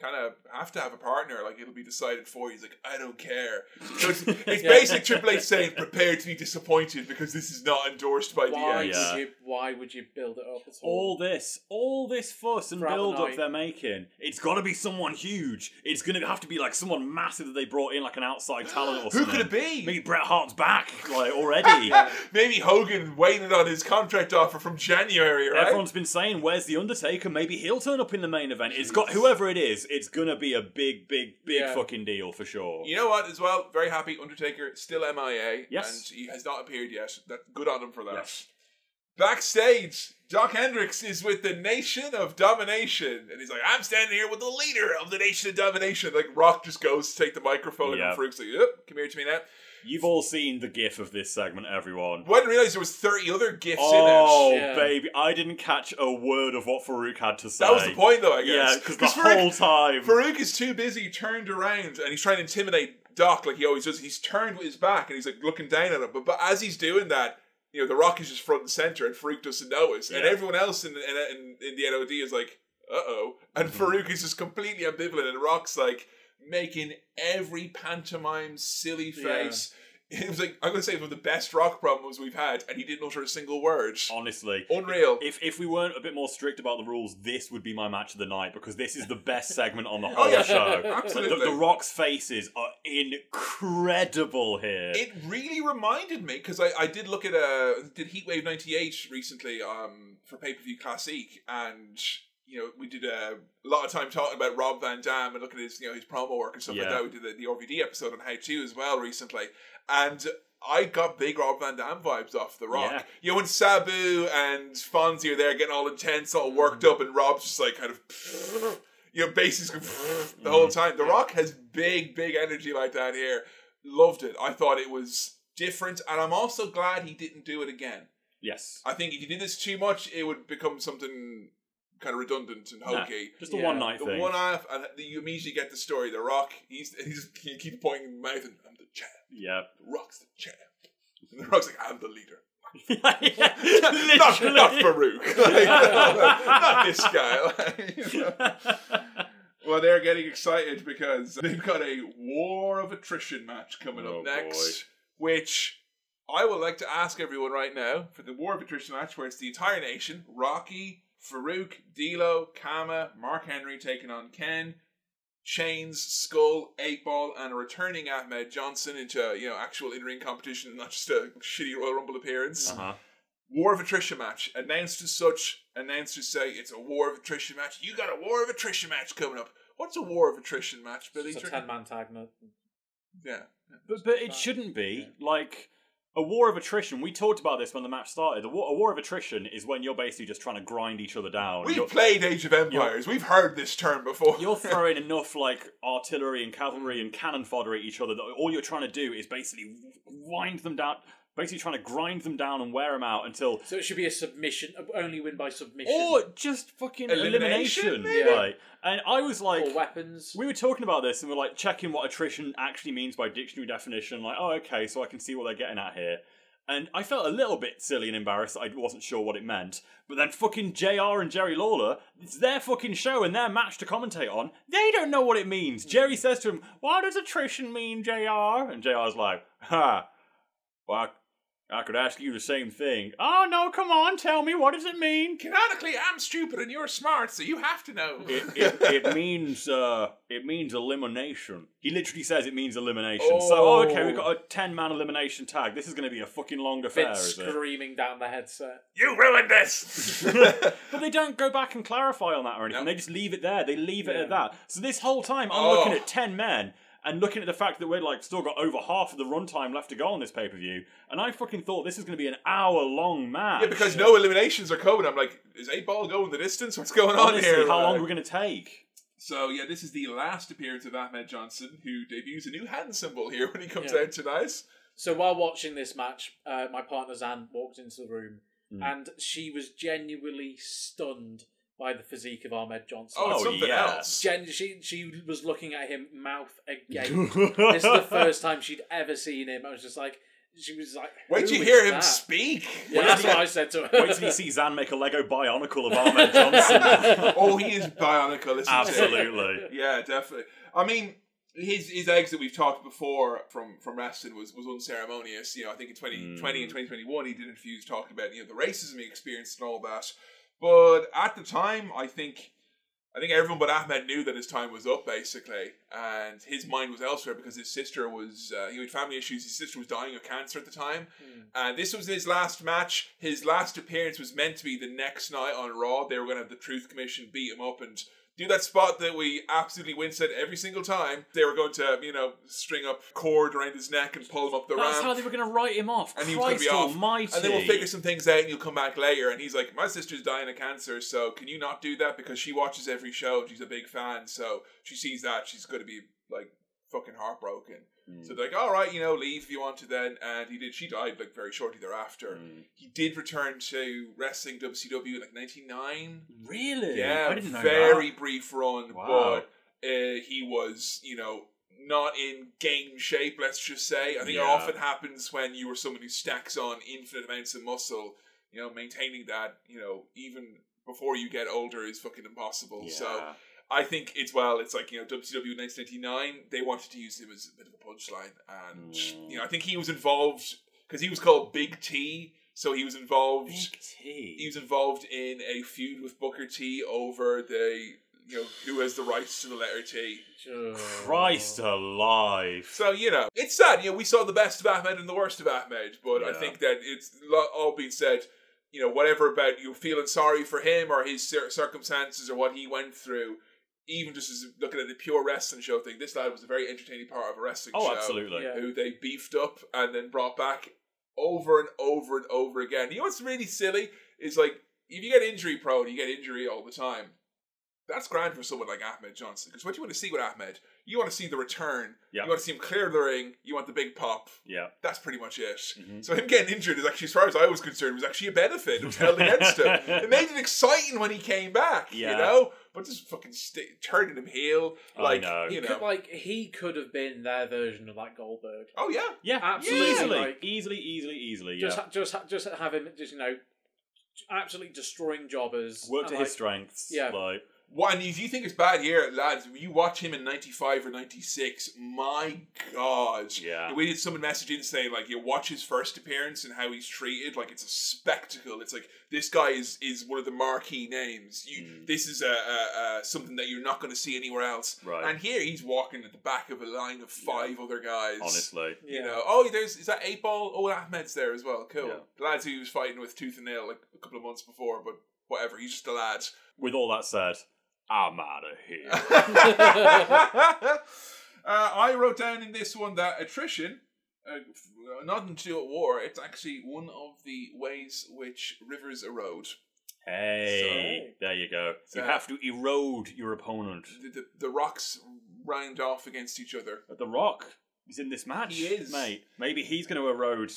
kind of have to have a partner. Like it'll be decided for you. He's like, I don't care. So it's, it's Yeah. basically Triple H saying, prepare to be disappointed because this is not endorsed by Why DX. Yeah. would you? Why would you build it up at all? All this, all this fuss and Throughout the build up they're making, it's got to be someone huge. It's going to have to be like someone massive that they brought in, like an outside talent or Who something. could it be? Maybe Bret Hart's back, like already. Maybe Hogan waited on his contract offer from January, right? Everyone's been saying, "Where's the Undertaker?" Maybe he'll turn up in the main event. It's got whoever it is. It's gonna be a big, big, big Yeah. fucking deal for sure. You know what? As well, very happy. Undertaker still MIA, Yes. and he has not appeared yet. That good on him for that. Yes. Backstage, Dok Hendrix is with the Nation of Domination, and he's like, "I'm standing here with the leader of the Nation of Domination." Like Rock just goes to take the microphone, and Farouk's like, "Yep, come here to me now." You've all seen the GIF of this segment, everyone. Well, I didn't realize there was thirty other gifs Oh, in it. Yeah. baby, I didn't catch a word of what Farouk had to say. That was the point, though. I guess. Yeah, because the 'Cause Farouk- whole time. Farouk is too busy turned around and he's trying to intimidate Doc like he always does. He's turned with his back and he's like looking down at him. But, but as he's doing that, you know, The Rock is just front and center and Farouk doesn't notice. And Yeah. everyone else in, in, in, in the NOD is like, uh oh. And Farouk is just completely ambivalent. And Rock's like making every pantomime silly Yeah. face. It was like, I'm going to say, one of the best Rock problems we've had. And he didn't utter a single word. Honestly, Unreal. if if we weren't a bit more strict about the rules, this would be my match of the night because this is the best segment on the whole Oh, yeah. show. Absolutely. The, the Rock's faces are incredible here. It really reminded me because I, I did look at a did Heatwave '98 recently um for pay per view classic and you know we did a, a lot of time talking about Rob Van Dam and looking at his you know his promo work and stuff like that. We did the, the RVD episode on How to as well recently and. I got big Rob Van Dam vibes off The Rock. Yeah. You know, when Sabu and Fonzie are there getting all intense, all worked up, and Rob's just like kind of, you know, bases the whole Mm. time. The Rock has big, big energy like that here. Loved it. I thought it was different, and I'm also glad he didn't do it again. yes. I think if you did this too much, it would become something kind of redundant and Nah, hokey. just the Yeah. one night the thing. one off, and you immediately get the story. The Rock, he's he's he keeps pointing in the mouth, and I'm the champ. yeah. The Rock's the champ. And the Rock's like, I'm the leader. not, not, not Farouk. Like, not this guy. Like, you know. Well, they're getting excited because they've got a war of attrition match coming Oh, up next, which I would like to ask everyone right now for the war of attrition match, where it's the entire nation: Rocky, Farouk, D'Lo, Kama, Mark Henry taking on Ken, Chainz, Skull, Eight Ball, and a returning Ahmed Johnson into you know actual in-ring competition, not just a shitty Royal Rumble appearance. Uh-huh. War of attrition match. Announced as such, announcers say it's a war of attrition match. You got a war of attrition match coming up. What's a war of attrition match, Billy? It's a ten man tag. No, Yeah. But, but it shouldn't be. Like, a war of attrition, we talked about this when the match started. A war, a war of attrition is when you're basically just trying to grind each other down. We've You're, played Age of Empires. We've heard this term before. you're throwing enough, like, artillery and cavalry mm. and cannon fodder at each other that all you're trying to do is basically wind them down. Basically, trying to grind them down and wear them out until so it should be a submission. Only win by submission. or just fucking Elimination, elimination, maybe? right? And I was like, or weapons. We were talking about this and we're like checking what attrition actually means by dictionary definition. Like, oh, okay, so I can see what they're getting at here. And I felt a little bit silly and embarrassed. I wasn't sure what it meant. But then fucking JR and Jerry Lawler, it's their fucking show and their match to commentate on. They don't know what it means. Hmm. Jerry says to him, What does attrition mean, JR? And JR's like, Ha, well, I, I could ask you the same thing. Oh, no, come on, tell me, what does it mean? Canonically, I'm stupid and you're smart, so you have to know. It, it, it means uh, it means elimination. He literally says it means elimination. So oh, okay, we've got a ten man elimination tag. This is going to be a fucking long affair, Vince is it? screaming down the headset. you ruined this. But they don't go back and clarify on that or anything. No. They just leave it there. They leave it Yeah. at that. So this whole time, I'm Oh. looking at ten men, And looking at the fact that we're like still got over half of the runtime left to go on this pay per view, and I fucking thought this is going to be an hour long match. Yeah, because no eliminations are coming. I'm like, is eight ball going the distance? What's going on Honestly, here? how long are we going to take? So yeah, this is the last appearance of Ahmed Johnson, who debuts a new hand symbol here when he comes Yeah. out tonight. So while watching this match, uh, my partner Zan walked into the room, Mm. and she was genuinely stunned by the physique of Ahmed Johnson. Oh, it's something yeah. else. Gen- she she was looking at him mouth agape. this is the first time she'd ever seen him. I was just like, she was like, Wait "Who till you is hear him speak. Yeah, that's what I said to her. Wait till you see Zan make a Lego Bionicle of Ahmed Johnson. oh, he is bionicle. Isn't he? Absolutely. Yeah, definitely. I mean, his his eggs that we've talked before from from wrestling was was unceremonious. You know, I think in 2020 hmm. and 2021 he did interviews talking about you know the racism he experienced and all that. But at the time, I think I think everyone but Ahmed knew that his time was up, basically, and his mind was elsewhere because his sister was uh, he had family issues. His sister was dying of cancer at the time, and this was his last match. His last appearance was meant to be the next night on Raw. They were going to have the Truth Commission beat him up and do that spot that we absolutely wince at every single time. They were going to, you know, string up cord around his neck and pull him up the That's ramp. how they were going to write him off. and he was going to be off. almighty. And then we'll figure some things out and you'll come back later. And he's like, My sister's dying of cancer, so can you not do that? Because she watches every show and she's a big fan. So she sees that, she's going to be like fucking heartbroken. Hmm. So they're like, All right, you know, leave if you want to then. And he did. She died like very shortly thereafter. Hmm. He did return to wrestling WCW in like 99. Really? Yeah, I didn't know very brief run, Wow. but uh, he was, you know, not in game shape. Let's just say. I think Yeah. it often happens when you are someone who stacks on infinite amounts of muscle. You know, maintaining that, you know, even before you get older is fucking impossible. that. So Yeah. I think it's well. It's like you know, WCW 1999. They wanted to use him as a bit of a punchline, and Mm. you know, I think he was involved because he was called Big T. So he was involved Big T. he was involved in a feud with Booker T over the you know who has the rights to the letter T. Christ alive. So you know it's sad. You know we saw the best of Ahmed and the worst of Ahmed, but I think that it's all being said. You know whatever about you feeling sorry for him or his circumstances or what he went through. Even just as looking at the pure wrestling show thing, this lad was a very entertaining part of a wrestling show. Oh, show. absolutely. Yeah. Who they beefed up and then brought back over and over and over again. You know what's really silly is like if you get injury prone, you get injury all the time. That's grand for someone like Ahmed Johnson because what you want to see with Ahmed, you want to see the return. Yeah. You want to see him clear the ring. You want the big pop. Yeah. That's pretty much it. Mhm. So him getting injured is actually, as far as I was concerned, was actually a benefit. It was held against him. It made it exciting when he came back. Yeah. You know, but just fucking st- turning him heel, I like know. you Could- know. like he could have been their version of like Goldberg. oh yeah, Yeah, Absolutely, Easily, like- easily, easily, easily. Just, yeah. ha- just, ha- just have him, just you know, absolutely destroying jobbers. Work to and, his like, strengths. Yeah. Like, Well, and if you think it's bad here, lads, when you watch him in '95 or '96, my God! Yeah. we did someone message in saying like, you watch his first appearance and how he's treated, like it's a spectacle. It's like this guy is is one of the marquee names. You, Mm. this is a, a, a something that you're not going to see anywhere else. Right. And here he's walking at the back of a line of five other guys. honestly. You Yeah. know, oh, there's is that eight ball? Oh, Ahmed's there as well. Cool. Yeah. The lads who he was fighting with tooth and nail like a couple of months before, but whatever. He's just a lad. With all that said, I'm out of here. uh, I wrote down in this one that attrition, uh, to do with war, it's actually one of the ways which rivers erode. hey, there you go. You have to erode your opponent. The, the, the rocks round off against each other. But The Rock is in this match. He is. Mate, maybe he's going to erode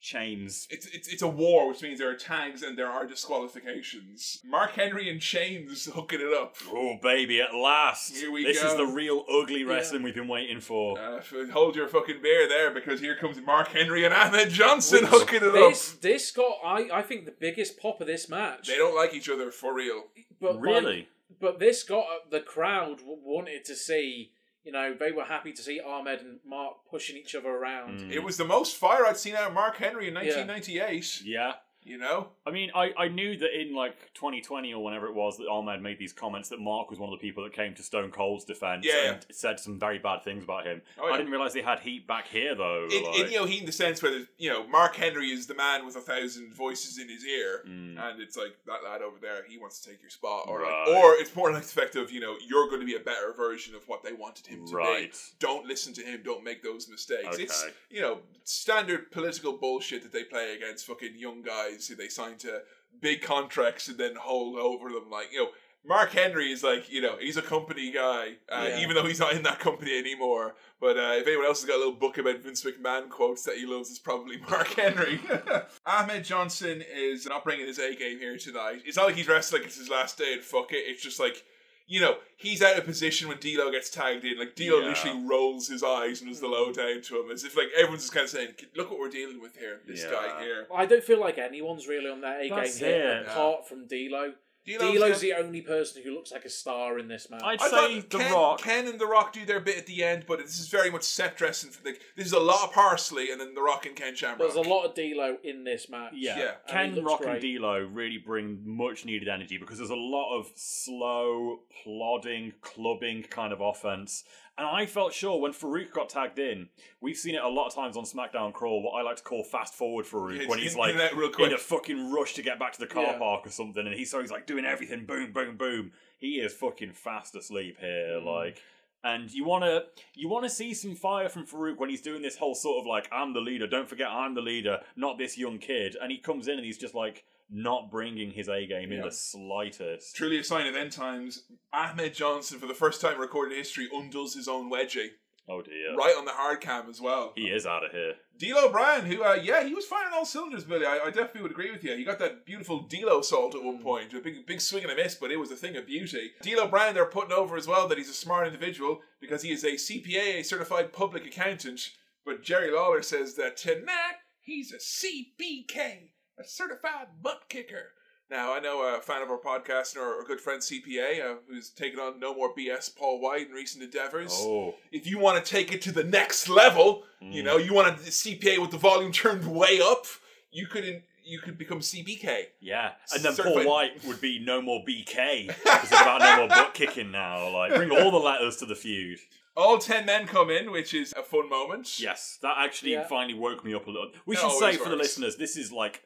chains. It's, it's it's a war, which means there are tags and there are disqualifications. Mark Henry and Chainz hooking it up. Oh, baby, at last. Here we go. this go. is the real ugly wrestling we've been waiting for. Uh, hold your fucking beer there, because here comes Mark Henry and Ahmed Johnson Which- hooking it This, up. this got, I, I think, the biggest pop of this match. They don't like each other for real. but like, really? but this got the crowd w- wanted to see. You know, they were happy to see Ahmed and Mark pushing each other around. Mm. It was the most fire I'd seen out of Mark Henry in 1998. Yeah. You know? I mean, I, I knew that in like 2020 or whenever it was that Ahmed made these comments that Mark was one of the people that came to Stone Cold's defense Yeah, and said some very bad things about him. Oh, yeah. I didn't realize they had heat back here though. In, like- in you know, he in the sense where there's, you know, Mark Henry is the man with a thousand voices in his ear, Mm. and it's like that lad over there, he wants to take your spot, or Right. like, or it's more like the effect of you know, you're going to be a better version of what they wanted him to Right. be. Don't listen to him. Don't make those mistakes. It's you know standard political bullshit that they play against fucking young guys who they sign to big contracts and then hold over them. Like you know, Mark Henry is like you know he's a company guy, uh, Yeah. even though he's not in that company anymore. But uh, if anyone else has got a little book about Vince McMahon quotes that he loves, it's probably Mark Henry. Ahmed Johnson is not bringing his A game here tonight. It's not like he's wrestling like it's his last day and fuck it. It's just like. You know, he's out of position when D'Lo gets tagged in. Like D'Lo Yeah. literally rolls his eyes and does the low mm. down to him, as if like everyone's just kind of saying, "Look what we're dealing with here. This Yeah. guy here." I don't feel like anyone's really on their A game here, it. apart from D'Lo. D'Lo's D'Lo's got- the only person who looks like a star in this match. I'd I say thought The Ken, Rock. Ken and The Rock do their bit at the end, but this is very much set dressing. For, like this is a lot of parsley, and then The Rock and Ken Shamrock. There's a lot of D'Lo in this match. Yeah, Yeah. Ken, looks Rock, great. and D'Lo really bring much needed energy because there's a lot of slow, plodding, clubbing kind of offense. And I felt sure when Farouk got tagged in, we've seen it a lot of times on SmackDown Crawl, what I like to call fast forward Farouk, Yeah, when he's like in a fucking rush to get back to the car Yeah. park or something, and he's so he's like doing everything, boom, boom, boom. He is fucking fast asleep here, Mm. like. And you wanna you wanna see some fire from Farouk when he's doing this whole sort of like I'm the leader. Don't forget I'm the leader, not this young kid. And he comes in and he's just like not bringing his A game in Yeah. the slightest. Truly a sign of end times. Ahmed Johnson, for the first time in recorded history, undoes his own wedgie Oh dear, right on the hard cam as well. he is out of here. D'Lo Brown, who, uh, yeah, he was firing all cylinders, Billy. I, I definitely would agree with you. He got that beautiful D'Lo salt at one point, a big, big swing and a miss, but it was a thing of beauty. D'Lo Brown, they're putting over as well that he's a smart individual because he is a CPA, a certified public accountant. But Jerry Lawler says that tonight he's a CBK, a certified butt kicker. Now, I know a fan of our podcast and our, our good friend CPA, uh, who's taken on No More BS Paul White in recent endeavors Oh, if you want to take it to the next level, you know, you want a CPA with the volume turned way up, you could in, you could become CBK. yeah. And then Certified- Paul White would be no more BK because it's about no more butt kicking now. Like bring all the letters to the feud. All ten men come in, which is a fun moment. Yes, that actually Yeah. finally woke me up a little. We It should say always for the listeners, this is like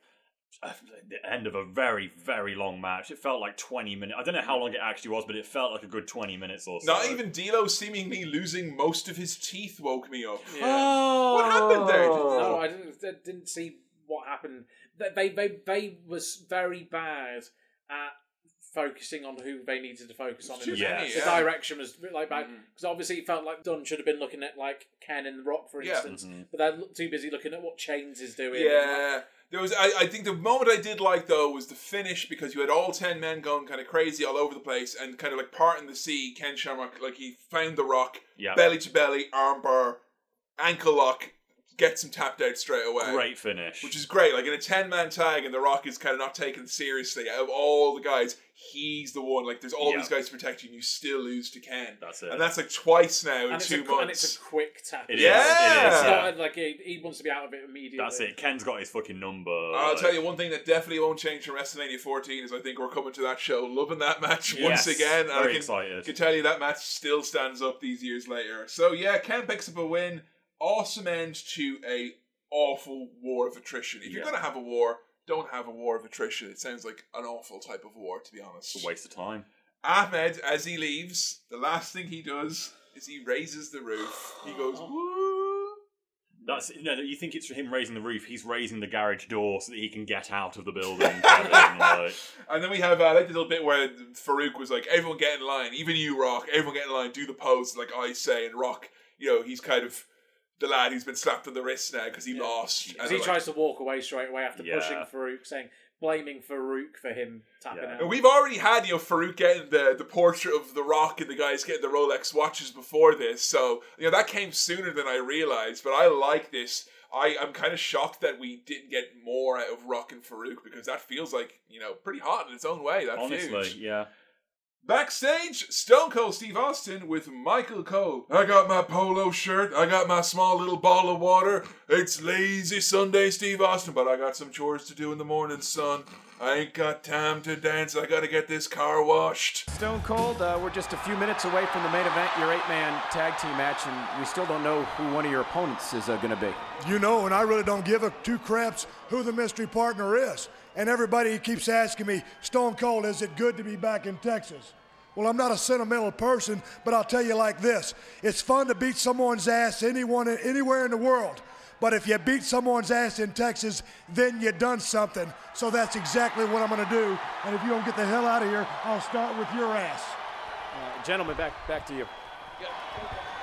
the end of a very, very long match. It felt like 20 minutes. I don't know how long it actually was, but it felt like a good 20 minutes or so. Not even D'Lo seemingly losing most of his teeth woke me up. Yeah. Oh. What happened there? No, I didn't. I didn't see what happened. They they they, they was very bad at focusing on who they needed to focus on. In the, Yeah. the direction was like bad because obviously it felt like Dunn should have been looking at like Ken and The Rock, for Yeah. instance, Mhm. but they're too busy looking at what Chainz is doing. Yeah. There was I, I think the moment I did like though was the finish because you had all ten men going kind of crazy all over the place and kind of like parting the sea, Ken Shamrock, like he found the rock, Yeah. belly to belly, armbar, ankle lock, gets him tapped out straight away. Great finish. Which is great. Like in a 10 man tag, and The Rock is kind of not taken seriously. Out of all the guys, he's the one. Like there's all Yeah. these guys to protect you, and you still lose to Ken. That's it. And that's like twice now in And it's, two a, months. and it's a quick tap. It is, Yeah. it is, It's yeah. not like he, he wants to be out of it immediately. That's it. Ken's got his fucking number. I'll like- tell you one thing that definitely won't change from WrestleMania 14 is I think we're coming to that show, loving that match once Yes, again. And I Very can, excited. can tell you that match still stands up these years later. So yeah, Ken picks up a win. Awesome end to a awful war of attrition. If you're Yeah. gonna have a war, don't have a war of attrition. It sounds like an awful type of war, to be honest. It's a waste of time. Ahmed, as he leaves, the last thing he does is he raises the roof. He goes, woo. That's no. You think it's for him raising the roof? He's raising the garage door so that he can get out of the building. like. And then we have, uh, I like the little bit where Farouk was like, everyone get in line, even you, Rock, everyone get in line, do the pose like I say. And Rock, you know, he's kind of the lad who's been slapped on the wrist now because he Yeah. lost. Because he they're tries to walk away straight away after Yeah. pushing Farouk, saying, blaming Farouk for him tapping Yeah. out. We've already had, you know, Farouk getting the, the portrait of The Rock and the guys getting the Rolex watches before this. So, you know, that came sooner than I realized. But I like this. I, I'm kind of shocked that we didn't get more out of Rock and Farouk because that feels like, you know, pretty hot in its own way. That Honestly, feud. yeah. Backstage, Stone Cold Steve Austin with Michael Cole. I got my polo shirt. I got my small little bottle of water. It's lazy Sunday, Steve Austin, but I got some chores to do in the morning, son. I ain't got time to dance. I gotta get this car washed. Stone Cold, uh, we're just a few minutes away from the main event, your eight man tag team match, and we still don't know who one of your opponents is uh, going to be. You know, and I really don't give a two craps who the mystery partner is. And everybody keeps asking me, Stone Cold, is it good to be back in Texas? Well, I'm not a sentimental person, but I'll tell you like this it's fun to beat someone's ass anyone, anywhere in the world. But if you beat someone's ass in Texas, then you done something. So that's exactly what I'm going to do. And if you don't get the hell out of here, I'll start with your ass. Uh, gentlemen, back back to you.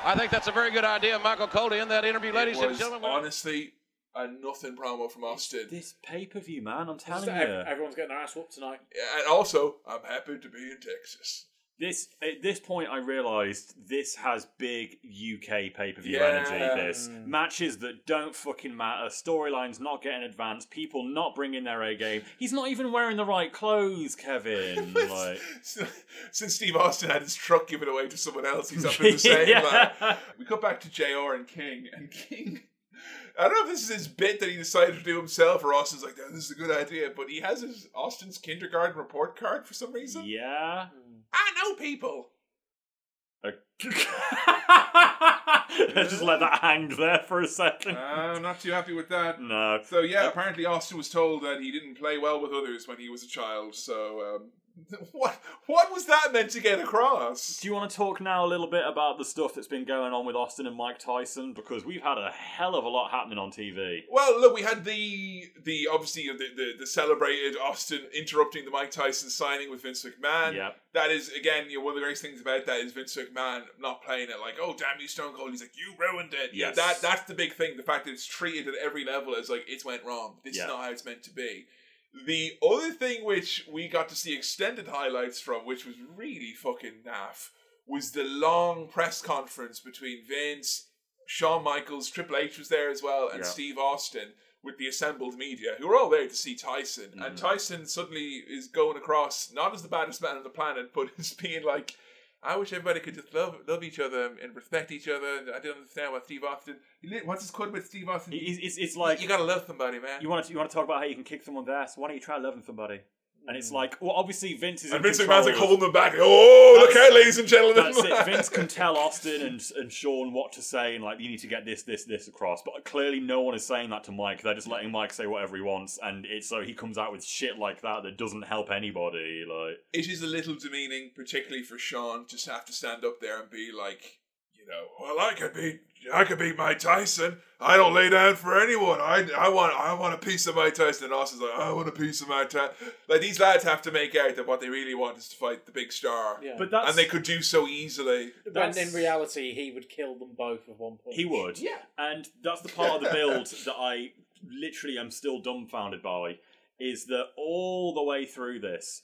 I think that's a very good idea, Michael Cole, in that interview, ladies it and was gentlemen. honestly a nothing promo from Austin. This pay per view, man, I'm telling you. Everyone's getting their ass whooped tonight. And also, I'm happy to be in Texas. This at this point, I realised this has big UK pay per view Yeah. energy. This matches that don't fucking matter, storylines not getting advanced, people not bringing their A game. He's not even wearing the right clothes, Kevin. like, Since Steve Austin had his truck given away to someone else, he's up in the same. Yeah. uh, we cut back to JR and King, and King. I don't know if this is his bit that he decided to do himself, or Austin's like, "Yeah, "This is a good idea," but he has his Austin's kindergarten report card for some reason. yeah. I know people. Just let that hang there for a second. I'm not too happy with that. no. So yeah, apparently Austin was told that he didn't play well with others when he was a child. So um, what what was that meant to get across? Do you want to talk now a little bit about the stuff that's been going on with Austin and Mike Tyson? Because we've had a hell of a lot happening on TV. Well, look, we had the the obviously the, the the celebrated Austin interrupting the Mike Tyson signing with Vince McMahon. Yeah, That is again, you know, one of the greatest things about that is Vince McMahon not playing it like, oh damn you Stone Cold. He's like, you ruined it. Yeah, Yes. that that's the big thing. The fact that it's treated at every level as like it went wrong. This Yeah. is not how it's meant to be. The other thing which we got to see extended highlights from, which was really fucking naff, was the long press conference between Vince, Shawn Michaels, Triple H was there as well, and Yeah. Steve Austin with the assembled media, who were all there to see Tyson. Mm-hmm. And Tyson suddenly is going across not as the baddest man on the planet, but as being like, I wish everybody could just love love each other and respect each other. And I don't understand why Steve Austin. What's his quote with Steve Austin? It's, it's, it's like you gotta love somebody, man. you want to you want to talk about how you can kick someone's ass. Why don't you try loving somebody? And it's like, well, obviously Vince is and in Vince McMahon's like holding them back. Oh, look That's- out, ladies and gentlemen. That's it. Vince can tell Austin and and Shawn what to say, and like you need to get this, this, this across. But clearly, no one is saying that to Mike. They're just letting Mike say whatever he wants, and it's so he comes out with shit like that that doesn't help anybody. Like, it is a little demeaning, particularly for Shawn, just to have to stand up there and be like, you know, well, I could beat, I could beat Mike Tyson. I don't lay down for anyone. I, I want, I want a piece of Mike Tyson. And Austin's like, I want a piece of Mike Tyson. Like these lads have to make out that what they really want is to fight the big star, Yeah. but that's and they could do so easily. when in reality, he would kill them both with one punch. He would. Yeah. And that's the part of the build that I literally am still dumbfounded by is that all the way through this,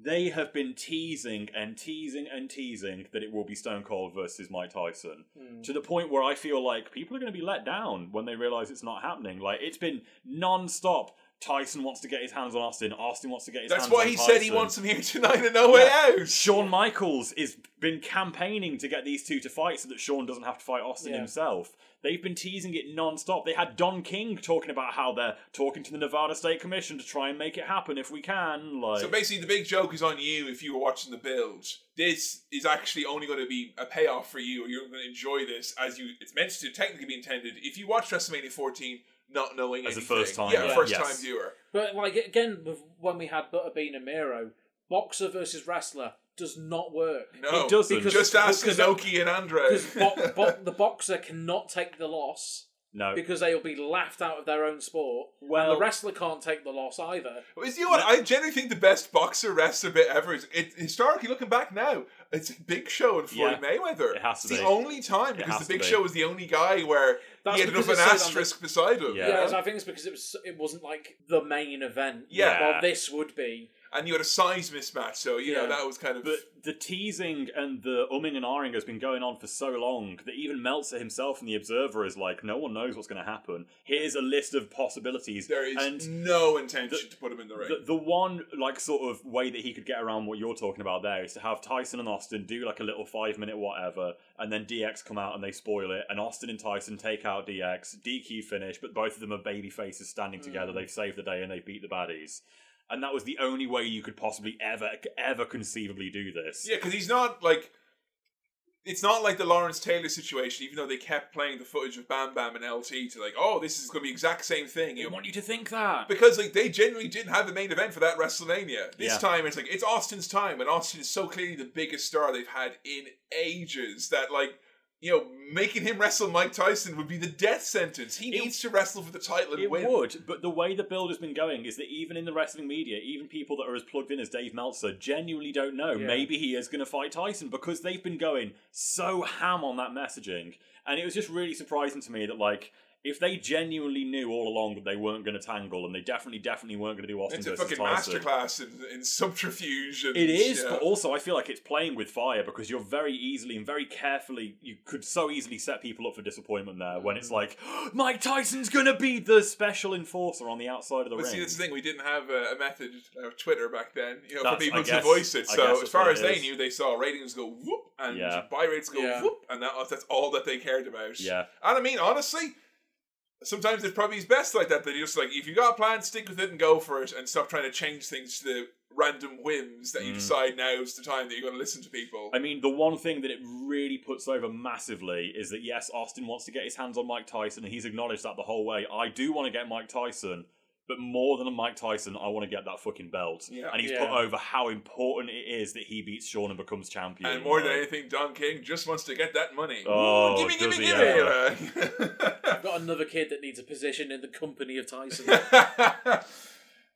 they have been teasing and teasing and teasing that it will be Stone Cold versus Mike Tyson hmm. to the point where I feel like people are going to be let down when they realize it's not happening. Like it's been non-stop. Tyson wants to get his hands on Austin. Austin wants to get his That's hands why he Tyson. said he wants him here tonight and no way out. Shawn Michaels has been campaigning to get these two to fight so that Shawn doesn't have to fight Austin Yeah. himself. They've been teasing it non-stop. They had Don King talking about how they're talking to the Nevada State Commission to try and make it happen if we can. Like, So basically, the big joke is on you if you were watching the build. This is actually only going to be a payoff for you. Or you're going to enjoy this as you. It's meant to technically be intended. If you watch WrestleMania 14, not knowing As a anything, first time yeah, viewer, first yes. time viewer. But like again, with- when we had Butterbean and Mero, boxer versus wrestler does not work. No, It doesn't. Because- Just ask because- and Andre. Because bo- bo- the boxer cannot take the loss no. because they will be laughed out of their own sport. Well- and the wrestler can't take the loss either. Is you know what? I generally think the best boxer wrestler bit ever is it, historically looking back now. It's Big Show and Floyd Yeah, Mayweather. it has to it's the only time because the Big be. Show was the only guy where That's he ended up an it the- asterisk beside him. Yeah. Yeah, so I think it's because it was it wasn't like the main event. Yeah. well, this would be. And you had a size mismatch. So you know that was kind of. But the teasing and the umming and ahhing has been going on for so long that even Meltzer himself and the Observer is like, no one knows what's going to happen. Here's a list of possibilities. there is and no intention the- to put him in the ring. the, the one like sort of way that he could get around what you're talking about there is to have Tyson and Austin do like a little five minute whatever, and then DX come out and they spoil it, and Austin and Tyson take out DX, DQ finish, but both of them are baby faces standing together. Mm. They've saved the day and they beat the baddies. And that was the only way you could possibly ever, ever conceivably do this. Yeah, because he's not like. It's not like the Lawrence Taylor situation, even though they kept playing the footage of Bam Bam and LT to like, oh, this is going to be the exact same thing. I You want you to think that. because like they genuinely didn't have the main event for that WrestleMania. This Yeah. time it's like it's Austin's time, and Austin is so clearly the biggest star they've had in ages that like you know making him wrestle Mike Tyson would be the death sentence. He It- needs to wrestle for the title and It win. would, but the way the build has been going is that even in the wrestling media, even people that are as plugged in as Dave Meltzer genuinely don't know. Yeah. Maybe he is going to fight Tyson because they've been going so ham on that messaging. And it was just really surprising to me that, like, if they genuinely knew all along that they weren't going to tangle and they definitely, definitely weren't going to do Austin It's a versus fucking Tyson. masterclass in, in subterfuge. And, It is, yeah. but also I feel like it's playing with fire because you're very easily and very carefully. You could so easily set people up for disappointment there when Mm. it's like Mike Tyson's gonna be the special enforcer on the outside of the But ring. see, that's the thing. We didn't have a, a method of Twitter back then, you know, for people I to voice it. So as far as they is. knew, they saw ratings go whoop and Yeah. buy rates go Yeah. whoop, and that that's all that they cared about. Yeah. And I mean, honestly, sometimes it probably is best like that. They just like if you got a plan, stick with it and go for it, and stop trying to change things to the random whims that you Mm. decide now is the time that you're going to listen to people. I mean, the one thing that it really puts over massively is that yes, Austin wants to get his hands on Mike Tyson, and he's acknowledged that the whole way. I do want to get Mike Tyson, but more than a Mike Tyson, I want to get that fucking belt. Yeah. and he's Yeah. put over how important it is that he beats Shawn and becomes champion. and more than anything, Don King just wants to get that money. Oh, gimme, gimme, does he gimme! ever. I've got another kid that needs a position in the company of Tyson.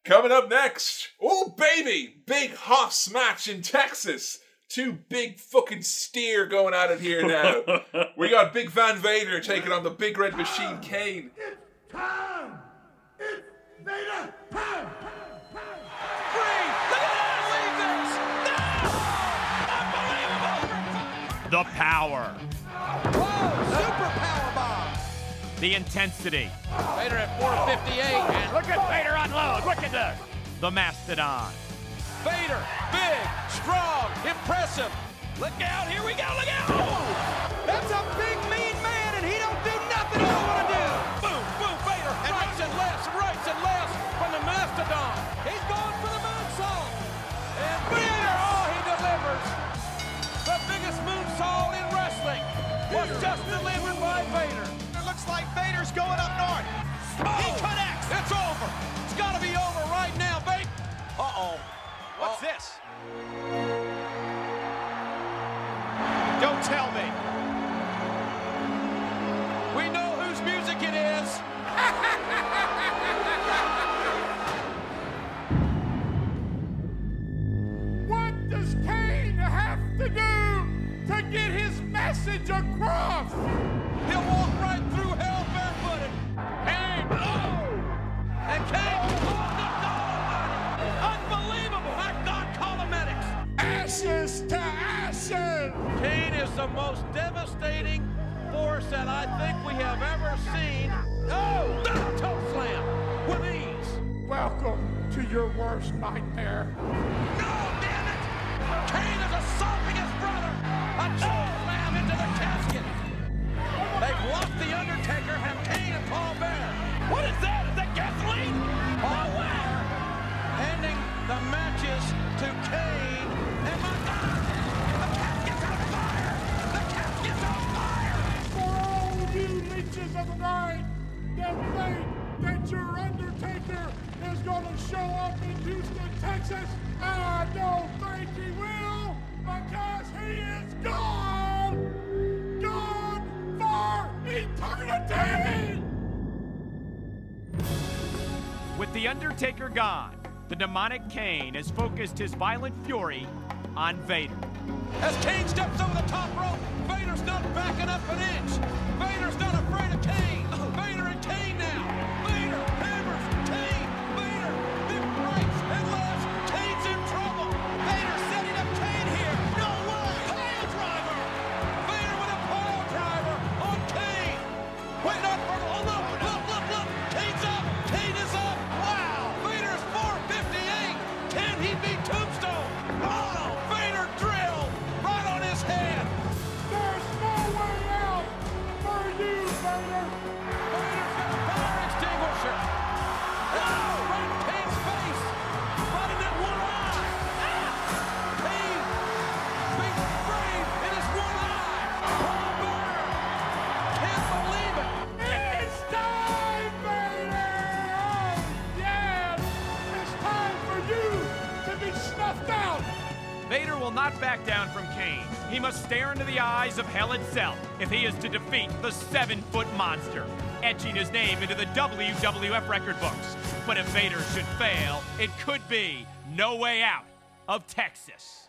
Coming up next, oh baby, big Hoffs match in Texas. Two big fucking steer going at it here now. we got Big Van Vader taking on the Big Red Machine Kane. Time! It's Vader time! The power. Super power bomb. The intensity. Vader at 458. And Look at Vader unload. Look at this. The mastodon. Vader, big, strong, impressive. Look out, here we go, look out! That's a big, was just delivered by Vader. It looks like Vader's going up north. Oh, he connects. It's over. It's got to be over right now, Vader. Uh-oh. What's this? Don't tell me. We know whose music it is. his message across? He'll walk right through hell barefooted. Kane. Oh! And Kane. Oh, good God almighty. Unbelievable. My God, Colometics. Ashes to ashes! Kane is the most devastating force that I think we have ever seen. Oh, toe slam with ease. Welcome to your worst nightmare. No, damn it! Kane is assaulting his brother. A choke They've the Undertaker, have Kane and Paul Bearer. What is that? Is that gasoline? Paul Bearer handing the matches to Kane. And my God, the casket's on fire! The casket's on fire! For all you leeches of the night that think that your Undertaker is going to show up in Houston, Texas, I don't think he will because he is gone! Eternity! With The Undertaker gone, the demonic Kane has focused his violent fury on Vader. As Kane steps over the top rope, Vader's not backing up an inch. Vader's not afraid of Kane. Not back down from Kane. He must stare into the eyes of hell itself if he is to defeat the seven foot monster, etching his name into the WWF record books. But if Vader should fail, it could be no way out of Texas.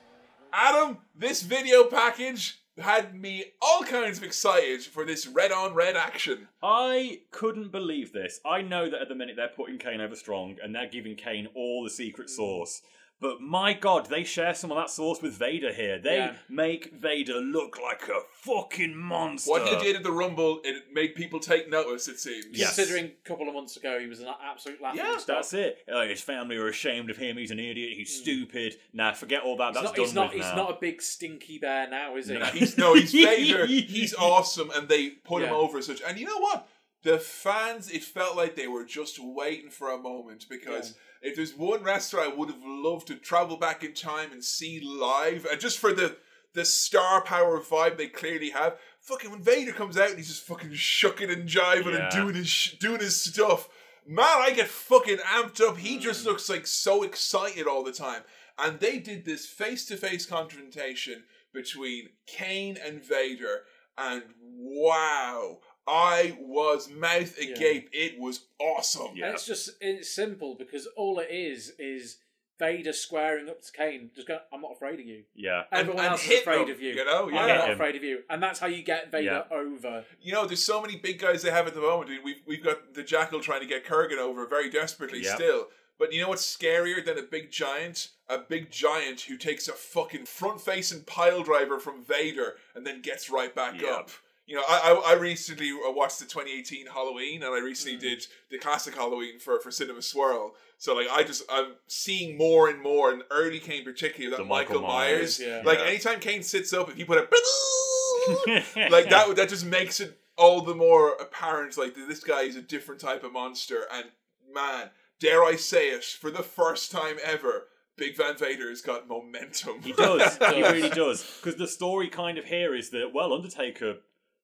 Adam, this video package had me all kinds of excited for this red on red action. I couldn't believe this. I know that at the minute they're putting Kane over strong and they're giving Kane all the secret sauce. But my god, they share some of that sauce with Vader here. They Yeah. make Vader look like a fucking monster. What did he did at the Rumble, it made people take notice, it seems. Yes. Considering a couple of months ago he was an absolute laughing Yeah, stock. That's it. Oh, his family are ashamed of him. He's an idiot. He's mm. stupid. Nah, forget all that. He's That's not, done he's not, with he's now. not a big stinky bear now, is he? No. He's no, he's Vader. He's awesome, and they put him over as such. And you know what? The fans, it felt like they were just waiting for a moment because if there's one wrestler I would have loved to travel back in time and see live, and just for the the star power vibe they clearly have. Fucking when Vader comes out and he's just fucking shucking and jiving Yeah. and doing his sh- doing his stuff. Man, I get fucking amped up. He just mm. looks like so excited all the time. And they did this face to face confrontation between Kane and Vader, and wow, I was mouth agape. It was awesome. Yeah. And it's just it's simple because all it is is Vader squaring up to Kane, just going, "I'm not afraid of you." Yeah. Everyone and else is afraid them, of you. you know? I'm Yeah. not him. afraid of you, and that's how you get Vader Yeah. over. You know, there's so many big guys they have at the moment. dude. We've we've got the Jackyl trying to get Kurrgan over very desperately Yep. still. But you know what's scarier than a big giant? A big giant who takes a fucking front facing pile driver from Vader and then gets right back Yep. up. You know, I, I I recently uh, watched the 2018 Halloween and I recently Mm. did the classic Halloween for, for Cinema Swirl. So like I just I'm seeing more and more and early Kane particularly that Michael, Michael Myers. Myers, yeah. Like Yeah. anytime Kane sits up, if you put a like that that just makes it all the more apparent like that this guy is a different type of monster and man dare i say it for the first time ever big van vader's got momentum He does. he really does. Because the story kind of here is that, well, Undertaker,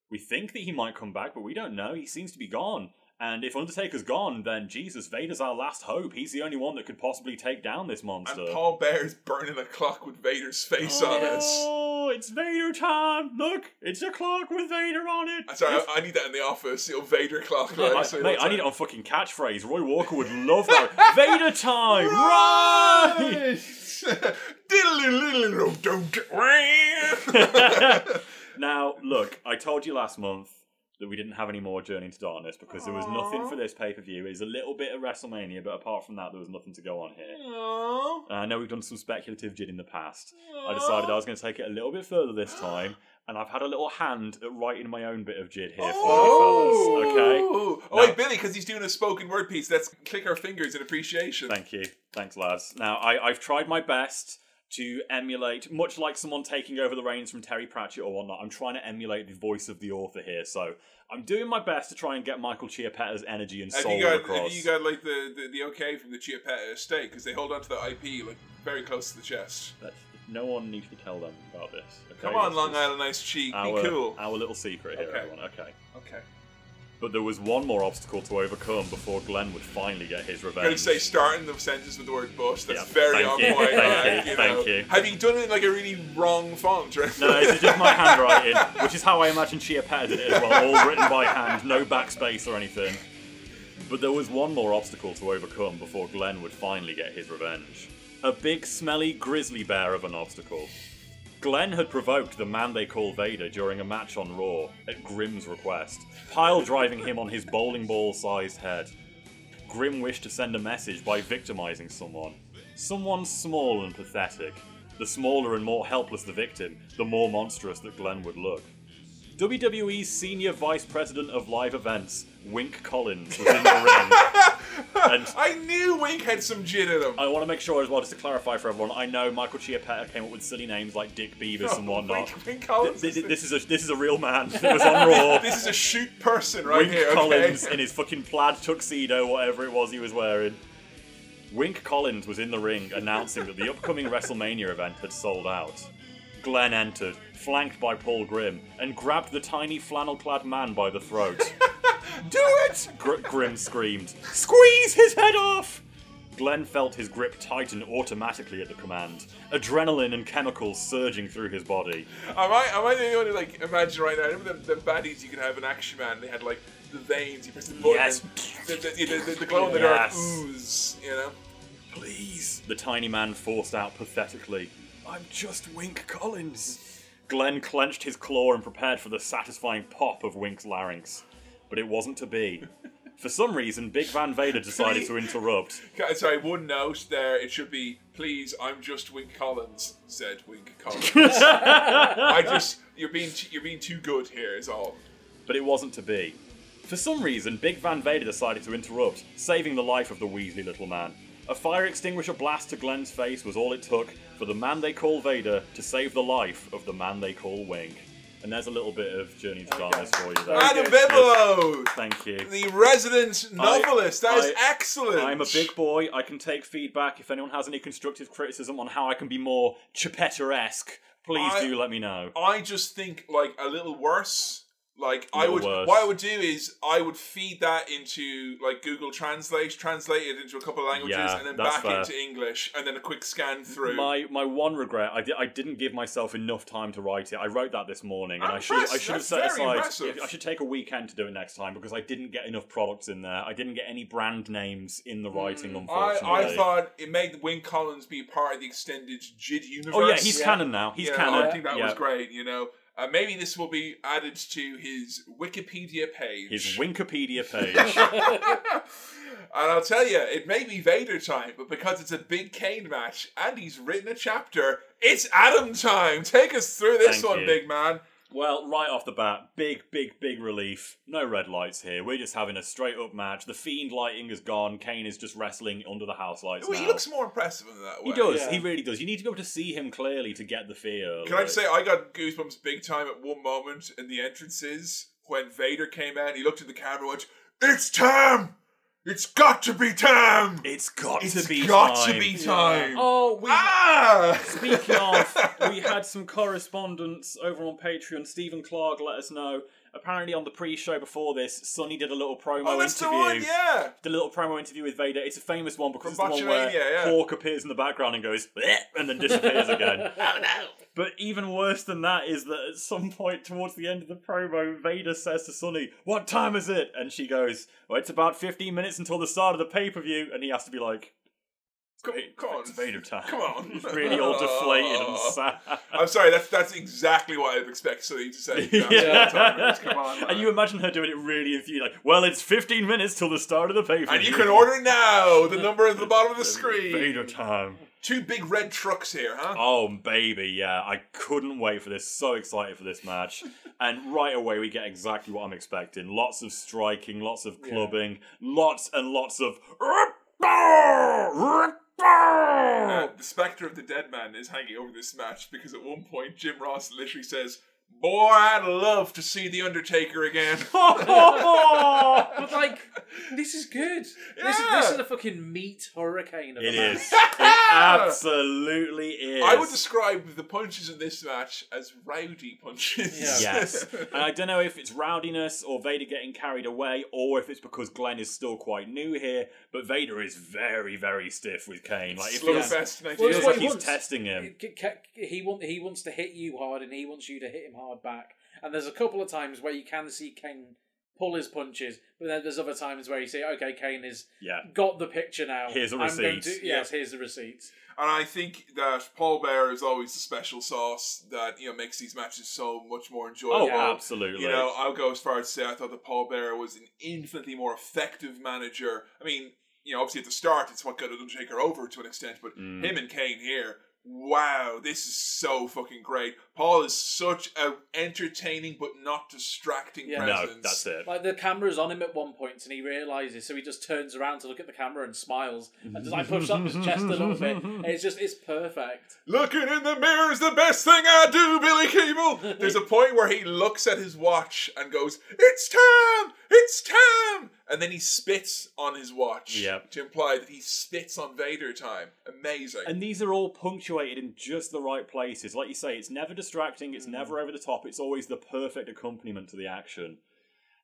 we think that he might come back, but we don't know. He seems to be gone. And if Undertaker's gone, then Jesus, Vader's our last hope. He's the only one that could possibly take down this monster. and paul bearer's burning a clock with vader's face on it Oh, it's Vader time! Look, it's a clock with Vader on it. I'm sorry I, I need that in the office you know, vader clock I- right? So mate, I need it on fucking catchphrase. Roy Walker would love that. Vader time, right? Get- now, look, I told you last month that we didn't have any more Journey into Darkness because there was nothing for this pay per view. It was a little bit of WrestleMania, but apart from that, there was nothing to go on here. And I know we've done some speculative jid in the past. I decided I was going to take it a little bit further this time, and I've had a little hand at writing my own bit of jid here for you fellas. Okay? Oh, oh Now- wait, Billy, because he's doing a spoken word piece. Let's click our fingers in appreciation. Thank you. Thanks, lads. Now, I, I've tried my best to emulate, much like someone taking over the reins from Terry Pratchett or whatnot, I'm trying to emulate the voice of the author here. So I'm doing my best to try and get Michael Chiappetta's energy and Have soul you got across. have you got like the, the, the okay from the Chiappetta estate because they hold on to the IP like very close to the chest. That's- no one needs to tell them about this. Okay? Come on, Long Island Ice Cheek, Our, be cool. Our little secret here, Okay. everyone. Okay. Okay. But there was one more obstacle to overcome before Glenn would finally get his revenge. gonna say starting the sentence with the word bus. That's Yeah, very on you, point. thank like, you, know. thank you. Have you done it in like a really wrong font? Or No, this is just my handwriting, which is how I imagine Chiappetta did it as well, all written by hand, no backspace or anything. But there was one more obstacle to overcome before Glenn would finally get his revenge. A big, smelly grizzly bear of an obstacle. Glenn had provoked the man they call Vader during a match on Raw, at Grimm's request, pile driving him on his bowling ball sized head. Grimm wished to send a message by victimizing someone. Someone small and pathetic. The smaller and more helpless the victim, the more monstrous that Glenn would look. WWE's Senior Vice President of Live Events, Wink Collins, was in the ring. And I knew Wink had some gin in him. I want to make sure as well, just to clarify for everyone, I know Michael Chiappetta came up with silly names like Dick Beavis and whatnot. Wink, Wink Collins. Th- th- this is a this is a real man. It was on Raw. this is a shoot person right Wink here. Okay? Collins in his fucking plaid tuxedo, whatever it was he was wearing. Wink Collins was in the ring announcing that the upcoming WrestleMania event had sold out. Glenn entered, flanked by Paul Grimm, and grabbed the tiny flannel clad man by the throat. Do it! Gr- Grimm screamed, Squeeze his head off! Glenn felt his grip tighten automatically at the command, adrenaline and chemicals surging through his body. Am I, am I the only one who like imagine right now? Remember the, the baddies you could have in Action Man? They had like the veins. You press the button. Yes. The, the, the, the glow in the Yes. dark ooze. You know. Please. The tiny man forced out pathetically. I'm just Wink Collins. Glenn clenched his claw and prepared for the satisfying pop of Wink's larynx. But it wasn't to be. For some reason, Big Van Vader decided to interrupt. Okay, Sorry, one note there. It should be, please, I'm just Wink Collins, said Wink Collins. I just, you're being, t- you're being too good here, is all. But it wasn't to be. For some reason, Big Van Vader decided to interrupt, saving the life of the Weasley little man. A fire extinguisher blast to Glenn's face was all it took for the man they call Vader to save the life of the man they call Wink. And there's a little bit of Journey to Darkness for you there. Adam Bigelow, Thank you. the resident novelist. That I- excellent. I'm a big boy. I can take feedback. If anyone has any constructive criticism on how I can be more Chiappetta-esque, please I- do let me know. I just think like a little worse. Like I would, worse. what I would do is I would feed that into like Google Translate, translate it into a couple of languages, Yeah, and then back fair. into English, and then a quick scan through. My my one regret, I, di- I didn't give myself enough time to write it. I wrote that this morning, and I'm I should I impressed. should have That's set aside. impressive. I should take a weekend to do it next time because I didn't get enough products in there. I didn't get any brand names in the writing, hmm. I, unfortunately. I thought it made Wink Collins be part of the extended JID universe. Oh yeah, he's canon now. He's Yeah, canon. I think that Yeah. was great. You know, uh, maybe this will be added to his Wikipedia page. His Wikipedia page. And I'll tell you, it may be Vader time, but because it's a big Kane match and he's written a chapter, it's Adam time. Take us through this Thank one, you. big man. Well, right off the bat, big, big, big relief. No red lights here. We're just having a straight up match. The fiend lighting is gone. Kane is just wrestling under the house lights Ooh, now. he looks more impressive in that way. He does. Yeah. He really does. You need to be able to see him clearly to get the feel. Can I just say, I got goosebumps big time at one moment in the entrances when Vader came out. He looked at the camera and went, It's time! It's got to be time! It's got It's to be got time. to be time! Oh, we. Ah! Speaking of, we had some correspondence over on Patreon. Stephen Clark let us know. Apparently, on the pre-show before this, Sunny did a little promo Oh, that's the interview. one, yeah! The little promo interview with Vader. It's a famous one because From it's the one where Botchamania, yeah. Hawk appears in the background and goes "Bleh," and then disappears again. oh no! But even worse than that is that at some point towards the end of the promo, Vader says to Sunny, "What time is it?" And she goes, "Well, it's about 15 minutes until the start of the pay-per-view," and he has to be like. Come, come on. It's Vader time. Come on. He's really all deflated and sad. I'm sorry, that's that's exactly what I'd expect Sunny to say. Yeah. Time. Come on. And you imagine her doing it really infused, like, well, it's 15 minutes till the start of the pay And you can order now. The number is at the bottom of the screen. Vader time. Two big red trucks here, huh? Oh, baby, yeah. I couldn't wait for this. So excited for this match. and right away, we get exactly what I'm expecting lots of striking, lots of clubbing, lots and lots of. Uh, the specter of the dead man is hanging over this match because at one point Jim Ross literally says, "Boy, I'd love to see the Undertaker again." But like, this is good. This, is, Yeah. this is a fucking meat hurricane. Of a It match. is. It absolutely is. I would describe the punches in this match as rowdy punches. Yeah. Yes. and I don't know if it's rowdiness or Vader getting carried away or if it's because Glenn is still quite new here, but Vader is very, very stiff with Kane. Like, it Slow feels, fest Well, feels it's feels what like he he's wants. testing him. He- He want he wants to hit you hard, and he wants you to hit him hard back. And there's a couple of times where you can see Kane pull his punches, but then there's other times where you say, "Okay, Kane has Yeah. got the picture now. Here's a I'm going receipt." to- yes, here's the receipts. And I think that Paul Bearer is always the special sauce that you know makes these matches so much more enjoyable. Oh, absolutely. You know, I'll go as far as to say I thought that Paul Bearer was an infinitely more effective manager. I mean, you know, obviously at the start it's what got Undertaker over to an extent, but Mm. him and Kane here, wow, this is so fucking great. Paul is such a entertaining but not distracting Yeah. no, that's it. Like the camera's on him at one point, and he realizes, so he just turns around to look at the camera and smiles, and just like pushes up his chest a little bit. And it's just, it's perfect. Looking in the mirror is the best thing I do, Billy Keeble. There's a point where he looks at his watch and goes, It's time! It's time! And then he spits on his watch Yep. to imply that he spits on Vader time. Amazing. And these are all punctuated in just the right places. Like you say, it's never distracting, it's never mm. over the top, it's always the perfect accompaniment to the action.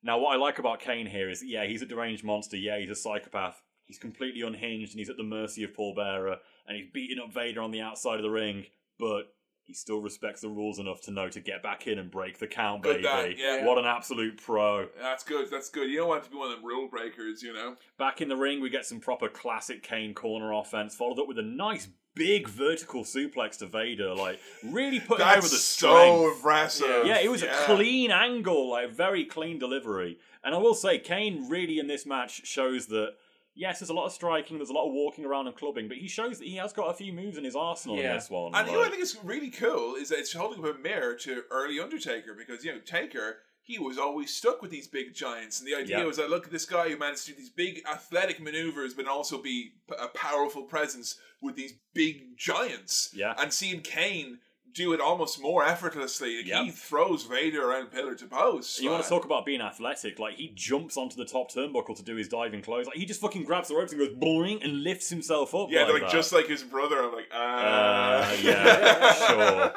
Now, what I like about Kane here is, yeah, he's a deranged monster, yeah, he's a psychopath. he's completely unhinged and he's at the mercy of Paul Bearer and he's beating up Vader on the outside of the ring, but he still respects the rules enough to know to get back in and break the count, Good baby. that, yeah. What an absolute pro. That's good. That's good. You don't want to be one of them rule breakers, you know. Back in the ring, we get some proper classic Kane corner offense, followed up with a nice big vertical suplex to Vader, like really putting over the That's strength. so impressive. Yeah, it was Yeah. a clean angle, like very clean delivery. And I will say, Kane really in this match shows that yes, there's a lot of striking, there's a lot of walking around and clubbing, but he shows that he has got a few moves in his arsenal in Yeah. this one. And you know what I like- think is really cool is that it's holding up a mirror to early Undertaker because you know Taker he was always stuck with these big giants, and the idea Yeah. was that look at this guy who managed to do these big athletic maneuvers, but also be p- a powerful presence with these big giants. Yeah. and seeing Kane do it almost more effortlessly, like, Yeah. he throws Vader around pillar to post. You want to talk about being athletic? Like he jumps onto the top turnbuckle to do his diving close. Like he just fucking grabs the ropes and goes boing and lifts himself up. Yeah, like, like just like his brother. I'm like, ah, Uh, yeah, sure.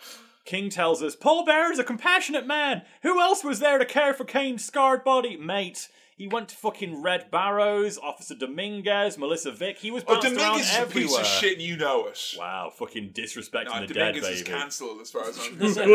King tells us Paul Bearer is a compassionate man. Who else was there to care for Kane's scarred body, mate? He went to fucking Red Barrows, Officer Dominguez, Melissa Vick. He was Oh, bounced around Dominguez is a everywhere. piece of shit, and you know it. Wow, fucking disrespecting No, the dead, Dominguez is cancelled as far as I'm concerned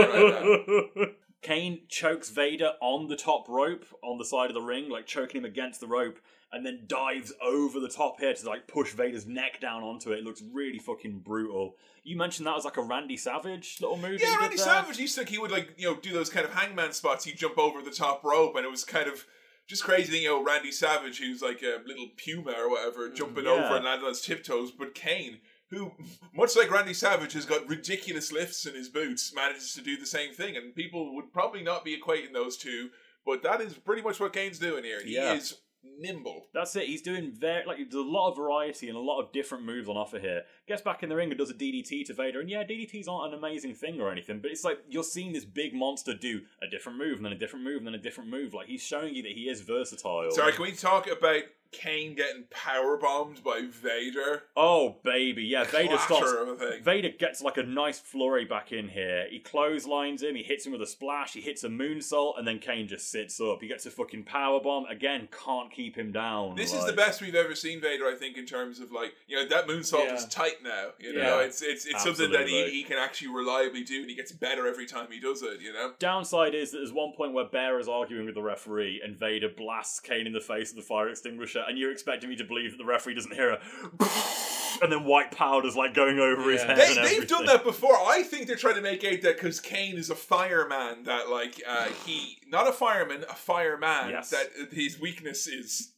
right. Kane chokes Vader on the top rope on the side of the ring, like choking him against the rope, and then dives over the top here to like push Vader's neck down onto it. It looks really fucking brutal. You mentioned that was like a Randy Savage little move. Yeah, Randy. Savage used to he would like you know do those kind of hangman spots. He'd jump over the top rope, and it was kind of just crazy thing. You know, Randy Savage, who's like a little puma or whatever, mm, jumping yeah. over and landing on his tiptoes. But Kane, who much like Randy Savage, has got ridiculous lifts in his boots, manages to do the same thing. And people would probably not be equating those two, but that is pretty much what Kane's doing here. He Yeah. is nimble. That's it. He's doing very like there's a lot of variety and a lot of different moves on offer here. Gets back in the ring and does a DDT to Vader, and yeah, DDTs aren't an amazing thing or anything, but it's like you're seeing this big monster do a different move and then a different move and then a different move. Like he's showing you that he is versatile. Sorry, can we talk about Kane getting power bombed by Vader? Oh baby, yeah, Vader stops. of a thing. Vader gets like a nice flurry back in here. He clotheslines him, he hits him with a splash, he hits a moonsault, and then Kane just sits up. He gets a fucking power bomb. Again, can't keep him down. This is the best we've ever seen Vader, I think, in terms of like you know that moonsault Yeah. is tight now. You know, Yeah. it's it's it's something that he, he can actually reliably do, and he gets better every time he does it. You know, Downside is that there's one point where Bear is arguing with the referee, and Vader blasts Kane in the face with the fire extinguisher, and you're expecting me to believe that the referee doesn't hear a and then white powder's like going over his head. they and they've everything. done that before. I think they're trying to make out that because Kane is a fireman, that like uh, he not a fireman, a fireman. Yes. That his weakness is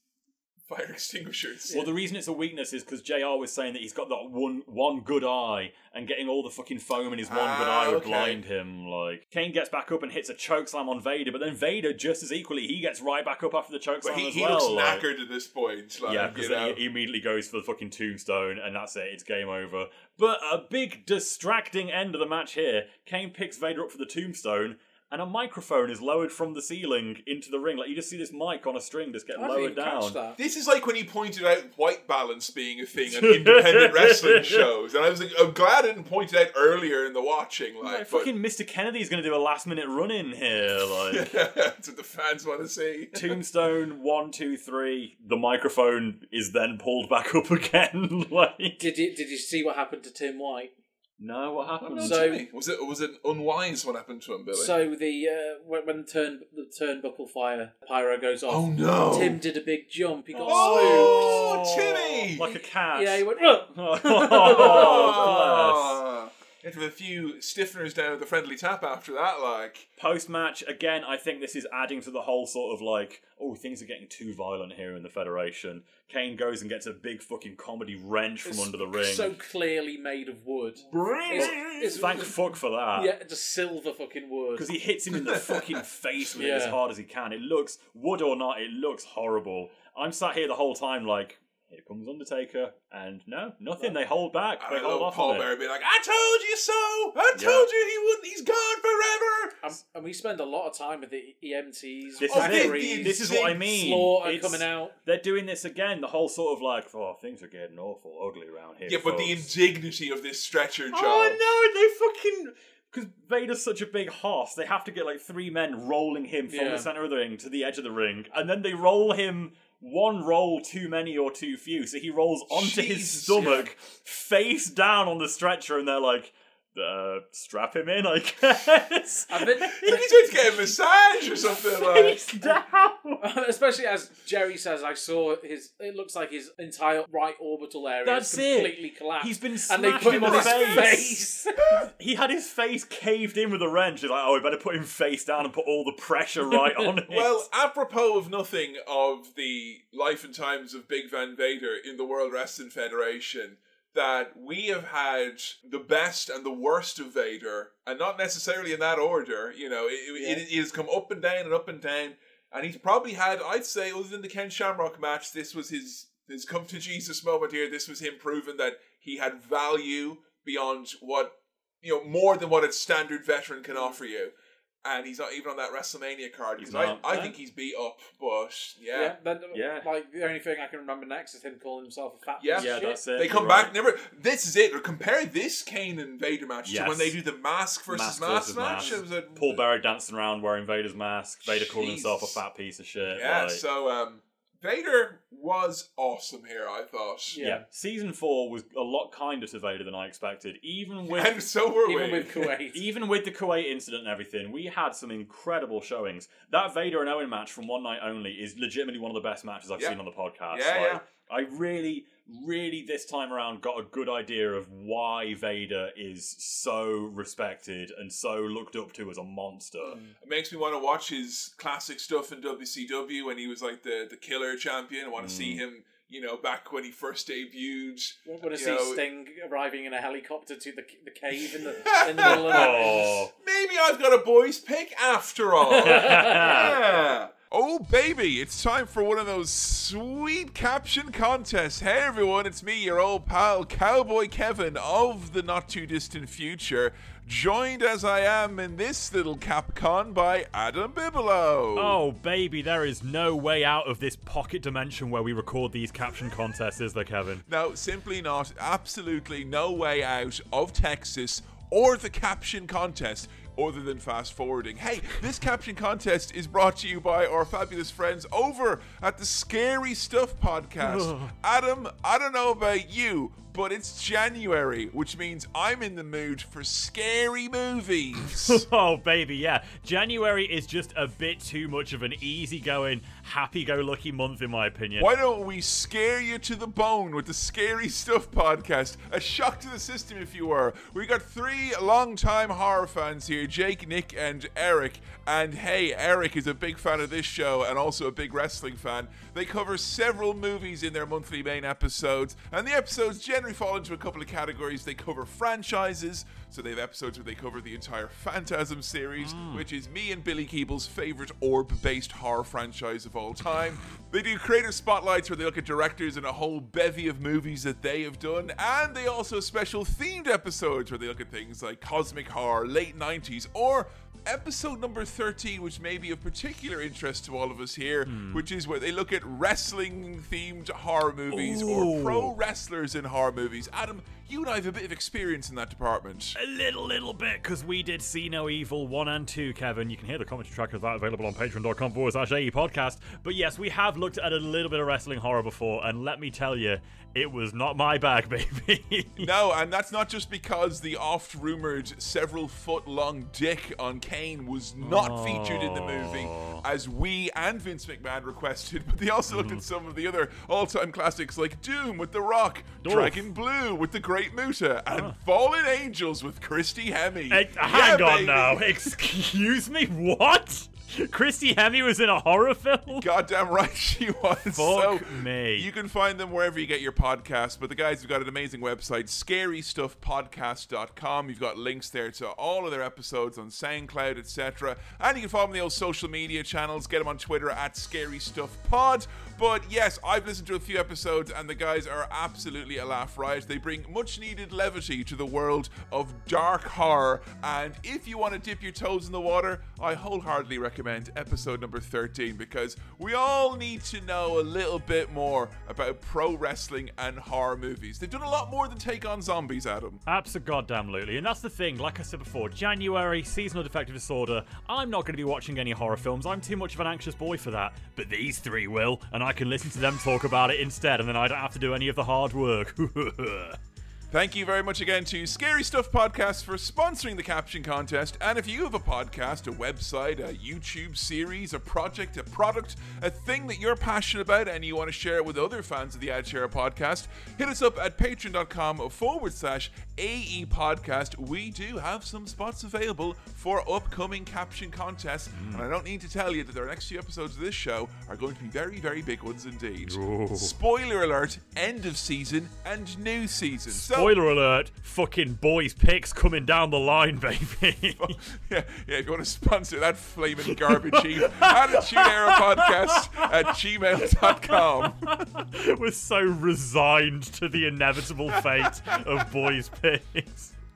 fire extinguishers. Well, the reason it's a weakness is because Jr. was saying that he's got that one one good eye, and getting all the fucking foam in his one good Ah, eye would okay. blind him. Like Kane gets back up and hits a choke slam on Vader, but then Vader just as equally he gets right back up after the choke slam he, as he well. looks like- knackered at this point. Like, yeah, you because know. he immediately goes for the fucking tombstone, and that's it. It's game over. But a big distracting end of the match here. Kane picks Vader up for the tombstone, and a microphone is lowered from the ceiling into the ring. Like you just see this mic on a string just get I lowered down. that. This is like when he pointed out white balance being a thing on independent wrestling shows, and I was like, I'm glad I didn't point it out earlier in the watching. Like, Like, but fucking Mr. Kennedy's going to do a last minute run in here. Like that's what the fans want to see. Tombstone one two three. The microphone is then pulled back up again. like Did you did you see what happened to Tim White? No, what happened? No, So- Jimmy, was it was it unwise what happened to him, Billy? So the uh, when, when the turn the turnbuckle fire pyro goes off, oh no! Tim did a big jump. He got Oh, Oh, Timmy! like a cat. Yeah, he went. "Ugh." oh, bless. You have a few stiffeners down at the friendly tap after that, like. Post match, again, I think this is adding to the whole sort of like, oh, things are getting too violent here in the Federation. Kane goes and gets a big fucking comedy wrench from under the ring. So clearly made of wood. It's, Thank fuck for that. Yeah, just silver fucking wood. Because he hits him in the fucking face with it as Yeah. hard as he can. It looks, wood or not, it looks horrible. I'm sat here the whole time like, here comes Undertaker, and no, nothing. They hold back. They I hold love off Paul on it. Bearer being like, "I told you so! I told Yeah. you he wouldn't. He's gone forever." Um, and we spend a lot of time with the EMTs, This Oh, is it. referees, This is what I mean. slaughter It's- coming out. They're doing this again. The whole sort of like, oh, things are getting awful ugly around here. Yeah, but the folks." indignity of this stretcher job. Oh no, they fucking because Vader's such a big hoss. They have to get like three men rolling him from Yeah. the center of the ring to the edge of the ring, and then they roll him one roll too many or too few. So he rolls onto his stomach, face down on the stretcher, and they're like, uh, strap him in, I guess. I bet- You can just get a massage or something like. face down. Especially as Jerry says, I saw his. It looks like his entire right orbital area That's is it. completely collapsed. He's been and they put him in on the his face. face. he had his face caved in with a wrench. He's like, oh, we better put him face down and put all the pressure right on it. Well, apropos of nothing of the life and times of Big Van Vader in the World Wrestling Federation, that we have had the best and the worst of Vader, and not necessarily in that order. You know, it, it, it has come up and down and up and down, and he's probably had, I'd say, other than the Ken Shamrock match, this was his his come to Jesus moment here. This was him proving that he had value beyond what you know, more than what a standard veteran can mm-hmm. offer you. And he's not even on that WrestleMania card because I. I think he's beat up, but yeah. yeah, then, Yeah. Like the only thing I can remember next is him calling himself a fat. Yeah. piece of yeah, shit. that's it. They come You're back right. never. This is it. Or compare this Kane and Vader match to Yes. when they do the mask versus Mask mask, versus match. mask. It was a, Paul Bearer dancing around wearing Vader's mask. Vader calling himself a Jesus. fat piece of shit. Yeah. like- So um, Vader was awesome here. I thought. yeah. Season four was a lot kinder to Vader than I expected. Even with And so were Even we. with Kuwait. even with the Kuwait incident and everything, we had some incredible showings. That Vader and Owen match from one night only is legitimately one of the best matches I've Yeah. seen on the podcast. Yeah, Like, yeah. I really, really this time around got a good idea of why Vader is so respected and so looked up to as a monster. It makes me want to watch his classic stuff in WCW when he was like the the killer champion. I want to Mm. see him. You know, back when he first debuted. Want to you see know, Sting arriving in a helicopter to the the cave in the in the middle of the Oh, Maybe I've got a boys' pick after all. yeah. Oh, baby, it's time for one of those sweet caption contests. Hey, everyone, it's me, your old pal, Cowboy Kevin of the not too distant future, joined as I am in this little Capcon by Adam Bigelow. Oh, baby, there is no way out of this pocket dimension where we record these caption contests, is there, Kevin? No, simply not. Absolutely no way out of Texas or the caption contest other than fast forwarding. Hey, this caption contest is brought to you by our fabulous friends over at the Scary Stuff podcast. Adam, I don't know about you, but it's January, which means I'm in the mood for scary movies. Oh, baby, yeah. January is just a bit too much of an easygoing, happy go lucky month, in my opinion. Why don't we scare you to the bone with the Scary Stuff podcast? A shock to the system, if you were. We've got three long-time horror fans here Jake, Nick, and Eric. And hey, Eric is a big fan of this show and also a big wrestling fan. They cover several movies in their monthly main episodes, and the episodes generally fall into a couple of categories. They cover franchises, so they have episodes where they cover the entire Phantasm series, hmm. which is me and Billy Keeble's favorite orb based horror franchise of all time. They do creator spotlights where they look at directors and a whole bevy of movies that they have done, and they also special themed episodes where they look at things like cosmic horror, late 90s, or episode number 13, which may be of particular interest to all of us here, hmm. which is where they look at wrestling themed horror movies or pro wrestlers in horror movies. Adam, you and I have a bit of experience in that department. A little, little bit, because we did See No Evil 1 and 2, Kevin. You can hear the commentary track of that available on patreon.com forward slash AE podcast. But yes, we have looked at a little bit of wrestling horror before, and let me tell you, it was not my bag, baby. No, and that's not just because the oft rumored several foot long dick on Kane was not featured in the movie, as we and Vince McMahon requested, but they also looked at mm-hmm. some of the other all time classics like Doom with The Rock, Oof. Dragon Blue with The Great Muta, and ah. Fallen Angels with Christy Hemme. Hey, Yeah, hang on baby. now. Excuse me, what? Christy Hemme was in a horror film? Goddamn right she was. Fuck so me. You can find them wherever you get your podcasts, but the guys have got an amazing website, scarystuffpodcast.com. You've got links there to all of their episodes on SoundCloud, etc. And you can follow them on the old social media channels. Get them on Twitter at scarystuffpod. But yes, I've listened to a few episodes and the guys are absolutely a laugh riot. They bring much needed levity to the world of dark horror. And if you want to dip your toes in the water, I wholeheartedly recommend episode number 13 because we all need to know a little bit more about pro wrestling and horror movies. They've done a lot more than take on zombies, Adam. Absolutely. And that's the thing, like I said before, January, seasonal defective disorder. I'm not going to be watching any horror films. I'm too much of an anxious boy for that. But these three will, and I can listen to them talk about it instead, and then I don't have to do any of the hard work. Thank you very much again to Scary Stuff Podcast for sponsoring the caption contest. And if you have a podcast, a website, a YouTube series, a project, a product, a thing that you're passionate about and you want to share it with other fans of the Ad Share podcast, hit us up at patreon.com forward slash AE podcast. We do have some spots available for upcoming caption contests. Mm. And I don't need to tell you that the next few episodes of this show are going to be very, very big ones indeed. Spoiler alert, end of season and new season. So Spoiler alert, fucking boys' picks coming down the line, baby. yeah, yeah, if you want to sponsor that flaming garbage heap, Attitude Era Podcast at gmail.com. We're so resigned to the inevitable fate of boys' picks.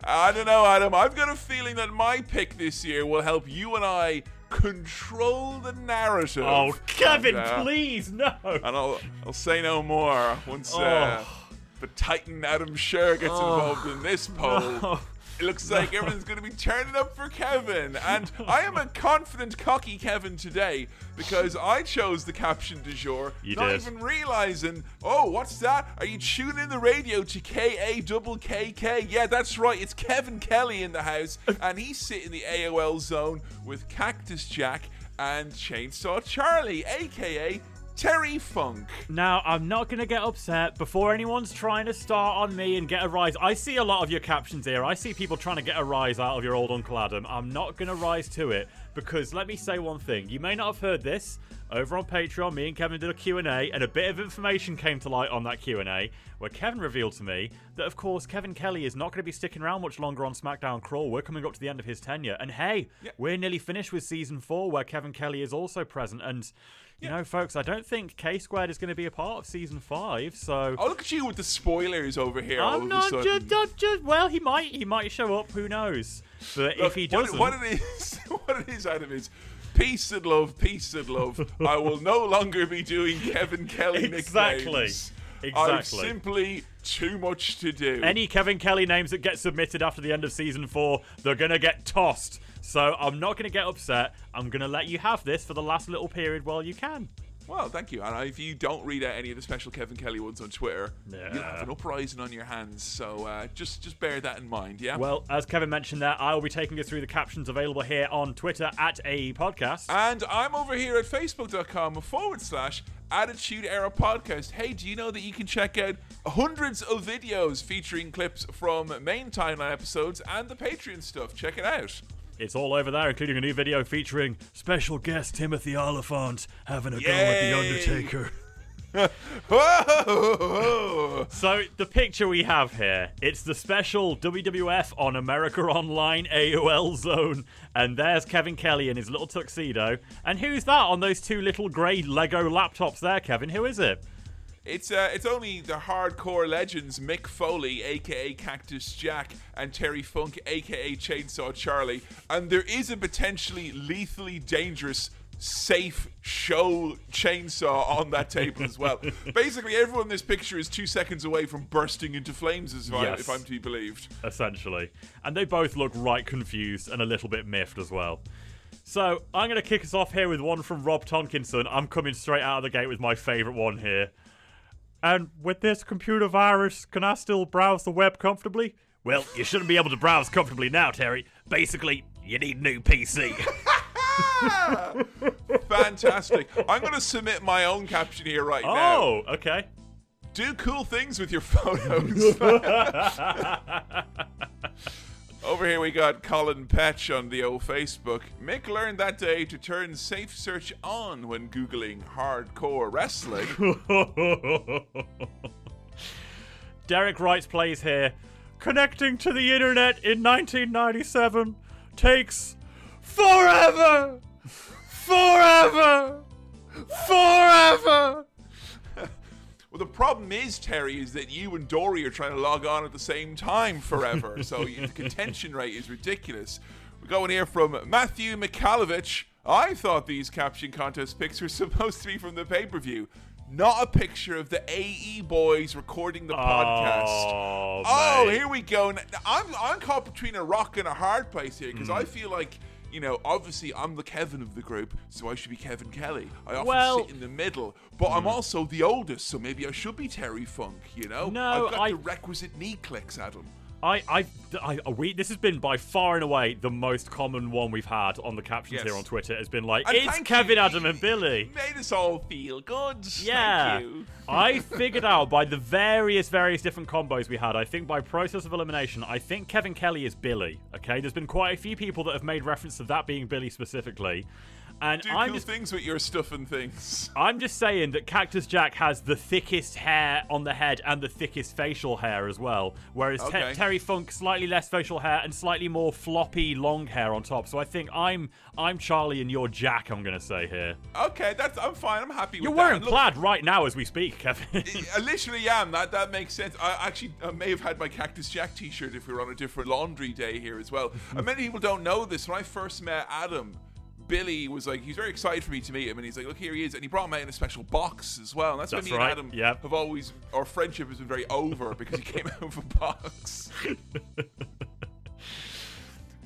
I don't know, Adam. I've got a feeling that my pick this year will help you and I control the narrative. Oh, Kevin, And, uh, please, no. And I'll, I'll say no more once uh, Oh. the Titan Adam Scher gets involved in this poll. No. It looks like everything's going to be turning up for Kevin. And I am a confident, cocky Kevin today because I chose the caption du jour, You not did. even realizing, oh, what's that? Are you tuning in the radio to K A double K K? Yeah, that's right. It's Kevin Kelly in the house, and he's sitting in the AOL zone with Cactus Jack and Chainsaw Charlie, aka Terry Funk. Now, I'm not going to get upset before anyone's trying to start on me and get a rise. I see a lot of your captions here. I see people trying to get a rise out of your old Uncle Adam. I'm not going to rise to it because let me say one thing. You may not have heard this. Over on Patreon, me and Kevin did a Q&A and a bit of information came to light on that Q&A where Kevin revealed to me that of course Kevin Kelly is not going to be sticking around much longer on SmackDown Crawl. We're coming up to the end of his tenure. And hey, we're nearly finished with season 4 where Kevin Kelly is also present and you know, folks, I don't think K Squared is going to be a part of season five, so Oh, look at you with the spoilers over here. I'm not just, not just. Well, he might, he might show up. Who knows? But Look, if he what- doesn't, what, it is, what it is, Adam, is peace and love, peace and love. I will no longer be doing Kevin Kelly Exactly. nicknames. I've Exactly. simply too much to do. any Kevin Kelly names that get submitted after the end of season four, they're gonna get tossed. So I'm not gonna get upset. I'm gonna let you have this for the last little period while you can. well, thank you. And if you don't read out any of the special Kevin Kelly ones on Twitter, you'll have an uprising on your hands. So uh, just just bear that in mind. Yeah. Well, as Kevin mentioned there, I will be taking you through the captions available here on Twitter at AE Podcast. And I'm over here at facebook.com forward slash Attitude Era Podcast. Hey, do you know that you can check out hundreds of videos featuring clips from main timeline episodes and the Patreon stuff? Check it out. It's all over there, including a new video featuring special guest Timothy Olyphant having a go at The Undertaker. So the picture we have here, it's the special WWF on America Online AOL zone, and there's Kevin Kelly in his little tuxedo. And who's that on those two little grey Lego laptops there, Kevin? Who is it? It's uh, it's only the hardcore legends Mick Foley, aka Cactus Jack, and Terry Funk, aka Chainsaw Charlie, and there is a potentially lethally dangerous safe show chainsaw on that table as well. Basically, everyone in this picture is two seconds away from bursting into flames, as Yes. if I'm to be believed. essentially. And they both look right confused and a little bit miffed as well. So I'm going to kick us off here with one from Rob Tonkinson. I'm coming straight out of the gate with my favourite one here. And with this computer virus, can I still browse the web comfortably? Well, you shouldn't be able to browse comfortably now, Terry. Basically, you need a new PC. Fantastic. I'm going to submit my own caption here right now. oh, okay. do cool things with your photos. Over here we got Colin Petch on the old Facebook. Mick learned that day to turn safe search on when googling hardcore wrestling. Derek Wright's plays here. Connecting to the internet in 1997 takes forever! Forever! Forever! Well, the problem is, Terry, is that you and Dory are trying to log on at the same time forever, so the contention rate is ridiculous. We're going here from Matthew Mikhailovich I thought these caption contest pics were supposed to be from the pay per view, not a picture of the AE boys recording the podcast. Oh, Oh, here we go. I'm I'm caught between a rock and a hard place here because mm. I feel like. You know, obviously, I'm the Kevin of the group, so I should be Kevin Kelly. I often Well- Hmm. sit in the middle, but I'm also the oldest, so maybe I should be Terry Funk. You know, No, I've got I- the requisite knee clicks, Adam. I, I, I, we, this has been by far and away the most common one we've had on the captions Yes. here on Twitter. Has been like, And it's Kevin, you. Adam, and Billy. Made us all feel good. Yeah. Thank you. I figured out by the various, various different combos we had, I think by process of elimination, I think Kevin Kelly is Billy. Okay, there's been quite a few people that have made reference to that being Billy specifically. And Do I'm cool just things with your stuff and things. I'm just saying that Cactus Jack has the thickest hair on the head and the thickest facial hair as well, whereas Te- Terry Funk slightly less facial hair and slightly more floppy long hair on top. So I think I'm I'm Charlie and you're Jack. I'm gonna say here. Okay, that's I'm fine. I'm happy You're with that. wearing look, plaid right now as we speak, Kevin. I literally am. That that makes sense. I actually I may have had my Cactus Jack T-shirt if we were on a different laundry day here as well. and many people don't know this. When I first met Adam, Billy was like, he's very excited for me to meet him, and he's like, look, here he is, and he brought him out in a special box as well. And that's, That's why me right, and Adam yep. have always our friendship has been very over because he came out of a box.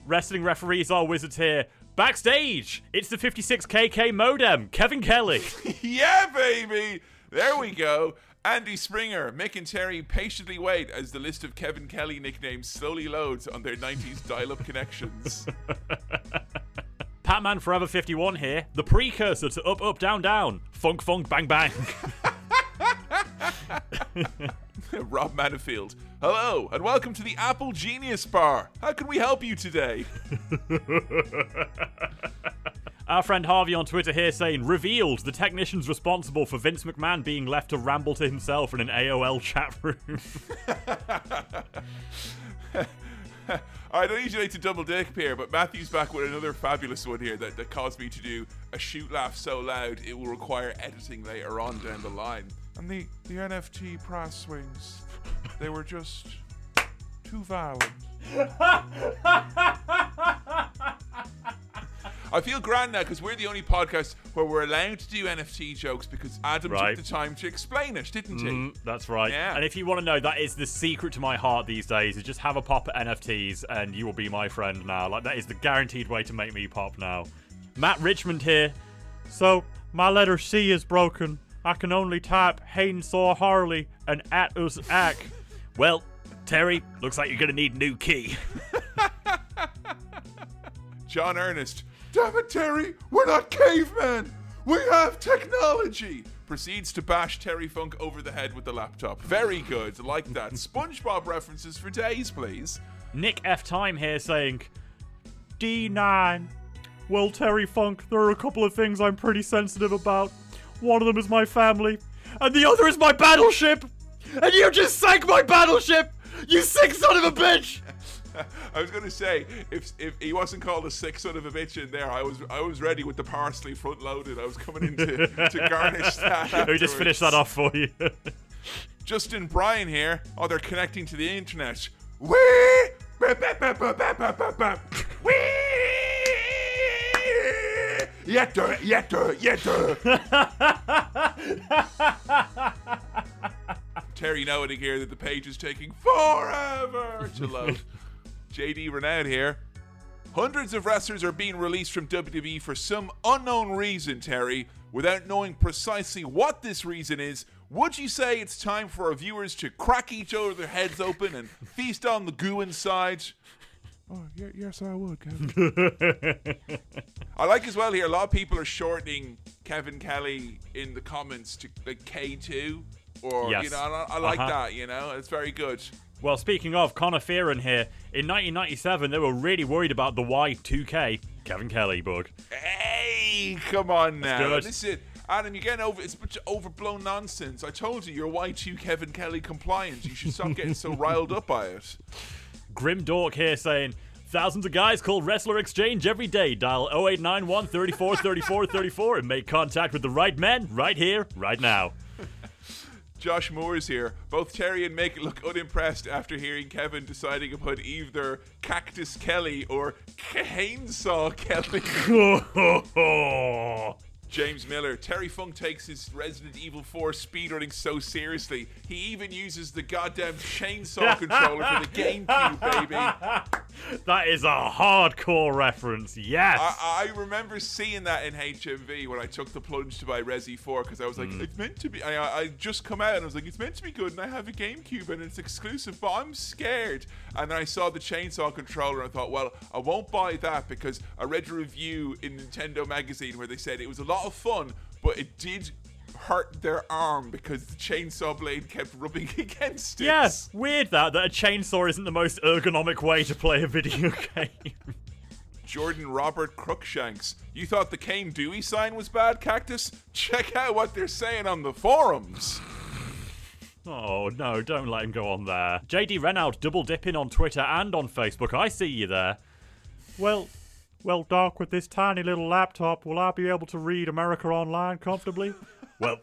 Wrestling referees are wizards here. Backstage, it's the 56KK modem, Kevin Kelly. yeah, baby. There we go. Andy Springer, Mick and Terry patiently wait as the list of Kevin Kelly nicknames slowly loads on their 90s dial-up connections. Patman Forever 51 here, the precursor to Up Up Down Down, Funk Funk Bang Bang. Rob Manifield. Hello, and welcome to the Apple Genius Bar. How can we help you today? Our friend Harvey on Twitter here saying, revealed the technicians responsible for Vince McMahon being left to ramble to himself in an AOL chat room. I don't usually like to double dip here, but Matthew's back with another fabulous one here that, that caused me to do a shoot laugh so loud it will require editing later on down the line. And the, the NFT price swings, they were just too violent. I feel grand now because we're the only podcast where we're allowed to do NFT jokes because Adam Right. took the time to explain it, didn't he? Mm, that's right. Yeah. And if you want to know, that is the secret to my heart these days, is just have a pop at NFTs and you will be my friend now. Like, that is the guaranteed way to make me pop now. Matt Richmond here. So, my letter C is broken. I can only type Hainsaw Harley and Atlas Ack. well, Terry, looks like you're going to need a new key. John Ernest. Damn it, Terry! We're not cavemen! We have technology! Proceeds to bash Terry Funk over the head with the laptop. Very good, like that. SpongeBob references for days, please. Nick F. Time here saying, D9. Well, Terry Funk, there are a couple of things I'm pretty sensitive about. One of them is my family, and the other is my battleship! And you just sank my battleship! You sick son of a bitch! I was gonna say, if if he wasn't called a sick son of a bitch in there, I was I was ready with the parsley front loaded. I was coming in to, to garnish that. We just finished that off for you. Justin Bryan here. Oh, they're connecting to the internet. Wee! Yetter, yetter, yetter. Terry knowing here that the page is taking forever to load. JD Renown here. Hundreds of wrestlers are being released from WWE for some unknown reason, Terry. Without knowing precisely what this reason is, would you say it's time for our viewers to crack each other their heads open and feast on the goo inside? Oh, ye- yes, I would, Kevin. I like as well here, a lot of people are shortening Kevin Kelly in the comments to like K2. Or, you know, I, I like Uh-huh. that, you know, it's very good. Well, speaking of, Connor Fearon here. In 1997, they were really worried about the Y2K. Kevin Kelly, bug. Hey, come on now. Listen, Adam, you're getting over. It's a bunch of overblown nonsense. I told you, you're Y2 Kevin Kelly compliant. You should stop getting so riled up by it. Grim Dork here saying, Thousands of guys call Wrestler Exchange every day. Dial 0891 34 34 34 and make contact with the right men right here, right now. Josh Moore's here. Both Terry and Mick look unimpressed after hearing Kevin deciding upon either Cactus Kelly or Canesaw Kelly. James Miller. Terry Funk takes his Resident Evil 4 speedrunning so seriously, he even uses the goddamn chainsaw controller for the GameCube, baby. that is a hardcore reference. Yes. I, I remember seeing that in HMV when I took the plunge to buy Resi 4 because I was like, Mm. it's meant to be. I, I just come out and I was like, it's meant to be good, and I have a GameCube and it's exclusive, but I'm scared. And then I saw the chainsaw controller and I thought, well, I won't buy that because I read a review in Nintendo Magazine where they said it was a lot of fun, but it did hurt their arm because the chainsaw blade kept rubbing against it. Yes, weird that that a chainsaw isn't the most ergonomic way to play a video game. Jordan Robert Crookshanks. You thought the Cane Dewey sign was bad, Cactus? Check out what they're saying on the forums. Oh no, don't let him go on there. JD Renaud double dipping on Twitter and on Facebook. I see you there. Well, well, Doc, with this tiny little laptop, will I be able to read America Online comfortably? well,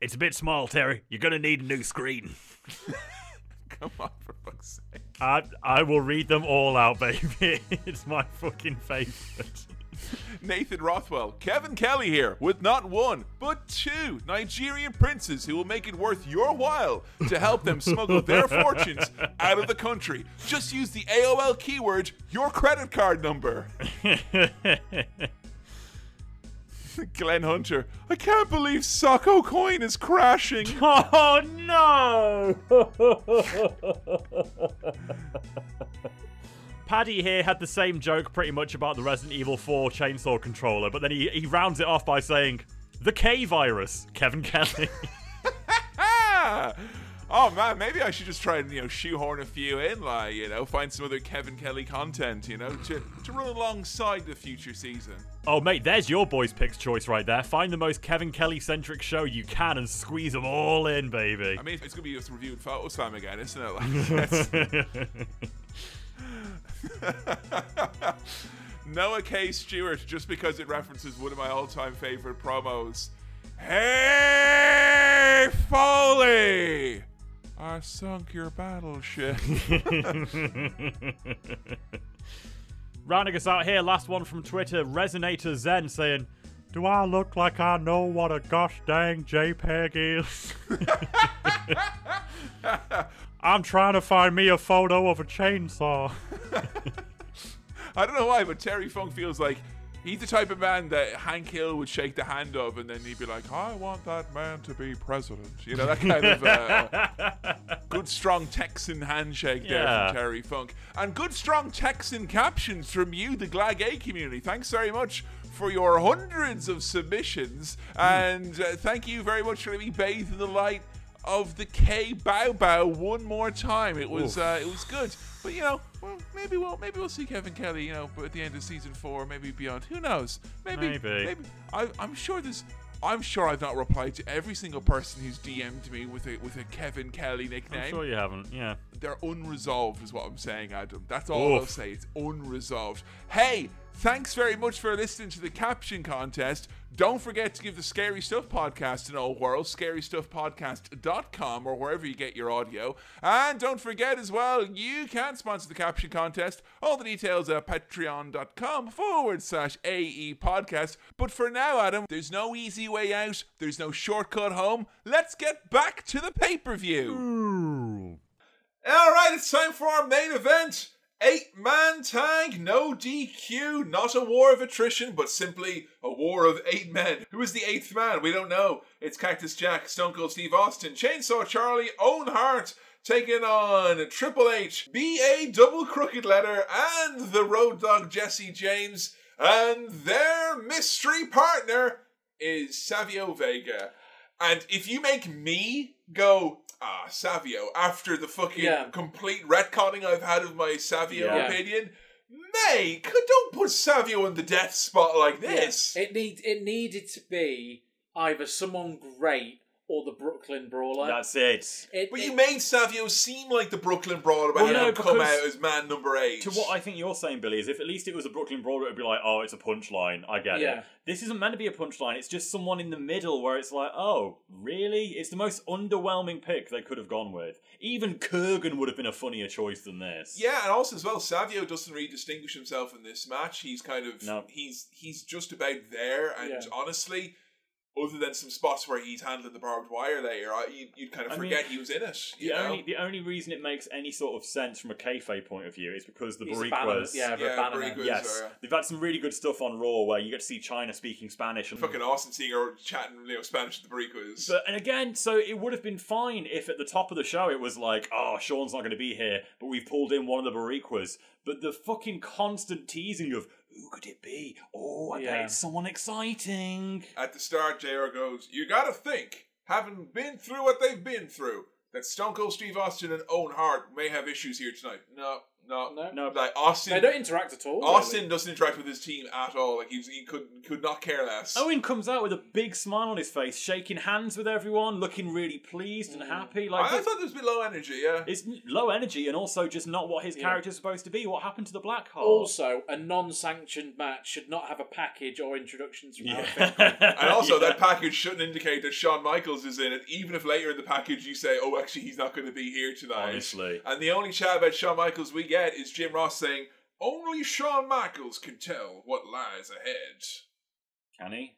it's a bit small, Terry. You're gonna need a new screen. Come on, for fuck's sake. I I will read them all out, baby. it's my fucking favorite. Nathan Rothwell, Kevin Kelly here with not one, but two Nigerian princes who will make it worth your while to help them smuggle their fortunes out of the country. Just use the AOL keyword, your credit card number. Glenn Hunter, I can't believe Socko Coin is crashing. Oh no! Paddy here had the same joke pretty much about the Resident Evil 4 chainsaw controller, but then he, he rounds it off by saying, The K virus, Kevin Kelly. Oh man, maybe I should just try and you know shoehorn a few in, like you know, find some other Kevin Kelly content, you know, to to run alongside the future season. oh, mate, there's your boys' picks choice right there. Find the most Kevin Kelly centric show you can and squeeze them all in, baby. I mean, it's gonna be us reviewing Photo Slam again, isn't it? Like, Noah K. Stewart, just because it references one of my all-time favorite promos. Hey, Foley! I sunk your battleship. Rounding us out here, last one from Twitter, Resonator Zen saying, Do I look like I know what a gosh dang JPEG is? I'm trying to find me a photo of a chainsaw. I don't know why, but Terry Funk feels like he's the type of man that Hank Hill would shake the hand of, and then he'd be like, "I want that man to be president." You know that kind of uh, good, strong Texan handshake there Yeah. from Terry Funk, and good, strong Texan captions from you, the Glag A community. Thanks very much. For your hundreds of submissions, and uh, thank you very much for letting me bathe in the light of the K Bow Bow one more time. It was uh, it was good, but you know, well, maybe we'll maybe we'll see Kevin Kelly, you know, at the end of season four, maybe beyond. Who knows? Maybe Maybe. maybe. I, I'm sure there's. I'm sure I've not replied to every single person who's DM'd me with a with a Kevin Kelly nickname. I'm sure you haven't, yeah. They're unresolved, is what I'm saying, Adam. That's all I'll say. It's unresolved. Hey, thanks very much for listening to the caption contest. Don't forget to give the Scary Stuff Podcast an old whirl, scarystuffpodcast.com or wherever you get your audio. And don't forget as well, you can sponsor the caption contest. All the details at patreon.com forward slash AE podcast. But for now, Adam, there's no easy way out, there's no shortcut home. Let's get back to the pay per view. All right, it's time for our main event. Eight man tag, no DQ, not a war of attrition, but simply a war of eight men. Who is the eighth man? We don't know. It's Cactus Jack, Stone Cold Steve Austin, Chainsaw Charlie, Owen Hart, taking on Triple H, BA Double Crooked Letter, and the Road Dogg Jesse James. And their mystery partner is Savio Vega. And if you make me go, ah, Savio, after the fucking Yeah. complete retconning I've had of my Savio Yeah. opinion, mate, don't put Savio on the death spot like this. It need it needed to be either someone great or the Brooklyn Brawler. That's it. It- But it- you made Savio seem like the Brooklyn Brawler by Well, having no, him come out as man number eight. To what I think you're saying, Billy, is if at least it was a Brooklyn Brawler, it'd be like, oh, it's a punchline. I get Yeah. it. This isn't meant to be a punchline. It's just someone in the middle where it's like, oh, really? It's the most underwhelming pick they could have gone with. Even Kurrgan would have been a funnier choice than this. Yeah, and also as well, Savio doesn't really distinguish himself in this match. He's kind of No. he's he's just about there, and Yeah. honestly, other than some spots where he's handling the barbed wire later, you'd, you'd kind of I mean, forget he was in it. You The know? only, the only reason it makes any sort of sense from a kayfabe point of view is because the He's a banner- yeah, Yeah, banner very man. good. Uh, yes, are, yeah. they've had some really good stuff on Raw where you get to see Chyna speaking Spanish and Fucking awesome seeing her chatting, you know, Spanish with the Boricuas. But and again, so it would have been fine if at the top of the show it was like, oh, Shawn's not going to be here, but we've pulled in one of the Boricuas. But the fucking constant teasing of who could it be? Oh, I bet it's someone exciting. At the start, JR goes, You gotta think, having been through what they've been through, that Stone Cold Steve Austin and Owen Hart may have issues here tonight. No, no, No. No, Like Austin, They don't interact at all. Austin really. doesn't interact with his team at all. Like he's, he could could not care less. Owen comes out with a big smile on his face, shaking hands with everyone, looking really pleased and mm. happy. Like I, I thought there was a bit low energy. Yeah, it's low energy and also just not what his Yeah. character's supposed to be. What happened to the Black Heart? Also, a non-sanctioned match should not have a package or introductions from yeah. and also Yeah. that package shouldn't indicate that Shawn Michaels is in it, even if later in the package you say, "Oh, actually, he's not going to be here tonight." Honestly. and the only chat about Shawn Michaels we get is Jim Ross saying, "Only Shawn Michaels can tell what lies ahead." Can he?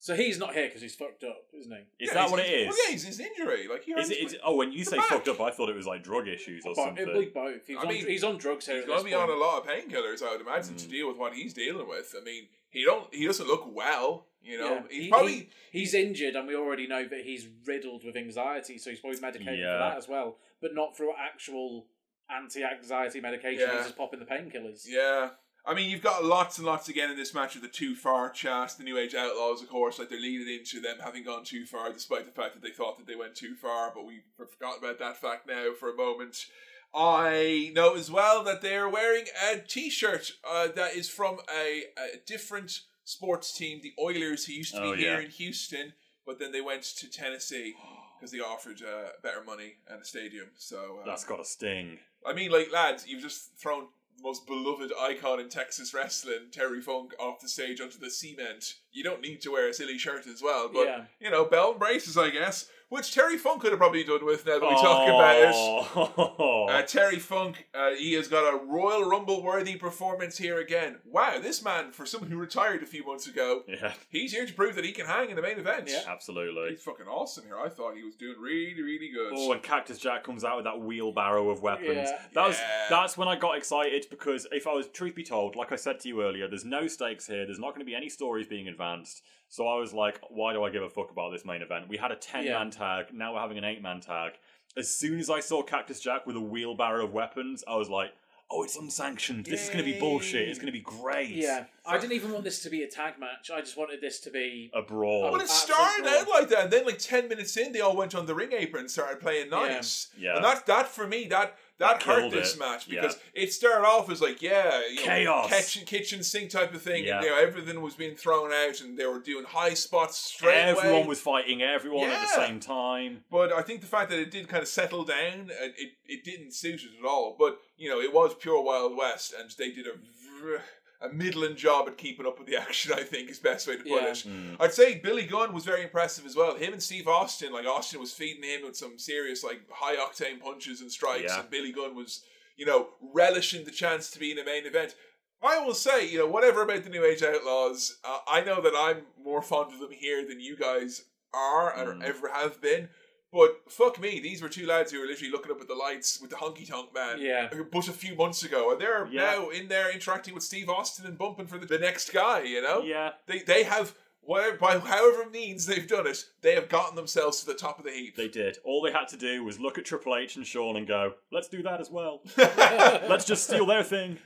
So he's not here because he's fucked up, isn't he? Is Yeah, that he's- what it is? Well, yeah, he's his injury. Like he Is hurts it? oh, when you the say back. fucked up, I thought it was like drug issues or But something. it'll be both. He's, I on, mean, he's on drugs here. He's at going to be on point. a lot of painkillers, I would imagine, Mm. to deal with what he's dealing with. I mean, he don't he doesn't look well. You know, Yeah. he's He- probably he- he's injured, and we already know that he's riddled with anxiety, so he's probably medicated Yeah. for that as well, but not through actual anti-anxiety medication. Yeah. He's just popping the painkillers. Yeah. I mean, you've got lots and lots again in this match of the too far chast, the New Age Outlaws, of course, like they're leading into them having gone too far, despite the fact that they thought that they went too far, but we forgot about that fact now for a moment. I know as well that they're wearing a T-shirt uh, that is from a, a different sports team, the Oilers, who used to Oh, be here yeah. in Houston, but then they went to Tennessee because they offered uh, better money and a stadium. So uh, That's got a sting. I mean, like, lads, you've just thrown the most beloved icon in Texas wrestling, Terry Funk, off the stage onto the cement. You don't need to wear a silly shirt as well, but, Yeah. you know, belt and braces, I guess, which Terry Funk could have probably done with now that we talk about it. Uh, Terry Funk, uh, he has got a Royal Rumble worthy performance here again. Wow, this man, for someone who retired a few months ago, yeah, he's here to prove that he can hang in the main event. Yeah. absolutely. He's fucking awesome here. I thought he was doing really, really good. Oh, and Cactus Jack comes out with that wheelbarrow of weapons. Yeah. That was Yeah. that's when I got excited because if I was truth be told, like I said to you earlier, there's no stakes here. There's not going to be any stories being advanced. So I was like, why do I give a fuck about this main event? We had a ten man Yeah. tag. Now we're having an eight man tag. As soon as I saw Cactus Jack with a wheelbarrow of weapons, I was like, oh, it's unsanctioned. This is going to be bullshit. It's going to be great. Yeah, I didn't even want this to be a tag match. I just wanted this to be. a brawl. Well, it Absolute started brawl. out like that, and then like ten minutes in, they all went on the ring apron and started playing nice. Yeah. and that that for me that that, hurt this it. match Yeah. because it started off as like yeah, you know, Chaos. kitchen, kitchen sink type of thing, Yeah. and you know, everything was being thrown out, and they were doing high spots straight Everyone away. was fighting everyone at the same time. But I think the fact that it did kind of settle down, uh, it it didn't suit it at all. But you know, it was pure Wild West, and they did a v- a middling job at keeping up with the action. I think is best way to put Yeah. it. I'd say Billy Gunn was very impressive as well. Him and Steve Austin, like Austin was feeding him with some serious like high octane punches and strikes, Yeah. and Billy Gunn was you know relishing the chance to be in a main event. I will say, you know, whatever about the New Age Outlaws, uh, I know that I'm more fond of them here than you guys are and Mm. ever have been. But fuck me, these were two lads who were literally looking up at the lights with the honky tonk man. Yeah. But a few months ago, and they're Yeah. now in there interacting with Steve Austin and bumping for the, the next guy. You know, Yeah. they they have whatever by however means they've done it, they have gotten themselves to the top of the heap. They did. All they had to do was look at Triple H and Shawn and go, let's do that as well. let's just steal their thing.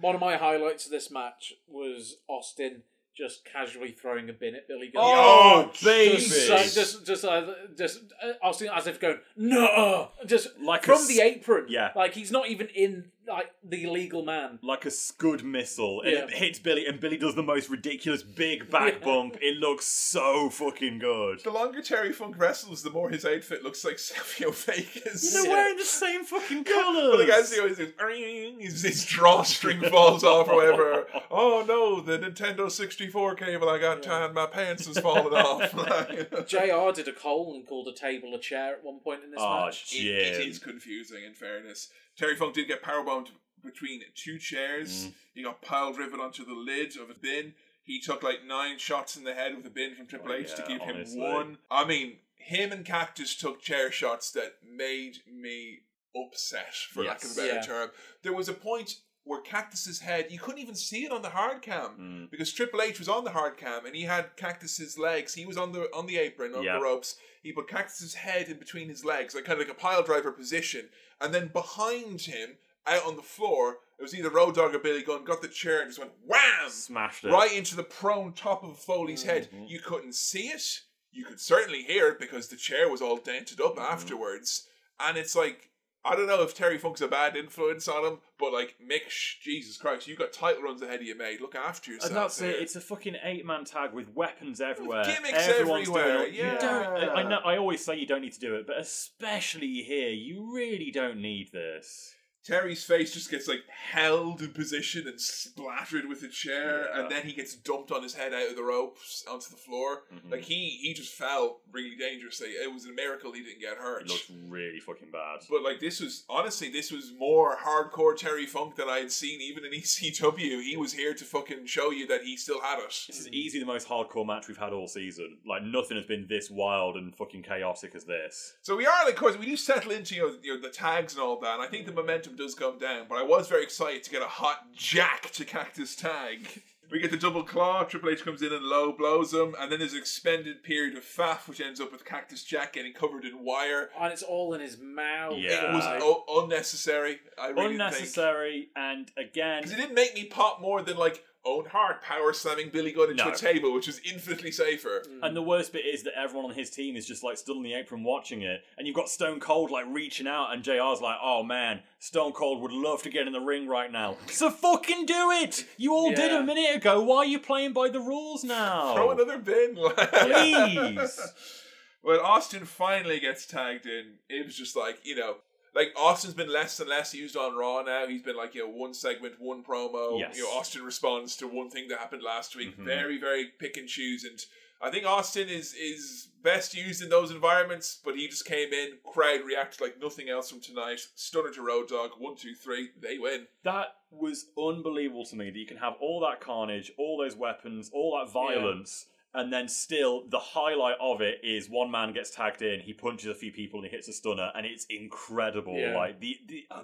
One of my highlights of this match was Austin just casually throwing a bin at Billy Gunn. Oh, baby. Just, so- just, just, uh, just, uh, Austin as if going no, just Like from a the apron. yeah. like he's not even in like the illegal man. like a scud missile, and it hits Billy, and Billy does the most ridiculous big back Yeah. bump. It looks so fucking good. The longer Terry Funk wrestles, the more his outfit looks like Savio Vega's. They're wearing the same fucking colours. But like as he always does, "Ring," his, his drawstring falls off or whatever. Oh no, the Nintendo 64 cable I got tied, my pants has fallen off. Like, JR did a Cole and called a table a chair at one point in this Oh, match. it, it Jim. is confusing in fairness. Terry Funk did get powerbombed between two chairs. Mm. He got pile driven onto the lid of a bin. He took like nine shots in the head with a bin from Triple Oh, H to yeah, give him honestly. one. I mean, him and Cactus took chair shots that made me upset, for lack of a better Yeah. term. There was a point where Cactus's head, you couldn't even see it on the hard cam Mm. because Triple H was on the hard cam and he had Cactus's legs. He was on the on the apron on Yeah. the ropes. He put Cactus's head in between his legs, like kind of like a pile driver position, and then behind him, out on the floor, it was either Road Dogg or Billy Gunn got the chair and just went wham Smashed it. right into the prone top of Foley's head. Mm-hmm. You couldn't see it. You could certainly hear it because the chair was all dented up Mm-hmm. afterwards. And it's like, I don't know if Terry Funk's a bad influence on him, but like, Mick, sh- Jesus Christ, you got title runs ahead of you, mate. Look after yourself. And that's there. it. It's a fucking eight-man tag with weapons everywhere. gimmicks Everyone's everywhere, Doing it. yeah. You don't. I know. I always say you don't need to do it, but especially here, you really don't need this. Terry's face just gets like held in position and splattered with a chair, Yeah. and then he gets dumped on his head out of the ropes onto the floor. Mm-hmm. Like he he just fell really dangerously. It was a miracle he didn't get hurt. It looks really fucking bad. But like this was honestly, this was more hardcore Terry Funk than I had seen even in ECW. He was here to fucking show you that he still had it. This is easily the most hardcore match we've had all season. Like nothing has been this wild and fucking chaotic as this. So we are, of course, we do settle into you know, you know, the tags and all that, and I think the momentum does come down. But I was very excited to get a hot jack to Cactus tag. We get the double claw. Triple H comes in and low blows him, and then there's an expended period of faff, which ends up with Cactus Jack getting covered in wire. And it's all in his mouth. Yeah. It was o- unnecessary. I really think. Unnecessary, and again, Because it didn't make me pop more than like Owen Hart power slamming Billy Gunn into No. a table, which was infinitely safer. Mm. And the worst bit is that everyone on his team is just like stood on the apron watching it, and you've got Stone Cold like reaching out, and JR's like, "Oh man, Stone Cold would love to get in the ring right now." So fucking do it! You all did a minute ago. Why are you playing by the rules now? Throw another bin. Please. when Austin finally gets tagged in, it was just like, you know, like Austin's been less and less used on Raw now. He's been like, you know, one segment, one promo. Yes. You know, Austin responds to one thing that happened last week. Mhm. Very, very pick and choose. And I think Austin is is best used in those environments, but he just came in, crowd reacted like nothing else from tonight. Stunner to Road Dogg, one, two, three, they win. That was unbelievable to me that you can have all that carnage, all those weapons, all that violence, and then still the highlight of it is one man gets tagged in, he punches a few people and he hits a stunner, and it's incredible. Yeah. Like the the uh,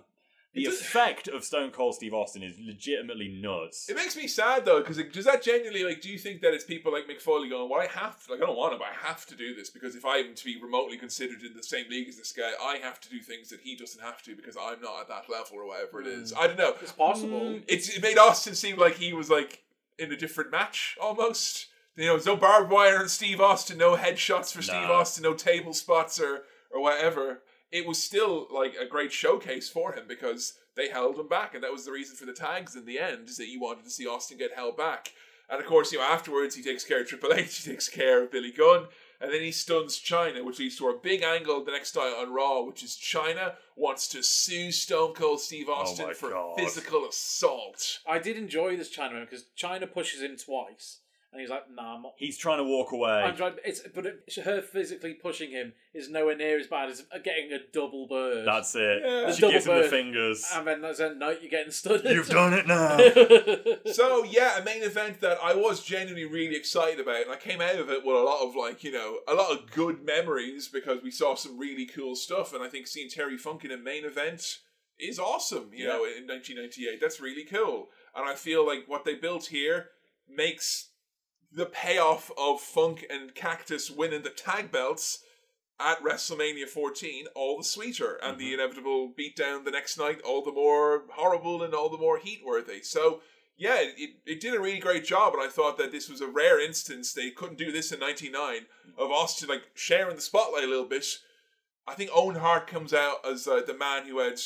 the does- effect of Stone Cold Steve Austin is legitimately nuts. It makes me sad though, because does that genuinely like? Do you think that it's people like Mick Foley going, "Well, I have to, like, I don't want to, but I have to do this because if I'm to be remotely considered in the same league as this guy, I have to do things that he doesn't have to because I'm not at that level or whatever it is." I don't know. it's possible. It's it made Austin seem like he was like in a different match almost. You know, there's no barbed wire and Steve Austin, no headshots for Steve Nah. Austin, no table spots or or whatever. It was still like a great showcase for him because they held him back, and that was the reason for the tags in the end, is that you wanted to see Austin get held back. And of course, you know, afterwards he takes care of Triple H, he takes care of Billy Gunn, and then he stuns Chyna, which leads to a big angle the next night on Raw, which is Chyna wants to sue Stone Cold Steve oh Austin my for God. physical assault. I did enjoy this Chinaman because Chyna pushes him twice, and he's like, "Nah, I'm not." He's trying to walk away. I'm trying, it's but it, her physically pushing him is nowhere near as bad as getting a double bird. That's it. Yeah. She Double gives him the fingers. and then that's a no, you're getting stunned. You've done it now. So yeah, a main event that I was genuinely really excited about, and I came out of it with a lot of like you know a lot of good memories because we saw some really cool stuff, and I think seeing Terry Funk in a main event is awesome. You know, in 1998, that's really cool, and I feel like what they built here makes the payoff of Funk and Cactus winning the tag belts at WrestleMania 14 all the sweeter, and the inevitable beatdown the next night all the more horrible and all the more heat worthy. So, yeah, it, it did a really great job, and I thought that this was a rare instance. They couldn't do this in '99 of Austin like sharing the spotlight a little bit. I think Owen Hart comes out as uh, the man who had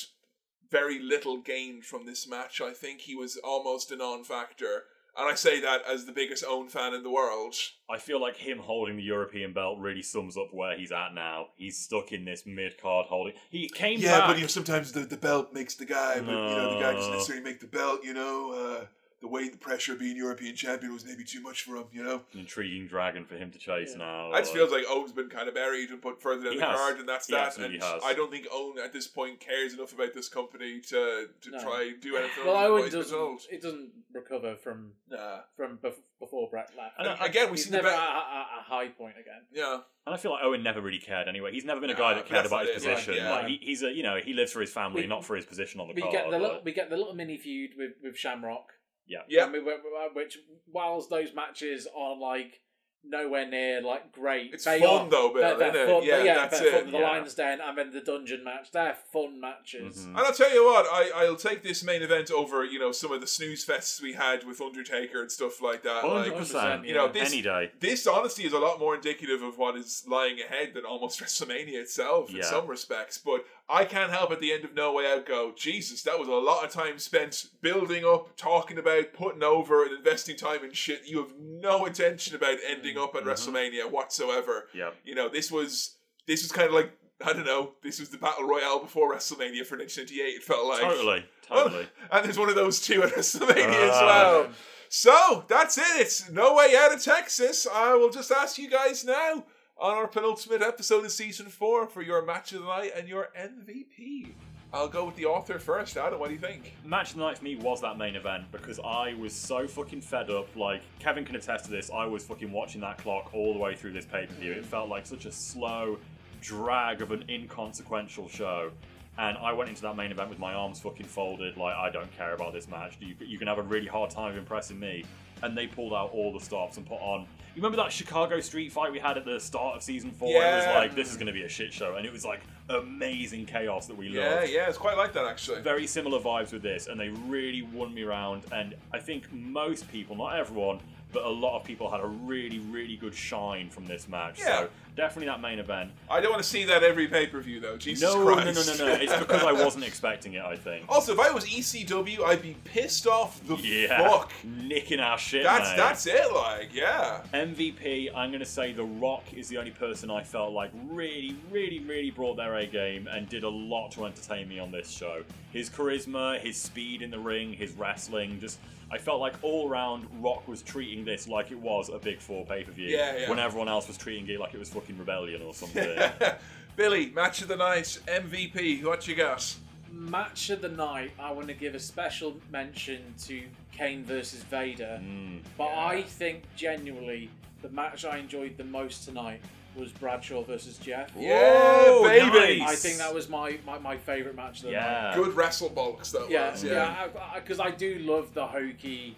very little gained from this match. I think he was almost a non-factor, and I say that as the biggest Owen fan in the world. I feel like him holding the European belt really sums up where he's at now. He's stuck in this mid card holding. He came Yeah, back. but you know sometimes the, the belt makes the guy, but you know the guy doesn't necessarily make the belt. You know, uh, the weight, the pressure of being European champion was maybe too much for him. You know, An intriguing dragon for him to chase now. I just like- feels like Owen's been kind of buried and put further down He the has. card, and that's He that. And has. I don't think Owen at this point cares enough about this company to to No. try do anything. Well, other Owen doesn't. It doesn't recover from Nah. from bef- before Bret left. And again, we he's see the never be- at a, a high point again. Yeah. And I feel like Owen never really cared anyway. He's never been a Nah, guy that cared about his it, position. yeah. Like he, he's a you know he lives for his family, We- not for his position on the We card. get the like- little, we get the little mini feud with with Shamrock. Yeah. Yeah. I mean, wh- wh- which whilst those matches are like nowhere near like great, It's they fun are, though, Bill, they're, they're isn't it? fun, Yeah, yeah, that's it. Fun. The Yeah. Lions Den and then the dungeon match. They're fun matches. Mhm. And I'll tell you what, I, I'll take this main event over, you know, some of the snooze fests we had with Undertaker and stuff like that. Hundred Like, percent. you know, yeah. this any day. this honestly is a lot more indicative of what is lying ahead than almost WrestleMania itself in some respects. But I can't help at the end of No Way Out go, Jesus, that was a lot of time spent building up, talking about, putting over, and investing time in shit you have no intention about ending up at WrestleMania whatsoever. Yep. You know, this was this was kind of like I don't know, this was the battle royale before WrestleMania for 1998. It felt like Totally. Totally. and there's one of those two at WrestleMania as Ah. well. So that's it. It's no way out of Texas. I will just ask you guys now on our penultimate episode of season four for your match of the night and your MVP. I'll go with the author first. Adam, what do you think? Match of the night for me was that main event because I was so fucking fed up. Like Kevin can attest to this. I was fucking watching that clock all the way through this pay per view. It felt like such a slow drag of an inconsequential show. And I went into that main event with my arms fucking folded, like I don't care about this match. You, you can have a really hard time impressing me. And they pulled out all the stops and put on. You remember that Chicago street fight we had at the start of season four? It was like this is going to be a shit show, and it was like amazing chaos that we Yeah, loved Yeah, yeah, it's quite like that actually. very similar vibes with this, and they really won me round. And I think most people, not everyone, but a lot of people had a really, really good shine from this match. Yeah. So definitely that main event. I don't want to see that every pay per view though. Jesus no, no, Christ. no, no, no. It's because I wasn't expecting it. I think. also, if I was ECW, I'd be pissed off the Yeah, fuck. nicking our shit. That's mate. that's it. Like, yeah. MVP, I'm going to say The Rock is the only person I felt like really, really, really brought their A game and did a lot to entertain me on this show. His charisma, his speed in the ring, his wrestling, just. I felt like all round Rock was treating this like it was a Big Four pay per view. Yeah, yeah. When everyone else was treating it like it was fucking Rebellion or something. Billy, match of the night, MVP. What you got? Match of the night, I want to give a special mention to Kane versus Vader. Mm. But I think genuinely the match I enjoyed the most tonight was Bradshaw versus Jeff. Yeah, Whoa, baby. nice. I think that was my, my, my favourite match of the night. Yeah. Good wrestle bulks that Yeah, was. yeah, because I, do love the hokey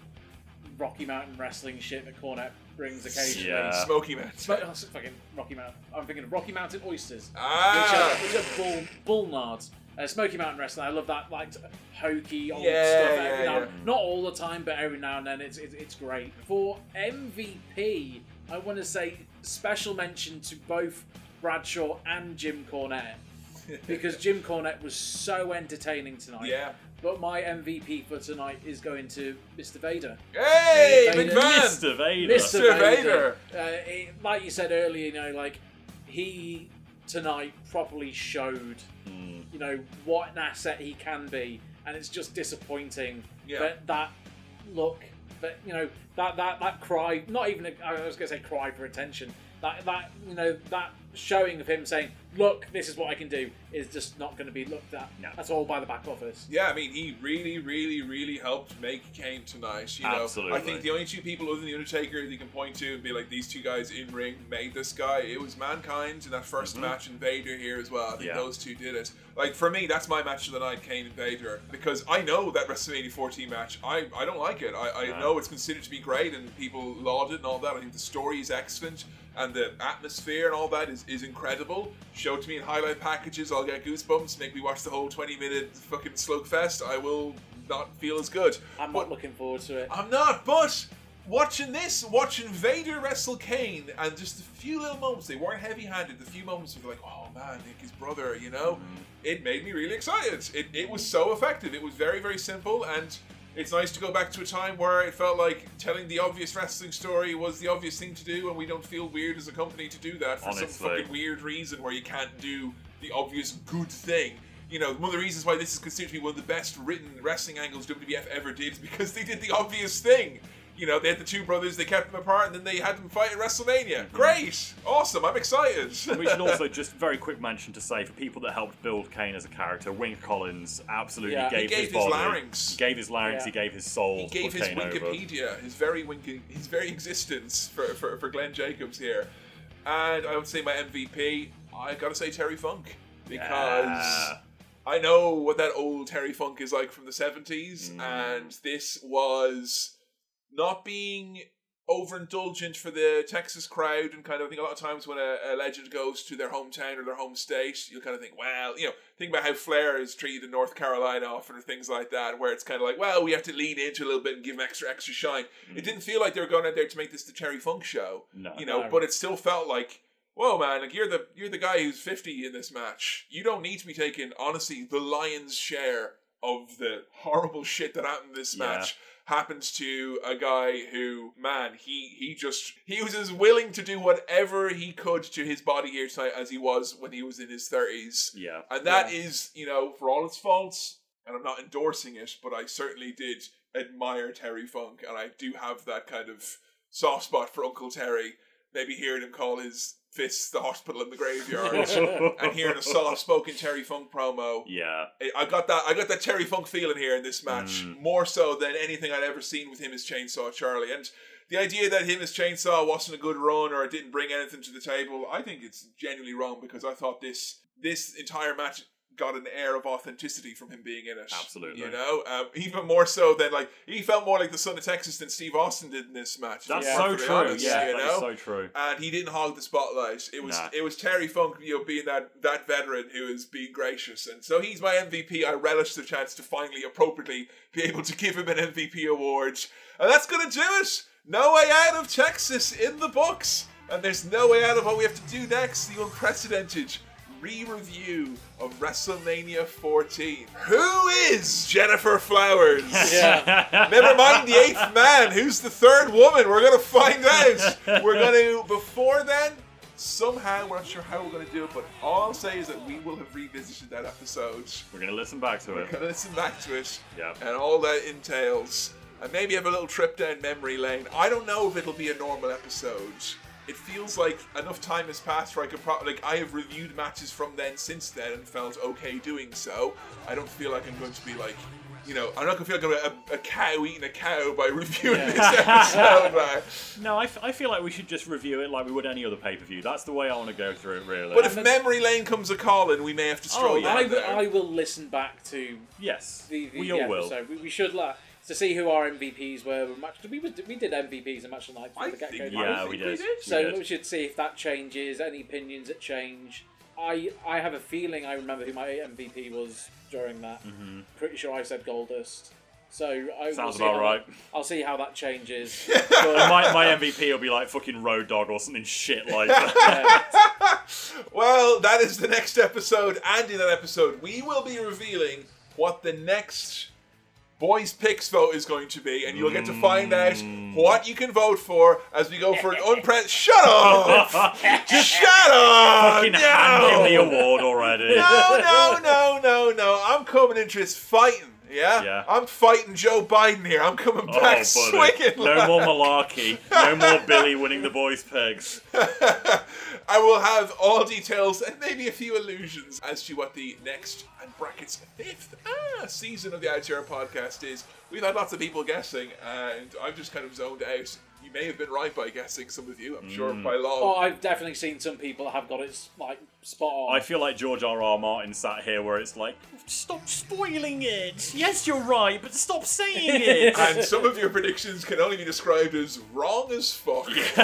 Rocky Mountain wrestling shit that Cornette brings occasionally. Yeah. Smoky man. Sm- oh, fucking Rocky Mountain. I'm thinking of Rocky Mountain oysters, Ah. which are, which are bull bull nards. Uh, Smoky Mountain Wrestling. I love that like hokey old Yeah, stuff. yeah, now, yeah. Not all the time, but every now and then it's it's, it's great. For MVP, I want to say special mention to both Bradshaw and Jim Cornette because Jim Cornette was so entertaining tonight. Yeah. But my MVP for tonight is going to Mr. Vader. Hey, Vader. Mr. Vader. Mr. Mr. Vader. Uh, it- like you said earlier, you know, like he tonight properly showed, Mm. you know, what an asset he can be, and it's just disappointing Yeah. that that look, that you know, that that that cry, not even a, I was going to say cry for attention. That that you know that showing of him saying, "Look, this is what I can do," is just not going to be looked at. No. That's all by the back office. Yeah, I mean, he really, really, really helped make Kane tonight. You know, Absolutely. I think the only two people other than the Undertaker that you can point to and be like, these two guys in ring made this guy. It was Mankind in that 1st mm-hmm. match and Vader here as well. I think Yeah. those two did it. Like for me, that's my match of the night, Kane and Vader, because I know that WrestleMania 14 match. I, I don't like it. I, I Yeah. know it's considered to be great and people laud it and all that. I think the story is excellent and the atmosphere and all that is, is incredible. Show it to me in highlight packages, I'll get goosebumps. Make me watch the whole 20 minute fucking slugfest. I will not feel as good. I'm But- not looking forward to it. I'm not, but watching this, watching Vader wrestle Kane, and just a few little moments, they weren't heavy handed, the few moments they're like, oh man, Nick, his brother, you know, mm. it made me really excited. It, it was so effective. It was very, very simple, and it's nice to go back to a time where it felt like telling the obvious wrestling story was the obvious thing to do, and we don't feel weird as a company to do that for some Honestly. fucking weird reason where you can't do the obvious good thing. You know, one of the reasons why this is considered to be one of the best written wrestling angles WWF ever did is because they did the obvious thing. You know, they had the two brothers, they kept them apart, and then they had them fight at WrestleMania. Mm-hmm. Great! Awesome, I'm excited. we should also just very quick mention to say for people that helped build Kane as a character, Wink Collins absolutely Yeah. gave, He gave his body, larynx. he gave his larynx, Yeah. he gave his soul. he to gave put his Kane over. Wikipedia, his very winking, his very existence for, for, for Glenn Jacobs here. And I would say my MVP, I gotta say Terry Funk. Because Yeah. I know what that old Terry Funk is like from the 70s, Mm. and this was not being overindulgent for the Texas crowd, and kind of I think a lot of times when a, a legend goes to their hometown or their home state, you'll kind of think, well, you know, think about how Flair is treated in North Carolina often or things like that, where it's kind of like, well, we have to lean into a little bit and give extra extra shine. It mm. didn't feel like they were going out there to make this the Terry Funk show, No. you know, No. but it still felt like. Whoa, man! Like you're the you're the guy who's fifty in this match. You don't need to be taking honestly the lion's share of the horrible shit that happened in this Yeah. match happens to a guy who, man, he he just he was as willing to do whatever he could to his body here tonight as he was when he was in his thirties. Yeah. And that is, you know, for all its faults, and I'm not endorsing it, but I certainly did admire Terry Funk, and I do have that kind of soft spot for Uncle Terry. Maybe hearing him call his fists the hospital in the graveyard, and hearing a soft-spoken Terry Funk promo. Yeah. I- I got that. I got that Terry Funk feeling here in this match, mm. more so than anything I'd ever seen with him as Chainsaw Charlie. And the idea that him as Chainsaw wasn't a good run or it didn't bring anything to the table, I think it's genuinely wrong because I thought this this entire match got an air of authenticity from him being in it. Absolutely. you know, um, even more so than like he felt more like the son of Texas than Steve Austin did in this match. That's be so true. honest, yeah, you know? so true. and he didn't hog the spotlight. It was Nah. it was Terry Funk, you know, being that that veteran who is being gracious, and so he's my MVP. I relish the chance to finally appropriately be able to give him an MVP award, and that's gonna do it. No way out of Texas in the books, and there's no way out of what we have to do next. The unprecedented re-review of WrestleMania 14. Who is Jennifer Flowers? Yeah. Never mind the eighth man. Who's the third woman? We're gonna find out. We're gonna before then. Somehow we're not sure how we're gonna do it, but all I'll say is that we will have revisited that episode. We're gonna listen back to it. We're gonna listen back to it Yeah. and all that entails, and maybe have a little trip down memory lane. I don't know if it'll be a normal episode. It feels like enough time has passed where I could probably like I have reviewed matches from then since then and felt okay doing so. I don't feel like I'm going to be like, you know, I'm not gonna feel like I'm a, a cow eating a cow by reviewing this episode. man. No, I, f- I feel like we should just review it like we would any other pay per view. That's the way I want to go through it, really. But if memory lane comes a calling, we may have to oh, stroll Oh, yeah. down I, will- there. I will listen back to yes, the, the, we the all will. episode. We, we should like to see who our MVPs were. with Match, we, was- we did MVPs and Match of the Night from I the get-go. think- didn't Yeah, we think did. we did. So We we should see if that changes. Any opinions that change. I I have a feeling I remember who my MVP was during that. Pretty sure I said Goldust. So I will Mm-hmm. Sounds see about how right. That, I'll see how that changes. But, my, my MVP will be like fucking Road Dogg or something shit like that. Well, that is the next episode, and in that episode, we will be revealing what the next boys' picks vote is going to be, and you'll get to find out Mm. what you can vote for as we go for an unpre. Shut up! Just shut up! fucking hand him the No! award already. no, no, no, no, no! I'm coming into this fighting. Yeah? Yeah. I'm fighting Joe Biden here. I'm coming Oh, back buddy. swinging. No more malarkey. No more Billy winning the boys' pegs. I will have all details and maybe a few illusions as to what the next and brackets fifth ah, season of the Outshare podcast is. We've had lots of people guessing, and I've just kind of zoned out. You may have been right by guessing, some of you, I'm sure, by long. oh, I've definitely seen some people have got it like spot on. I feel like George R. R. Martin sat here where it's like, stop spoiling it. Yes, you're right, but stop saying it. and some of your predictions can only be described as wrong as fuck.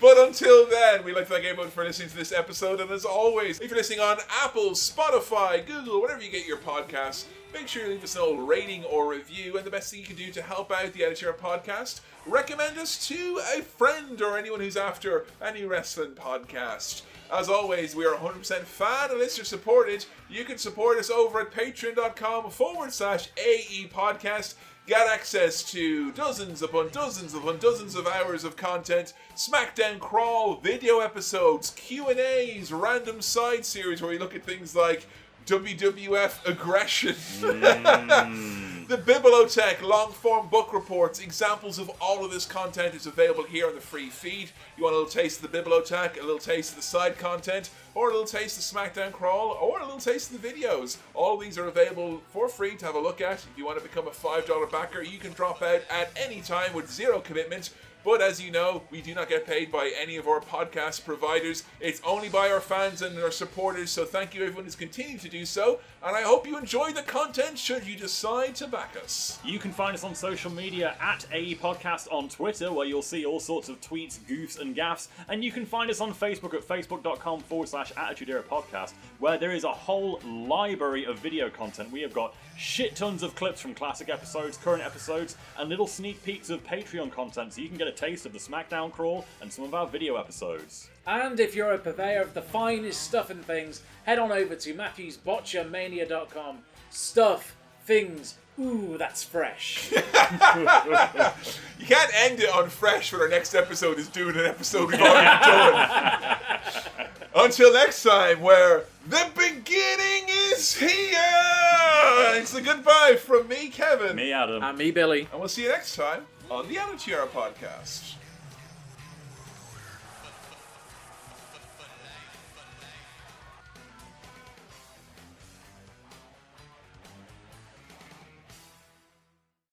but until then, we'd like to thank everyone for listening to this episode. And as always, if you're listening on Apple, Spotify, Google, whatever you get your podcasts, make sure you leave us an old rating or review. And the best thing you can do to help out the Editor of podcast, recommend us to a friend or anyone who's after any wrestling podcast. As always, we are 100% fan and listener supported. You can support us over at patreon.com forward slash AE podcast. Get access to dozens upon dozens upon dozens of hours of content, SmackDown crawl, video episodes, Q&As, random side series where we look at things like WWF aggression. Mm. the Bibliotech long form book reports, examples of all of this content is available here on the free feed. You want a little taste of the Bibliotech, a little taste of the side content, or a little taste of SmackDown Crawl, or a little taste of the videos. All of these are available for free to have a look at. If you want to become a $5 backer, you can drop out at any time with zero commitment. But as you know, we do not get paid by any of our podcast providers. It's only by our fans and our supporters. So thank you everyone who's continued to do so. And I hope you enjoy the content should you decide to back us. You can find us on social media at AE Podcast on Twitter, where you'll see all sorts of tweets, goofs, and gaffs. And you can find us on Facebook at facebook.com forward slash Attitude Era Podcast, where there is a whole library of video content. We have got shit tons of clips from classic episodes, current episodes, and little sneak peeks of Patreon content, so you can get a taste of the SmackDown crawl and some of our video episodes. And if you're a purveyor of the finest stuff and things, head on over to MatthewsBotchaMania.com. Stuff, things, ooh, that's fresh. You can't end it on fresh when our next episode is doing an episode we've already done. Until next time, where the beginning is here. It's a goodbye from me, Kevin. Me, Adam. and me, Billy. And we'll see you next time on the Era podcast.